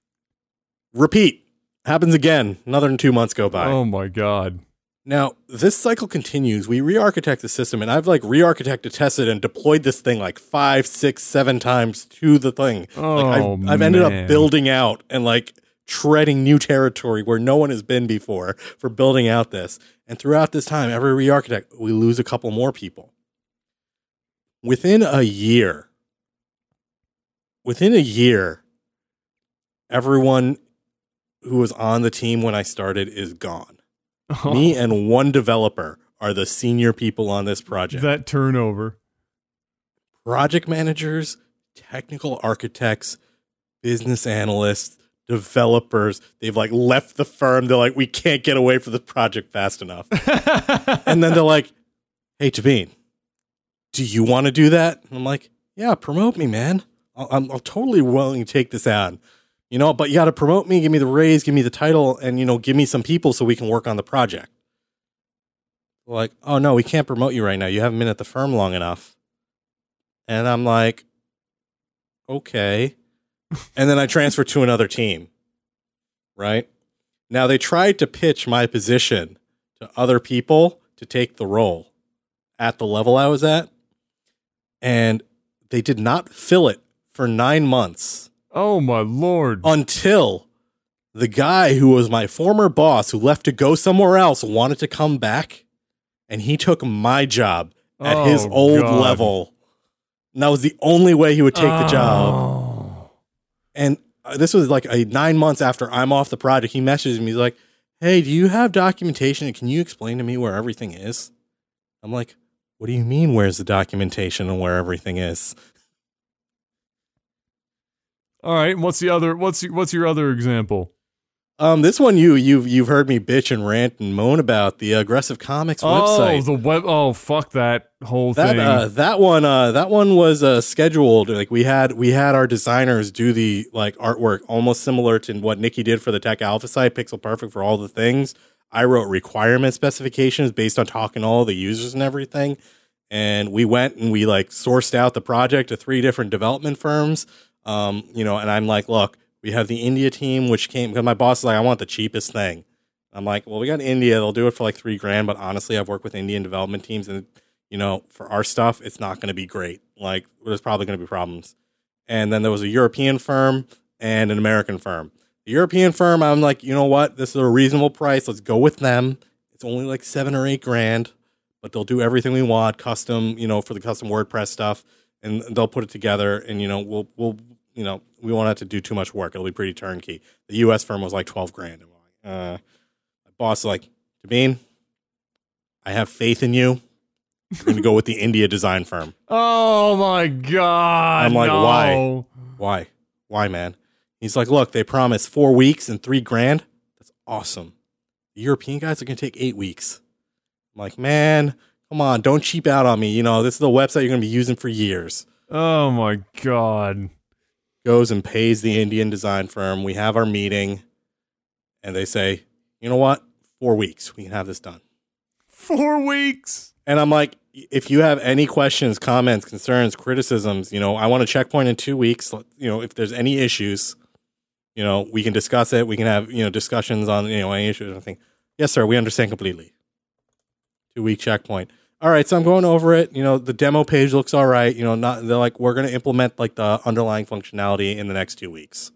Repeat. Happens again. Another two months go by. Oh my god. Now, this cycle continues. We re architect the system, and I've like re architected, tested, and deployed this thing like five, six, seven times to the thing. Oh, like I've, oh, I've ended up building out and like treading new territory where no one has been before for building out this. And throughout this time, every re architect, we lose a couple more people. Within a year, within a year, everyone who was on the team when I started is gone. Me and one developer are the senior people on this project. that turnover. project managers, technical architects, business analysts, developers, they've like left the firm. They're like, we can't get away from the project fast enough. and then they're like, hey, Tabin, do you want to do that? And I'm like, yeah, promote me, man. I'll, I'm, I'm totally willing to take this on. You know, but you got to promote me, give me the raise, give me the title, and, you know, give me some people so we can work on the project. Like, oh, no, we can't promote you right now. You haven't been at the firm long enough. And I'm like, okay. and then I transfer to another team. Right? Now they tried to pitch my position to other people to take the role at the level I was at. And they did not fill it for nine months oh my lord. until the guy who was my former boss who left to go somewhere else wanted to come back and he took my job at his Oh, old God. level. And that was the only way he would take the job. Oh. And uh, this was like a nine months after I'm off the project. He messages me. He's like, Hey, do you have documentation? Can you explain to me where everything is? I'm like, What do you mean, where's the documentation and where everything is? All right. and What's the other? What's what's your other example? Um, this one you you've you've heard me bitch and rant and moan about the aggressive comics Oh, website. the web. Oh, fuck that whole that thing. uh, that one uh, that one was uh, scheduled. Like we had we had our designers do the like artwork almost similar to what Nikki did for the Tech Alpha site, Pixel Perfect for all the things. I wrote requirement specifications based on talking to all the users and everything. And we went and we like sourced out the project to three different development firms. Um, you know, and I'm like, look, we have the India team, which came because my boss is like, I want the cheapest thing. I'm like, well, we got India. They'll do it for like three grand. But honestly, I've worked with Indian development teams, and you know, for our stuff, it's not going to be great. Like, there's probably going to be problems. And then there was a European firm and an American firm. The European firm, I'm like, you know what? This is a reasonable price. Let's go with them. It's only like seven or eight grand, but they'll do everything we want, custom, you know, for the custom WordPress stuff, and they'll put it together. And you know, we'll we'll you know, we won't have to do too much work. It'll be pretty turnkey. The U.S. firm was like twelve grand. I'm like, uh, my boss is like, Tabin, I have faith in you. We're going to go with the India design firm. Oh my god! I'm like, no. why? Why? Why, man? He's like, look, they promised four weeks and three grand. That's awesome. The European guys are going to take eight weeks. I'm like, man, come on, don't cheap out on me. You know, this is the website you're going to be using for years. Oh my god! Goes and pays the Indian design firm. We have our meeting, and they say, you know what? Four weeks. We can have this done. Four weeks. And I'm like, if you have any questions, comments, concerns, criticisms, you know, I want a checkpoint in two weeks. You know, if there's any issues, you know, we can discuss it. We can have, you know, discussions on, you know, any issues. I think, yes, sir, we understand completely. Two week checkpoint. All right, so I'm going over it. You know, the demo page looks all right. You know, not they're like we're going to implement like the underlying functionality in the next two weeks.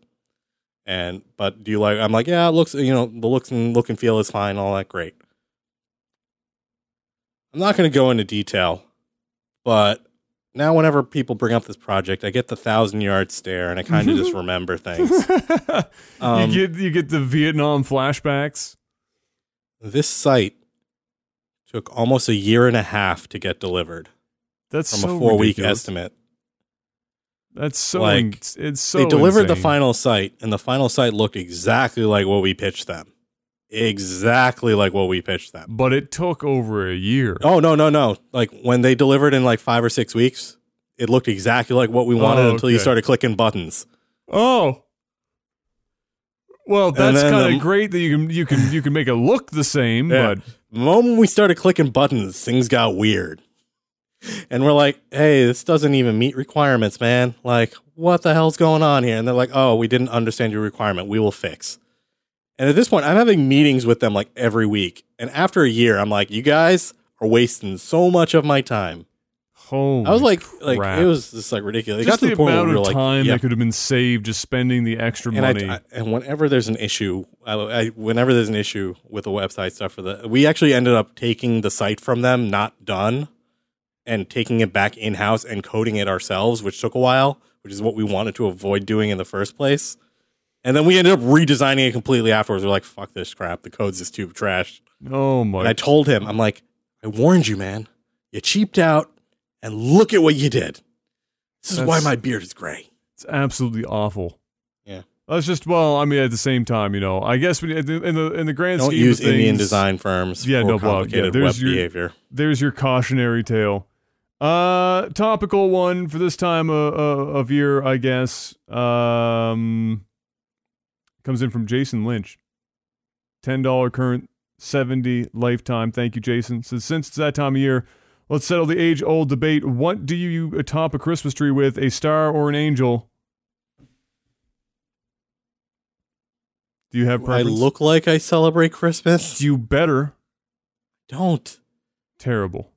And but do you like? I'm like, yeah, it looks. You know, the looks and look and feel is fine. All that great. I'm not going to go into detail, but now whenever people bring up this project, I get the thousand yard stare, and I kind of just remember things. Um, you get you get the Vietnam flashbacks. this site took almost a year and a half to get delivered That's from so a four week estimate. That's so Like, ins- it's so they delivered the final site, and the final site looked exactly like what we pitched them. Exactly like what we pitched them. but it took over a year. Oh no, no, no! Like when they delivered in like five or six weeks, it looked exactly like what we oh, wanted Oh, until you started clicking buttons. Oh. Well, that's kind the- of great that you can you can you can make it look the same, Yeah. but The moment we started clicking buttons, things got weird. And we're like, hey, this doesn't even meet requirements, man. Like, what the hell's going on here? And they're like, oh, we didn't understand your requirement. We will fix. And at this point, I'm having meetings with them like every week. And after a year, I'm like, you guys are wasting so much of my time. Holy I was like, like crap. it was just like ridiculous. It just got to the the, point where amount we were of like, time yeah. that could have been saved just spending the extra and money. I, I- and whenever there's an issue, I, I, whenever there's an issue with the website stuff for the, we actually ended up taking the site from them, not done, and taking it back in house and coding it ourselves, which took a while, which is what we wanted to avoid doing in the first place. And then we ended up redesigning it completely afterwards. We're like, fuck this crap. The code's just too trash. oh my And I told him, I'm like, I warned you, man. You cheaped out, and look at what you did. This is why my beard is gray. It's absolutely awful. Yeah. That's just well. I mean, at the same time, you know, I guess when, in the in the, in the grand Don't scheme use of things, Indian design firms Yeah, for no, well, yeah, there's web your- behavior. There's your cautionary tale. Uh, topical one for this time of, of year, I guess. Um, comes in from Jason Lynch. Ten dollar current, seventy lifetime. Thank you, Jason. So since it's that time of year, let's settle the age old debate. What do you top a Christmas tree with? A star or an angel? Do you have I look like I celebrate Christmas. You better. Don't. Terrible.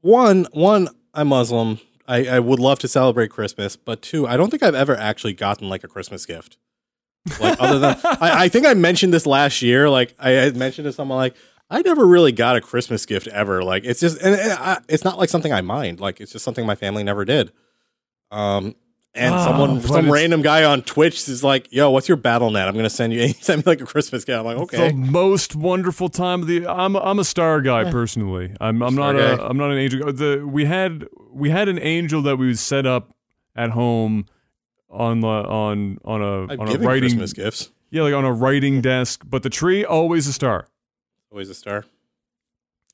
One, one, I'm Muslim. I, I would love to celebrate Christmas, but two, I don't think I've ever actually gotten like a Christmas gift. Like other than I, I think I mentioned this last year. Like I had mentioned to someone like I never really got a Christmas gift ever. Like it's just and, and I, it's not like something I mind. Like it's just something my family never did. Um, and Oh, someone, some random guy on Twitch is like, "Yo, what's your Battle.net? I'm gonna send you." He sent me like a Christmas gift. I'm like, okay. The most wonderful time of the. I'm I'm a star guy personally. I'm I'm Star not a guy. I'm not an angel. The we had we had an angel that we would set up at home on the on on a I've on a writing Christmas gifts. yeah like on a writing desk. But the tree always a star. Always a star.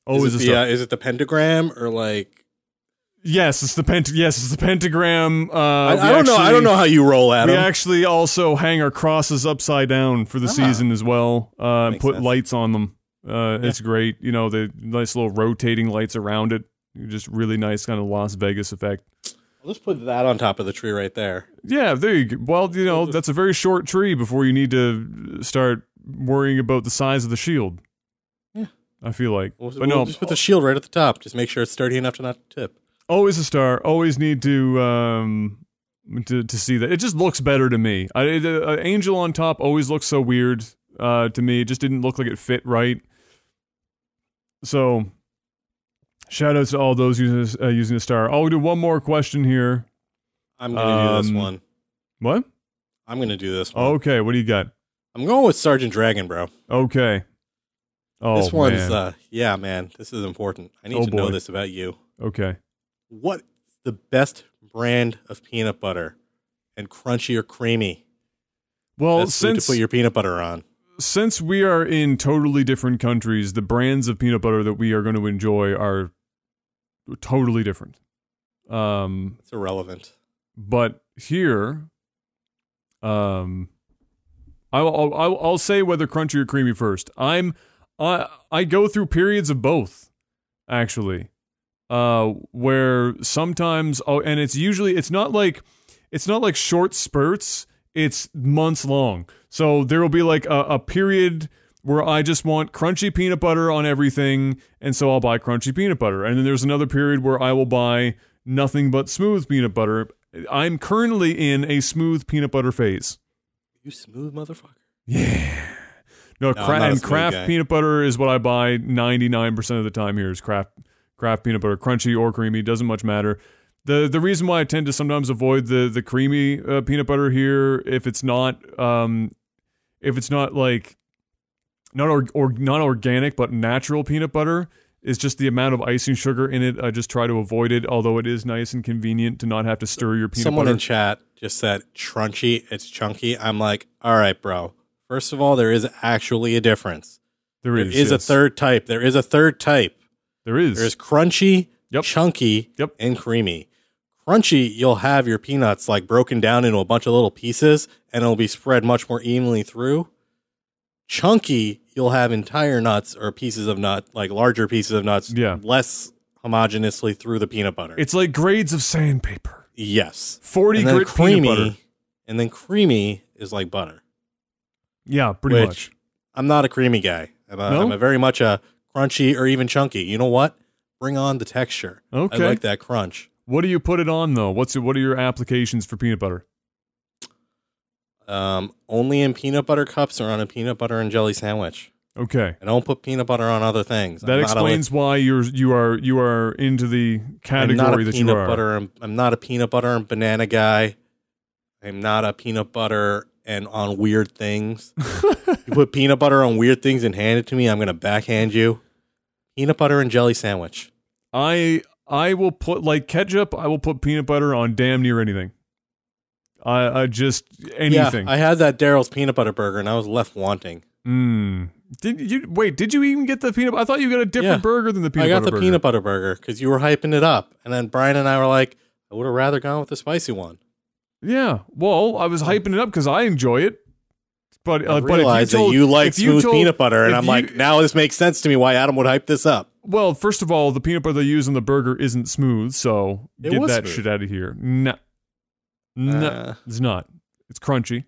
Always is a it the, star. uh, is it the pentagram or like? yes, it's the pent. Yes, it's the pentagram. Uh, I, I don't know. I don't know how you roll at We actually also hang our crosses upside down for the Ah. season as well. Uh, and put sense. lights on them. Uh, It's great. You know, the nice little rotating lights around it. Just really nice kind of Las Vegas effect. I'll just put that on top of the tree right there. Yeah, there you go. Well, you know, that's a very short tree before you need to start worrying about the size of the shield. I feel like, We'll, but no, just put the shield right at the top. Just make sure it's sturdy enough to not tip. always a star. Always need to um to to see that. It just looks better to me. I, it, uh, angel on top always looks so weird uh to me. It just didn't look like it fit right. So, shout outs to all those using uh, using a star. I'll do one more question here. I'm gonna do this Um, one. What? I'm gonna do this one. Okay, what do you got? I'm going with Sergeant Dragon, bro. Okay. Oh, this one's man. uh yeah, man. This is important. I need Oh, to know this about you. okay. What the best brand of peanut butter and crunchy or creamy? Well, food since to put your peanut butter on. since we are in totally different countries, the brands of peanut butter that we are going to enjoy are totally different. Um, It's irrelevant. but here, um, I'll I'll I'll say whether crunchy or creamy first. I'm I I go through periods of both, actually, uh, where sometimes oh, and it's usually it's not like it's not like short spurts. It's months long. So there will be like a, a period where I just want crunchy peanut butter on everything, and so I'll buy crunchy peanut butter. And then there's another period where I will buy nothing but smooth peanut butter. I'm currently in a smooth peanut butter phase. You smooth motherfucker. Yeah. No, No, cra- I'm not a and Kraft peanut butter is what I buy 99% of the time here is Kraft Kraft peanut butter, crunchy or creamy, doesn't much matter. The the reason why I tend to sometimes avoid the the creamy uh, peanut butter here if it's not um if it's not like not or, or not organic but natural peanut butter is just the amount of icing sugar in it. I just try to avoid it, although it is nice and convenient to not have to stir your peanut Someone butter. Someone in chat just said crunchy, it's chunky. I'm like, all right, bro. First of all, there is actually a difference. there There is, is a third type. There is a third type. There is. There is crunchy, Yep. chunky, Yep. and creamy. Crunchy, you'll have your peanuts like broken down into a bunch of little pieces and it'll be spread much more evenly through. Chunky, you'll have entire nuts or pieces of nut, like larger pieces of nuts, Yeah. less homogeneously through the peanut butter. it's like grades of sandpaper. yes. 40 And then grit peanut butter. creamy, and then creamy is like butter. Yeah, pretty which much. I'm not a creamy guy. I'm a, No? I'm a very much a crunchy or even chunky. You know what? Bring on the texture. Okay. I like that crunch. What do you put it on though? What's what are your applications for peanut butter? Um, only in peanut butter cups or on a peanut butter and jelly sandwich. Okay. I don't put peanut butter on other things. That I'm explains why you're you are you are into the category that you are. butter. and- I'm not a peanut butter and banana guy. I'm not a peanut butter and on weird things. you put peanut butter on weird things and hand it to me, I'm gonna backhand you. Peanut butter and jelly sandwich. I I will put like ketchup. I will put peanut butter on damn near anything. I I just anything. Yeah, I had that Daryl's peanut butter burger and I was left wanting. mm. Did you wait? Did you even get the peanut? I thought you got a different Yeah. burger than the peanut butter. I got the burger. peanut butter burger because you were hyping it up, and then Brian and I were like, "I would have rather gone with the spicy one." Yeah. Well, I was hyping it up because I enjoy it. But I uh, but if you realized told, that you like if you smooth told- peanut butter, and I'm you- like, now this makes sense to me why Adam would hype this up. Well, first of all, the peanut butter they use in the burger isn't smooth, so It get that smooth. shit out of here. No, no, Uh, it's not. It's crunchy.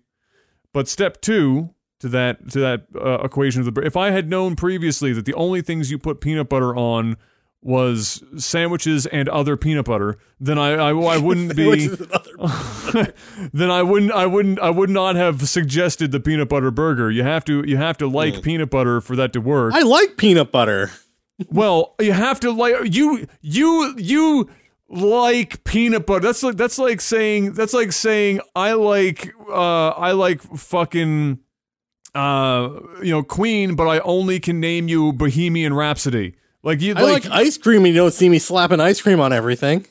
But step two to that to that uh, equation of the bur- if I had known previously that the only things you put peanut butter on was sandwiches and other peanut butter, then I I, I wouldn't be. then I wouldn't I wouldn't I would not have suggested the peanut butter burger. You have to you have to like Mm. peanut butter for that to work. I like peanut butter. Well, you have to like you you you like peanut butter. That's like that's like saying that's like saying I like uh I like fucking uh you know Queen, but I only can name you Bohemian Rhapsody. Like you I like, like, ice cream, and you don't see me slapping ice cream on everything.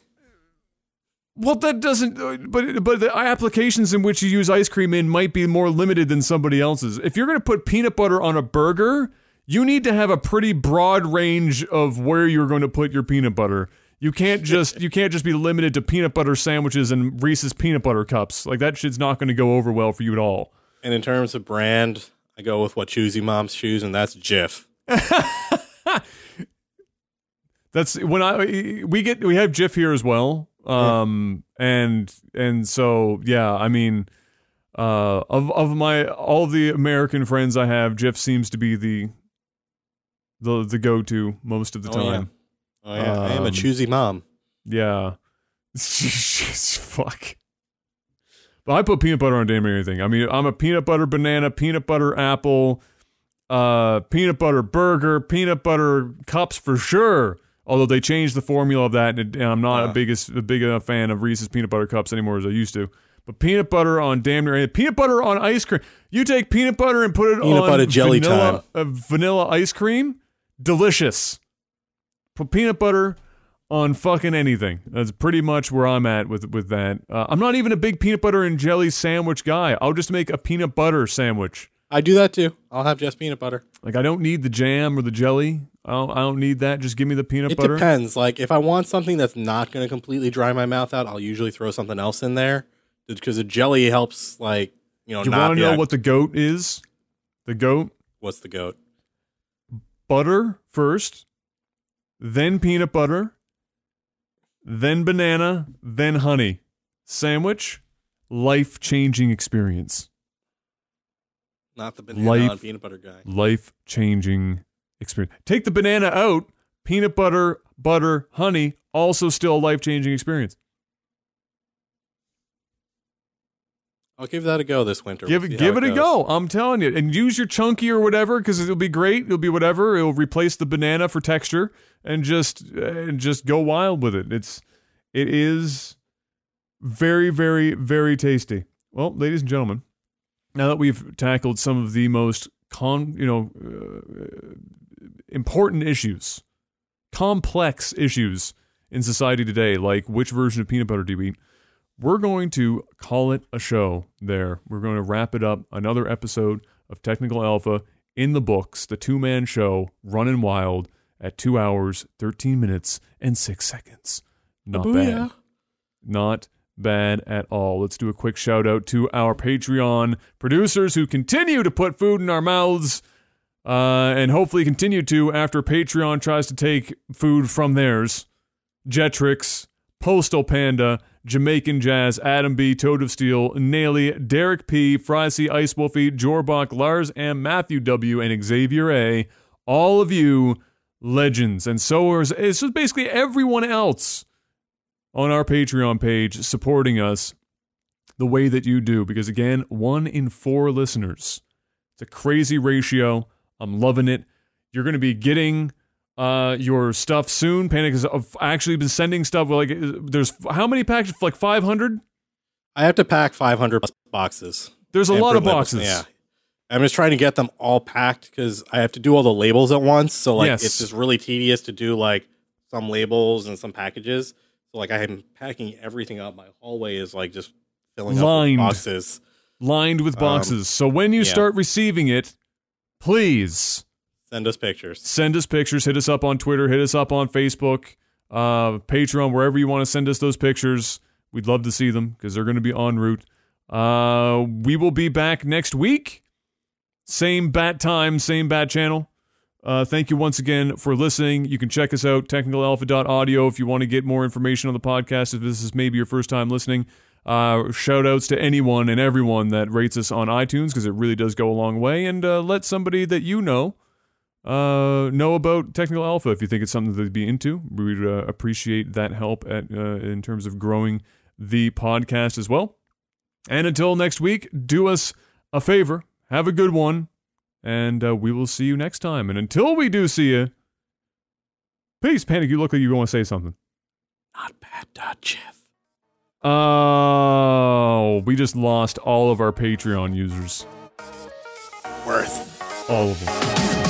well that doesn't uh, but but the applications in which you use ice cream in might be more limited than somebody else's. If you're going to put peanut butter on a burger, you need to have a pretty broad range of where you're going to put your peanut butter. You can't just you can't just be limited to peanut butter sandwiches and Reese's peanut butter cups. Like that shit's not going to go over well for you at all. And in terms of brand, I go with what Choosy Moms choose, and that's Jif. That's when I we get we have Jif here as well. Um and and so yeah, I mean uh of of my all the American friends I have, Jif seems to be the the the go to most of the Oh, yeah. time. Oh yeah, I am a Um, choosy mom. Yeah. Fuck. But I put peanut butter on damn anything. I mean, I'm a peanut butter banana, peanut butter apple, uh, peanut butter burger, peanut butter cups for sure. Although they changed the formula of that, and, and I'm not a Uh. biggest a big enough fan of Reese's peanut butter cups anymore as I used to. But peanut butter on damn near anything. peanut butter on ice cream. You take peanut butter and put it Peanut on butter jelly vanilla, uh, vanilla ice cream. Delicious. Put peanut butter on fucking anything. That's pretty much where I'm at with with that. Uh, I'm not even a big peanut butter and jelly sandwich guy. I'll just make a peanut butter sandwich. I do that too. I'll have just peanut butter. Like I don't need the jam or the jelly. I don't, I don't need that. Just give me the peanut It butter. It depends. Like if I want something that's not going to completely dry my mouth out, I'll usually throw something else in there because the jelly helps. Like you know, Do you want to know that- what the goat is? The goat what's the goat? butter first, then peanut butter, then banana, then honey. Sandwich, life changing experience. Not the banana Life- on peanut butter guy. life changing experience. Take the banana out, peanut butter, butter, honey, also still a life changing experience. I'll give that a go this winter. Give We'll it give it a go. I'm telling you. And use your chunky or whatever because it'll be great. It'll be whatever. It'll replace the banana for texture and just and just go wild with it. It's it is very very very tasty. Well, ladies and gentlemen, now that we've tackled some of the most con, you know, uh, important issues, complex issues in society today, like which version of peanut butter do you eat? we're going to call it a show there. We're going to wrap it up. Another episode of Technical Alpha in the books, the two man show, running wild at two hours, 13 minutes, and six seconds. Not bad. Booyah. Not bad at all. Let's do a quick shout out to our Patreon producers who continue to put food in our mouths. Uh, and hopefully continue to after Patreon tries to take food from theirs. Jetrix, Postal Panda, Jamaican Jazz, Adam B, Toad of Steel, Naily, Derek P, Frysy, Ice Wolfie, Jorbach, Lars M, Matthew W, and Xavier A. All of you legends. And so is it's just basically everyone else on our Patreon page supporting us the way that you do. Because again, one in four listeners. It's a crazy ratio. I'm loving it. You're going to be getting uh, your stuff soon. Panic has actually been sending stuff. Like, there's how many packages? Like 500. I have to pack 500 boxes. There's a lot of labels, boxes. Yeah. I'm just trying to get them all packed because I have to do all the labels at once. So like Yes. it's just really tedious to do like some labels and some packages. So like I'm packing everything up. My hallway is like just filling Lined. up with boxes. lined with Um, boxes. so when you yeah. start receiving it, please Send us pictures. send us pictures. Hit us up on Twitter. Hit us up on Facebook, uh, Patreon, wherever you want to send us those pictures. We'd love to see them because they're going to be en route. Uh, we will be back next week. Same bat time, same bat channel. Uh, thank you once again for listening. You can check us out, technicalalpha.audio, if you want to get more information on the podcast. If this is maybe your first time listening, uh, shout outs to anyone and everyone that rates us on iTunes because it really does go a long way. And uh, let somebody that you know uh, know about Technical Alpha if you think it's something they'd be into. We'd uh, appreciate that help at uh, in terms of growing the podcast as well. And until next week, do us a favor, have a good one, and uh, we will see you next time. And until we do see you, peace. Panic, you look like you want to say something. Not bad, dot Jeff. Oh, we just lost all of our Patreon users. Worth. All of them.